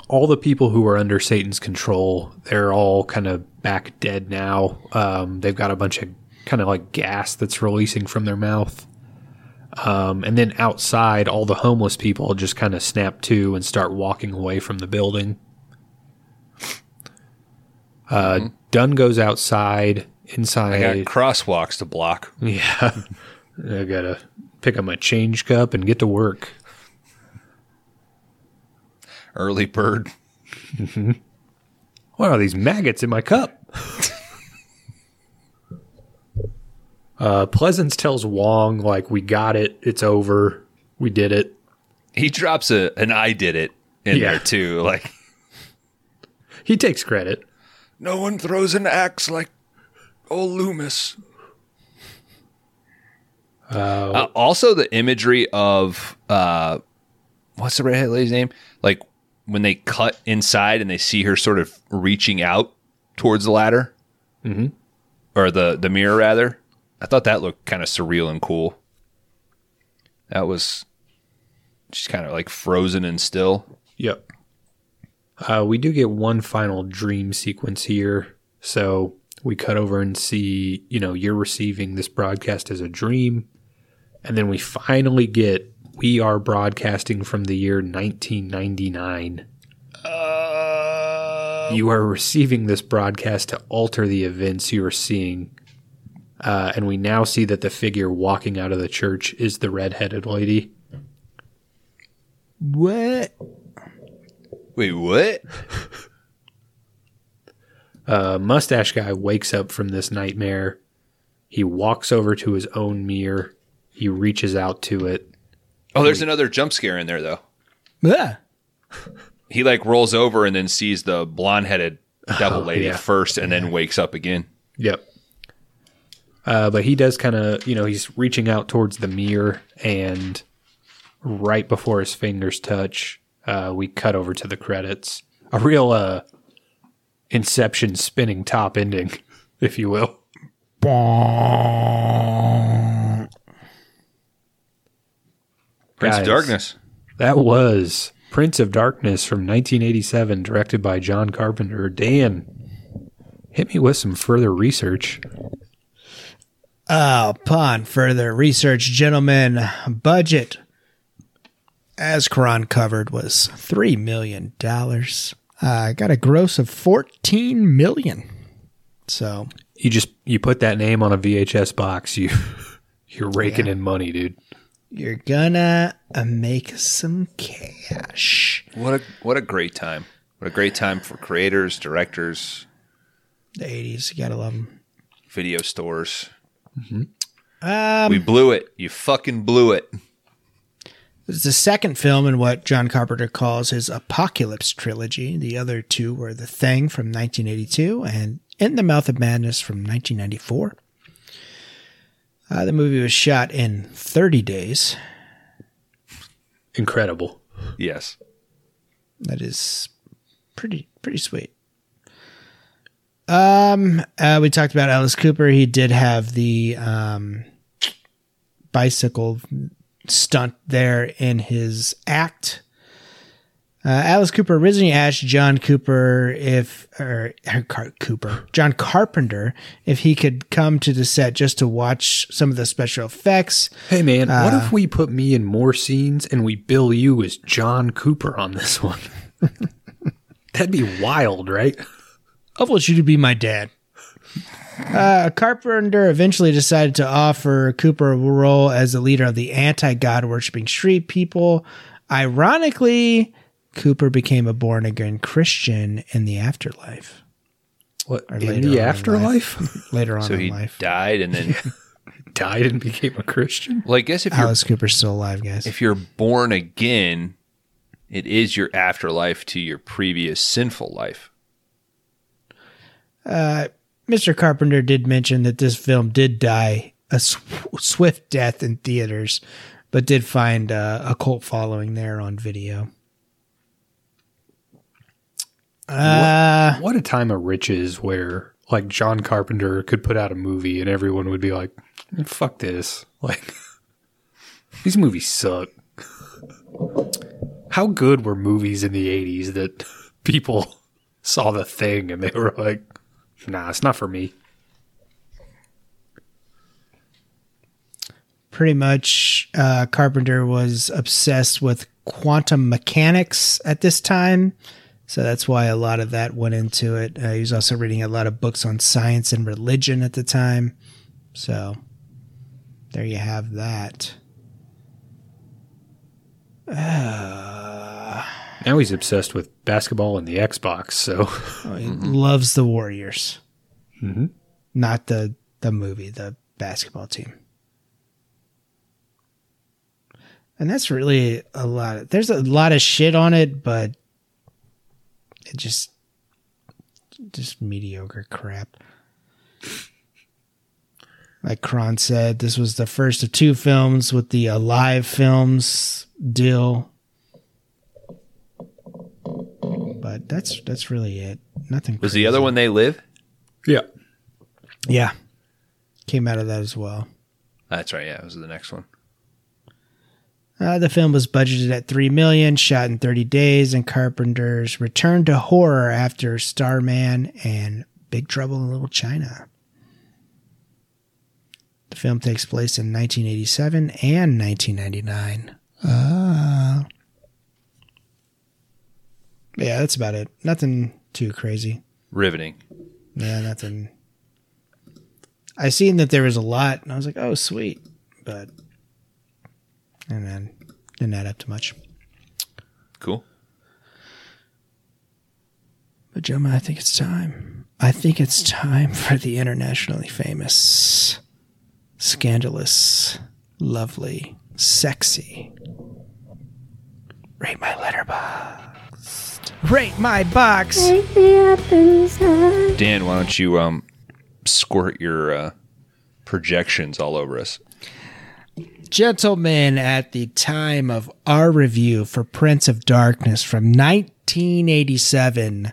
All the people who are under Satan's control, they're all kind of back dead now. Um, they've got a bunch of kind of like gas that's releasing from their mouth. Um, and then outside, all the homeless people just kind of snap to and start walking away from the building. Uh, Dun goes outside. Inside, I got crosswalks to block. yeah, I gotta pick up my change cup and get to work. Early bird. What are these maggots in my cup? uh, Pleasence tells Wong like we got it. It's over. We did it. He drops a an I did it in Yeah. there too. Like He takes credit. no one throws an axe like old Loomis. Uh, also, the imagery of uh, what's the redhead lady's name? Like when they cut inside and they see her sort of reaching out towards the ladder, mm-hmm. or the the mirror rather. I thought that looked kind of surreal and cool. That was just kind of like frozen and still. Yep. Uh, we do get one final dream sequence here. So we cut over and see, you know, you're receiving this broadcast as a dream. And then we finally get, we are broadcasting from the year 1999. you are receiving this broadcast to alter the events you are seeing. Uh, and we now see that the figure walking out of the church is the redheaded lady. What? Wait, what? uh, mustache guy wakes up from this nightmare. He walks over to his own mirror. He reaches out to it. Oh, there's another jump scare in there though. Ah. He like rolls over and then sees the blonde headed devil lady yeah. first and then wakes up again. Yep. Uh, but he does kind of, you know, he's reaching out towards the mirror, and right before his fingers touch, uh, we cut over to the credits. A real uh, Inception spinning top ending, if you will. Prince Guys. of Darkness. That was Prince of Darkness from 1987, directed by John Carpenter. Dan, hit me with some further research. Upon further research, gentlemen, budget, as Karan covered, was $3 million. Uh, got a gross of 14 million. So, You just you put that name on a VHS box, you you're raking in money, dude. you're gonna uh, make some cash. What a what a great time. What a great time for creators, directors, The 80s, you gotta love them. video stores. Um, we blew it. You fucking blew it. It's the second film in what John Carpenter calls his Apocalypse trilogy. The other two were The Thing from 1982 and In the Mouth of Madness from 1994. Uh, the movie was shot in 30 days. Incredible. Yes. That is pretty pretty sweet. Um, uh, we talked about Alice Cooper. He did have the um, bicycle stunt there in his act. Uh, Alice Cooper originally asked John Cooper if, or uh, Car- Cooper, John Carpenter, if he could come to the set just to watch some of the special effects. Hey man, what if we put me in more scenes and we bill you as John Cooper on this one? That'd be wild, right? I want you to be my dad. Uh, Carpenter eventually decided to offer Cooper a role as the leader of the anti God worshipping street people. Ironically, Cooper became a born again Christian in the afterlife. What Or in later on the in afterlife? Later on So in he life. died and then Died and became a Christian. well I guess if you're Alice Cooper's still alive, guys. if you're born again, it is your afterlife to your previous sinful life. Mr. Carpenter did mention that this film did die a sw- swift death in theaters, but did find uh, a cult following there on video. Uh, What a time of riches where like John Carpenter could put out a movie and everyone would be like, "Fuck this!" Like these movies suck. How good were movies in the '80s that people saw the thing and they were like, "Nah, it's not for me." pretty much uh, Carpenter was obsessed with quantum mechanics at this time. So that's why a lot of that went into it. Uh, he was also reading a lot of books on science and religion at the time. So there you have that. Uh, Now he's obsessed with basketball and the Xbox. So he loves the Warriors, Mhm. not the the movie, the basketball team. And that's really a lot. Of, there's a lot of shit on it, but it just just mediocre crap. Like Kron said, this was the first of two films with the Alive Films deal. But that's that's really it. Nothing. Was the other one They Live? yeah, Yeah. Came out of that as well. That's right. Yeah, it was the next one. Uh, the film was budgeted at three million, shot in 30 days, and Carpenter's return to horror after Starman and Big Trouble in Little China. The film takes place in 1987 and 1999. Uh, yeah, that's about it. Nothing too crazy. Riveting. Yeah, nothing. I seen that there was a lot, and I was like, "Oh, sweet," but and then didn't add up to much. Cool. But Joma, I think it's time. I think it's time for the internationally famous, scandalous, lovely, sexy. Rate my Letterboxd. Rate my box. Take me up inside. Dan, why don't you um squirt your uh, projections all over us? Gentlemen, at the time of our review for Prince of Darkness from 1987,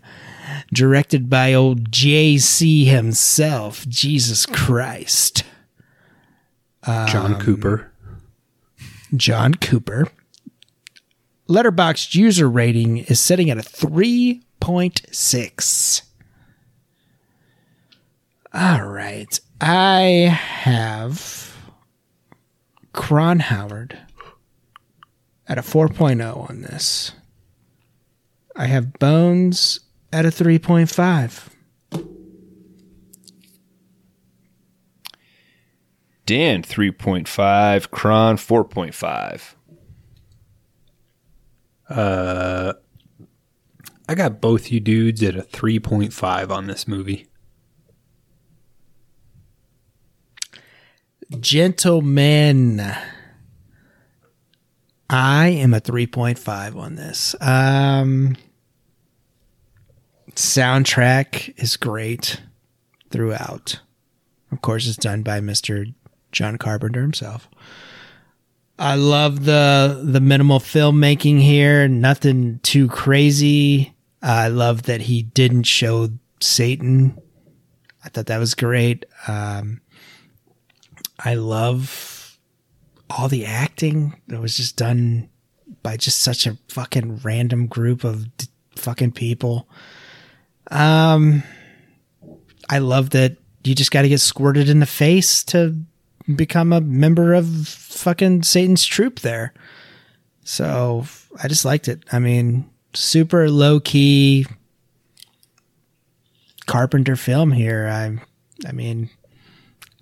directed by old JC himself, Jesus Christ, John Cooper. John Cooper. Letterboxd user rating is sitting at a 3.6. All right. I have Kron Howard at a 4.0 on this. I have Bones at a 3.5. Dan, 3.5. Kron, 4.5. Uh, I got both you dudes at a 3.5 on this movie. Gentlemen, I am a 3.5 on this. Um, soundtrack is great throughout. Of course, it's done by Mr. John Carpenter himself. I love the the minimal filmmaking here. Nothing too crazy. I love that he didn't show Satan. I thought that was great. Um, I love all the acting that was just done by just such a fucking random group of d- fucking people. Um, I love that you just got to get squirted in the face to become a member of fucking Satan's troop there. So I just liked it. I mean, super low key Carpenter film here. I, I mean,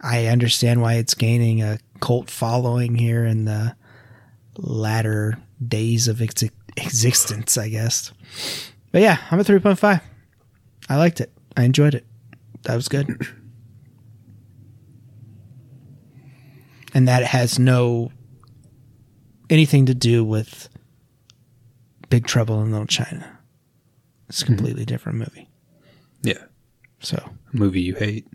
I understand why it's gaining a cult following here in the latter days of its existence, I guess. But yeah, I'm a 3.5. I liked it. I enjoyed it. That was good. And that has no anything to do with Big Trouble in Little China. It's a completely different movie. Yeah. So, A movie you hate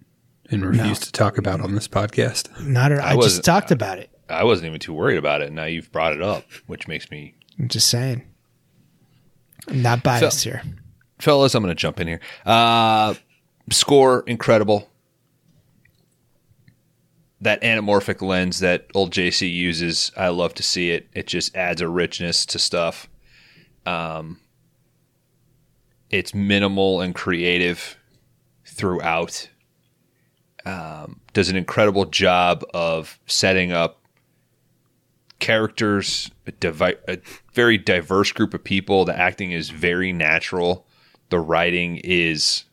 and refuse to talk about on this podcast. not at, I, just wasn't- talked about it. I wasn't even too worried about it. Now you've brought it up, which makes me. I'm just saying. I'm not biased here. fellas, I'm going to jump in here. Uh, score incredible. That anamorphic lens that old JC uses, I love to see it. It just adds a richness to stuff. Um, it's minimal and creative throughout. Um, does an incredible job of setting up characters, a, divi- a very diverse group of people. The acting is very natural. The writing is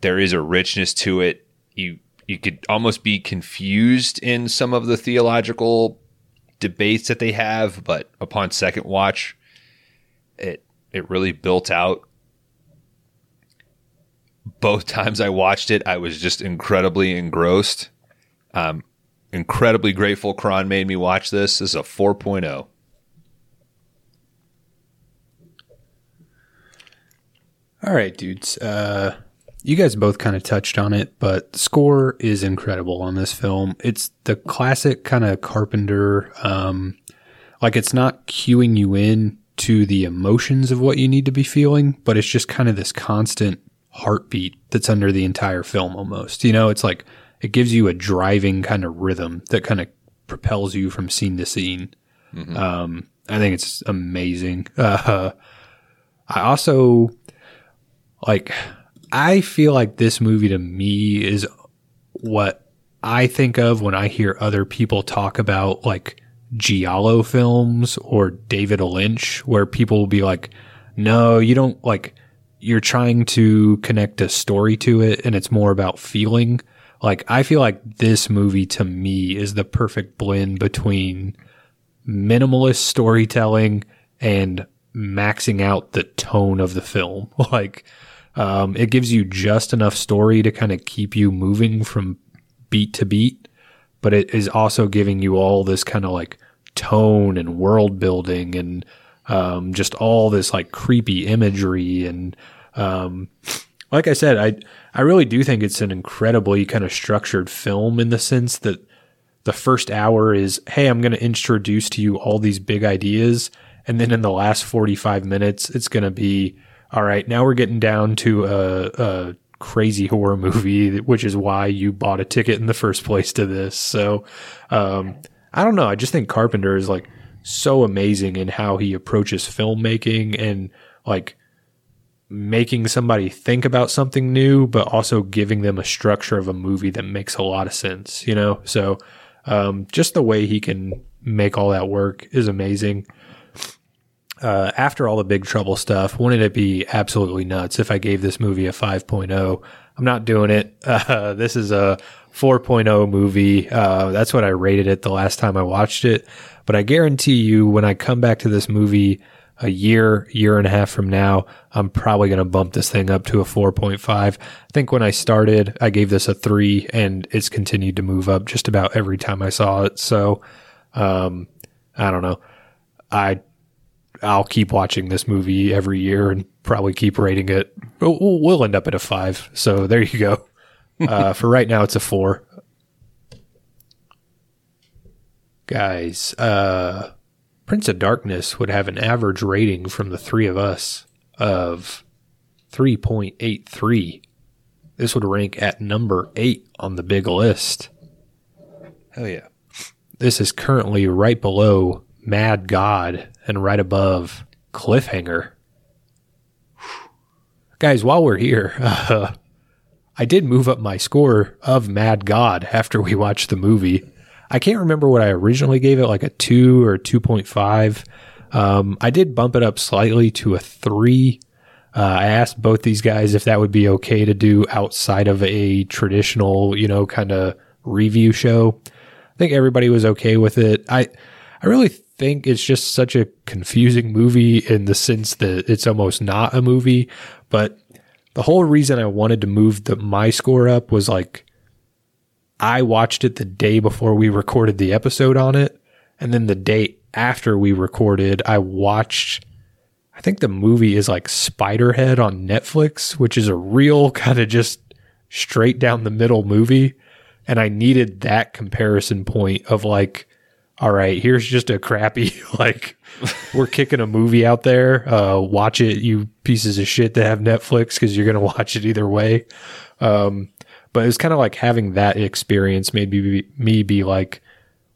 there is a richness to it. You you could almost be confused in some of the theological debates that they have, but upon second watch, it it really built out. Both times I watched it, I was just incredibly engrossed. Um, incredibly grateful Kron made me watch this. This is a oh. 4.0. All right, dudes. Uh, you guys both kind of touched on it, but score is incredible on this film. It's the classic kind of Carpenter. Um, like it's not cueing you in to the emotions of what you need to be feeling, but it's just kind of this constant heartbeat that's under the entire film almost. You know, it's like it gives you a driving kind of rhythm that kind of propels you from scene to scene. Um, I think it's amazing. Uh, I also like, I feel like this movie to me is what I think of when I hear other people talk about like Giallo films or David Lynch, where people will be like, no, you don't like, you're trying to connect a story to it and it's more about feeling. Like, I feel like this movie to me is the perfect blend between minimalist storytelling and maxing out the tone of the film. Like, um, it gives you just enough story to kind of keep you moving from beat to beat, but it is also giving you all this kind of like tone and world building and um, just all this like creepy imagery and um, like I said, I I really do think it's an incredibly kind of structured film in the sense that the first hour is, hey, I'm going to introduce to you all these big ideas, and then in the last 45 minutes, it's going to be, all right, now we're getting down to a, a crazy horror movie, which is why you bought a ticket in the first place to this. So, um, I don't know. I just think Carpenter is like so amazing in how he approaches filmmaking and like making somebody think about something new, but also giving them a structure of a movie that makes a lot of sense, you know? So, um, just the way he can make all that work is amazing. Uh, after all the big trouble stuff, wouldn't it be absolutely nuts if I gave this movie a 5.0? I'm not doing it. Uh, this is a 4.0 movie. Uh, that's what I rated it the last time I watched it. But I guarantee you, when I come back to this movie a year, year and a half from now, I'm probably going to bump this thing up to a 4.5. I think when I started, I gave this a three and it's continued to move up just about every time I saw it. So, um, I don't know. I, I'll keep watching this movie every year and probably keep rating it. We'll, we'll end up at a five. So there you go. Uh, for right now, it's a four. Guys, uh, Prince of Darkness would have an average rating from the three of us of 3.83. This would rank at number eight on the big list. Hell yeah. This is currently right below Mad God and right above Cliffhanger. Guys, while we're here, uh, I did move up my score of Mad God after we watched the movie. I can't remember what I originally gave it, like a two or 2.5. Um, I did bump it up slightly to a three. Uh, I asked both these guys if that would be okay to do outside of a traditional, you know, kind of review show. I think everybody was okay with it. I, I really think it's just such a confusing movie in the sense that it's almost not a movie. But the whole reason I wanted to move the my score up was like I watched it the day before we recorded the episode on it. And then the day after we recorded, I watched, I think the movie is like Spiderhead on Netflix, which is a real kind of just straight down the middle movie. And I needed that comparison point of like, all right, here's just a crappy like we're kicking a movie out there. Uh, watch it, you pieces of shit that have Netflix because you're gonna watch it either way. Um, but it's kind of like having that experience made me be, me be like,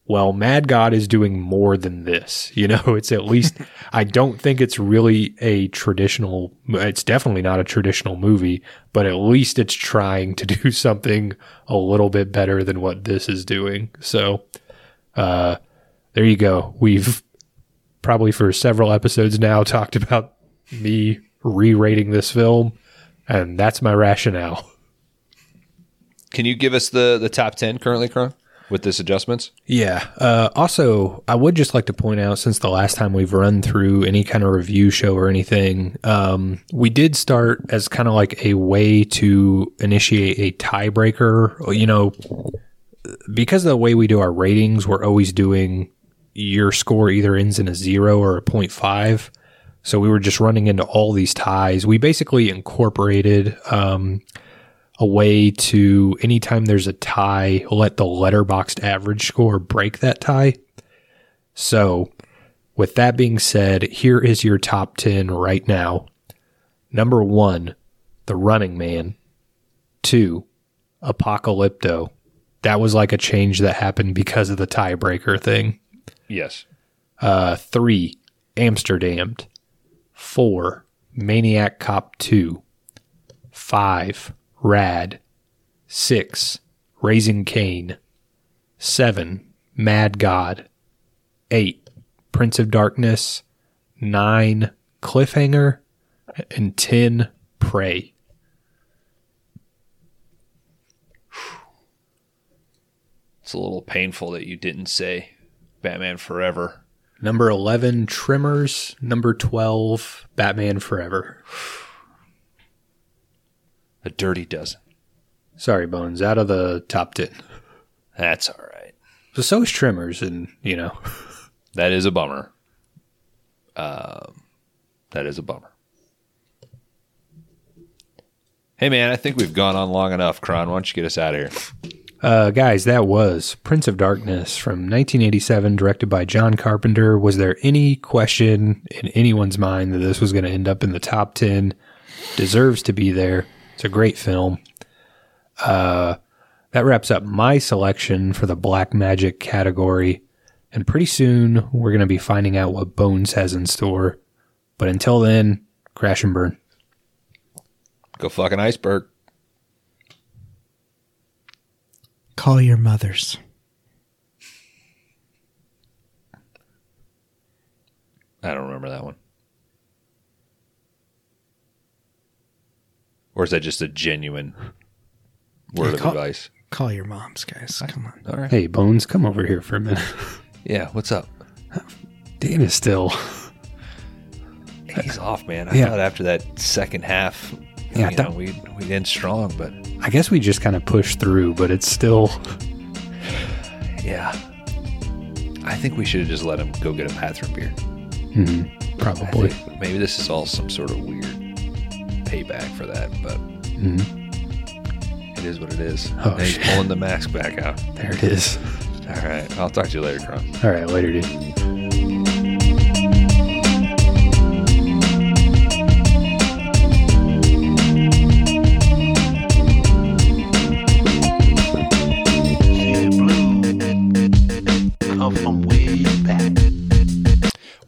well, Mad God is doing more than this. You know, it's at least I don't think it's really a traditional. It's definitely not a traditional movie, but at least it's trying to do something a little bit better than what this is doing. So, uh, there you go. We've probably for several episodes now talked about me re-rating this film, and that's my rationale. Can you give us the the top ten currently, Kron, with this adjustments? Yeah. Uh, also, I would just like to point out since the last time we've run through any kind of review show or anything, um, we did start as kind of like a way to initiate a tiebreaker. You know, because of the way we do our ratings, we're always doing your score either ends in a zero or a 0.5. So we were just running into all these ties. We basically incorporated um, a way to anytime there's a tie, let the Letterboxd average score break that tie. So, with that being said, here is your top 10 right now. Number one, The Running Man. Two, Apocalypto. That was like a change that happened because of the tiebreaker thing. Yes. Uh, three, Amsterdam. Four, Maniac Cop 2. Five, Rad. Six, Raising Cain. Seven, Mad God. Eight, Prince of Darkness. Nine, Cliffhanger. And ten, Prey. It's a little painful that you didn't say Batman Forever. Number 11, Tremors. Number 12, Batman Forever. A dirty dozen. Sorry, Bones, out of the top 10. That's all right. So, so is Tremors, and, you know, That is a bummer. Um, that is a bummer. Hey man, I think we've gone on long enough. Kron, why don't you get us out of here? Uh, guys, that was Prince of Darkness from 1987, directed by John Carpenter. Was there any question in anyone's mind that this was going to end up in the top 10? Deserves to be there. It's a great film. Uh, that wraps up my selection for the Black Magic category. And pretty soon, we're going to be finding out what Bones has in store. But until then, crash and burn. Go fucking iceberg. Call your mothers. I don't remember that one. Or is that just a genuine word Yeah, of call- advice? Call your moms, guys. Come on. All right. Hey, Bones, come over here for a minute. Yeah, what's up? Dan is still. He's off, man. I Yeah. thought after that second half, Yeah, you know, we we end strong, but I guess we just kind of pushed through, but it's still. yeah. I think we should have just let him go get a bathroom beer. Mhm, probably. maybe this is all some sort of weird payback for that, but Mhm. it is what it is. Oh, he's pulling the mask back out. There it is. All right. I'll talk to you later, Kron. All right, later, dude.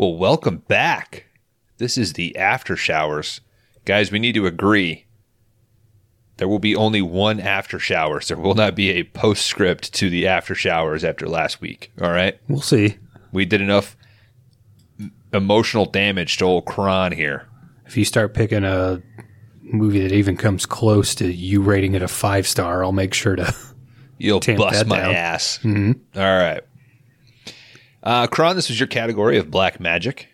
Well, welcome back. This is the after showers. Guys, we need to agree. There will be only one after showers. There will not be a postscript to the after showers after last week. All right. We'll see. We did enough emotional damage to old Kron here. If you start picking a movie that even comes close to you rating it a five star, I'll make sure to. You'll Tamp bust that my down. ass. Mm-hmm. All right. Uh, Kron, this was your category of black magic.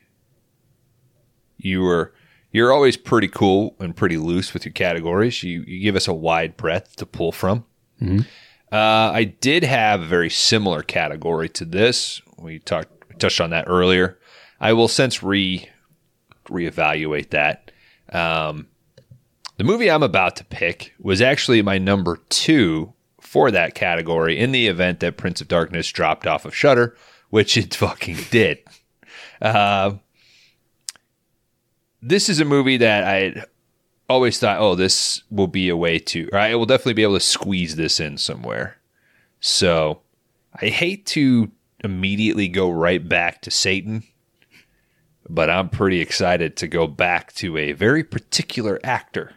You were you're always pretty cool and pretty loose with your categories. You you give us a wide breadth to pull from. Uh, I did have a very similar category to this. We talked we touched on that earlier. I will since re reevaluate that. Um, the movie I'm about to pick was actually my number two for that category in the event that Prince of Darkness dropped off of Shudder, which it fucking did. Uh, this is a movie that I always thought, oh, this will be a way to, or I will definitely be able to squeeze this in somewhere. So I hate to immediately go right back to Satan, but I'm pretty excited to go back to a very particular actor.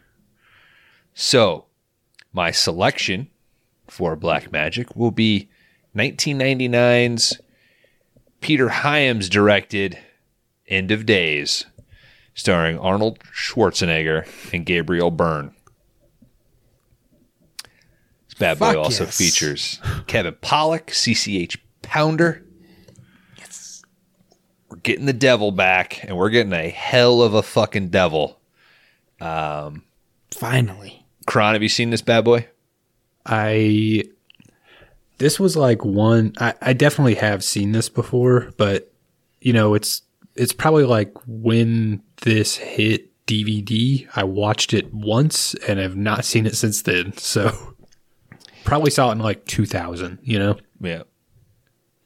So my selection for Black Magic will be 1999's Peter Hyams directed End of Days, starring Arnold Schwarzenegger and Gabriel Byrne. This bad boy Fuck also yes. features Kevin Pollak, CCH Pounder. Yes. We're getting the devil back, and we're getting a hell of a fucking devil. Um, Finally. Kron, have you seen this bad boy? I this was like one I, I definitely have seen this before, but you know, it's it's probably like when this hit DVD, I watched it once and have not seen it since then. So probably saw it in like 2000, you know. Yeah.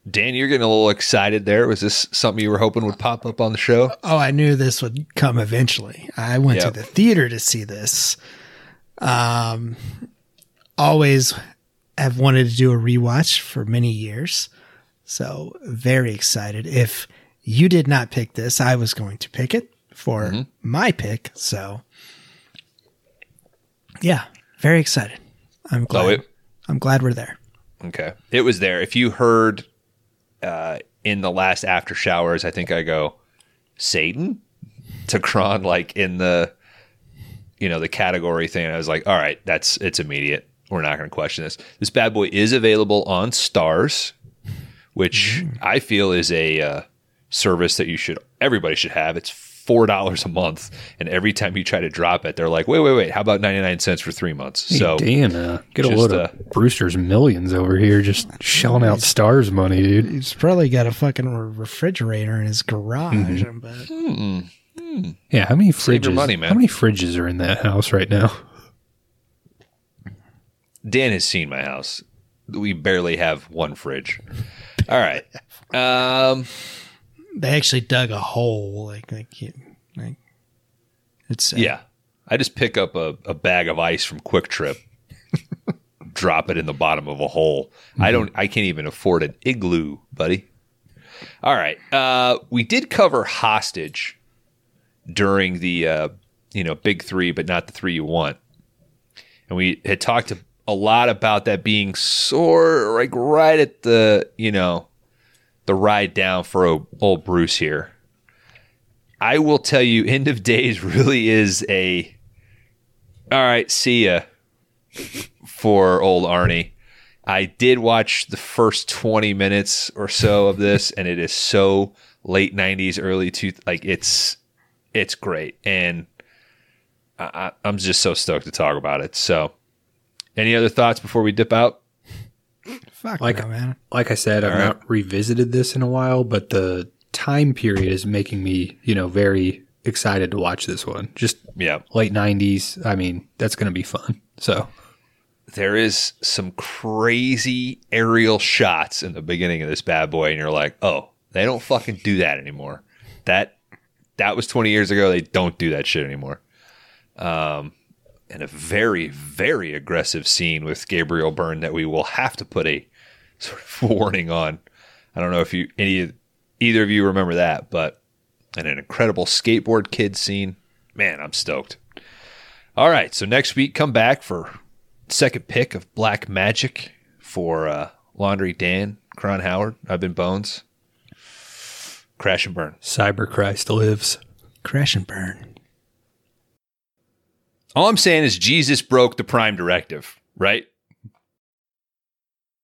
Dan, you're getting a little excited there. Was this something you were hoping would pop up on the show? Oh, I knew this would come eventually. I went Yep. to the theater to see this. Um, always have wanted to do a rewatch for many years. So very excited. If you did not pick this, I was going to pick it for Mm-hmm. my pick. So yeah, very excited. I'm glad. It- I'm glad we're there. Okay. It was there. If you heard uh, in the last after showers, I think I go, Satan to Kron, like in the, you know, the category thing. I was like, all right, that's, it's immediate. We're not going to question this. This bad boy is available on Starz, which I feel is a uh, service that you should, everybody should have. It's $4 a month. And every time you try to drop it, they're like, wait, wait, wait, how about 99 cents for three months? So, Hey, Dan, uh, get a just, load uh, of Brewster's millions over here just shelling out Starz money, dude. He's probably got a fucking refrigerator in his garage. Mm-hmm. But Yeah, how many Save fridges? your money, man. How many fridges are in that house right now? Dan has seen my house. We barely have one fridge. All right. Um, they actually dug a hole. Like, like, you- like it's uh, yeah. I just pick up a, a bag of ice from QuikTrip, drop it in the bottom of a hole. I don't. I can't even afford an igloo, buddy. All right. Uh, we did cover hostage during the uh, you know big three, but not the three you want. And we had talked a, lot about that being sore, like right at the you know the ride down for old Bruce here. I will tell you, End of Days really is a all right, see ya for old Arnie. I did watch the first 20 minutes or so of this, and it is so late 90s, early two like it's it's great. And I- I'm just so stoked to talk about it. So any other thoughts before we dip out? fuck Like- no, man. Like I said, I've All right. not revisited this in a while, but the time period is making me, you know, very excited to watch this one. Just Yeah. late 90s. I mean, that's going to be fun. So, there is some crazy aerial shots in the beginning of this bad boy, and you're like, oh, they don't fucking do that anymore. That that was 20 years ago. They don't do that shit anymore. Um, and a very very aggressive scene with Gabriel Byrne that we will have to put a sort of warning on. I don't know if you any either of you remember that, but and an incredible skateboard kid scene. Man, I'm stoked. All right, so next week come back for second pick of Black Magic for uh, Laundry Dan, Kron Howard. I've been Bones. Crash and burn. Cyber Christ lives. Crash and burn. All I'm saying is Jesus broke the prime directive, right?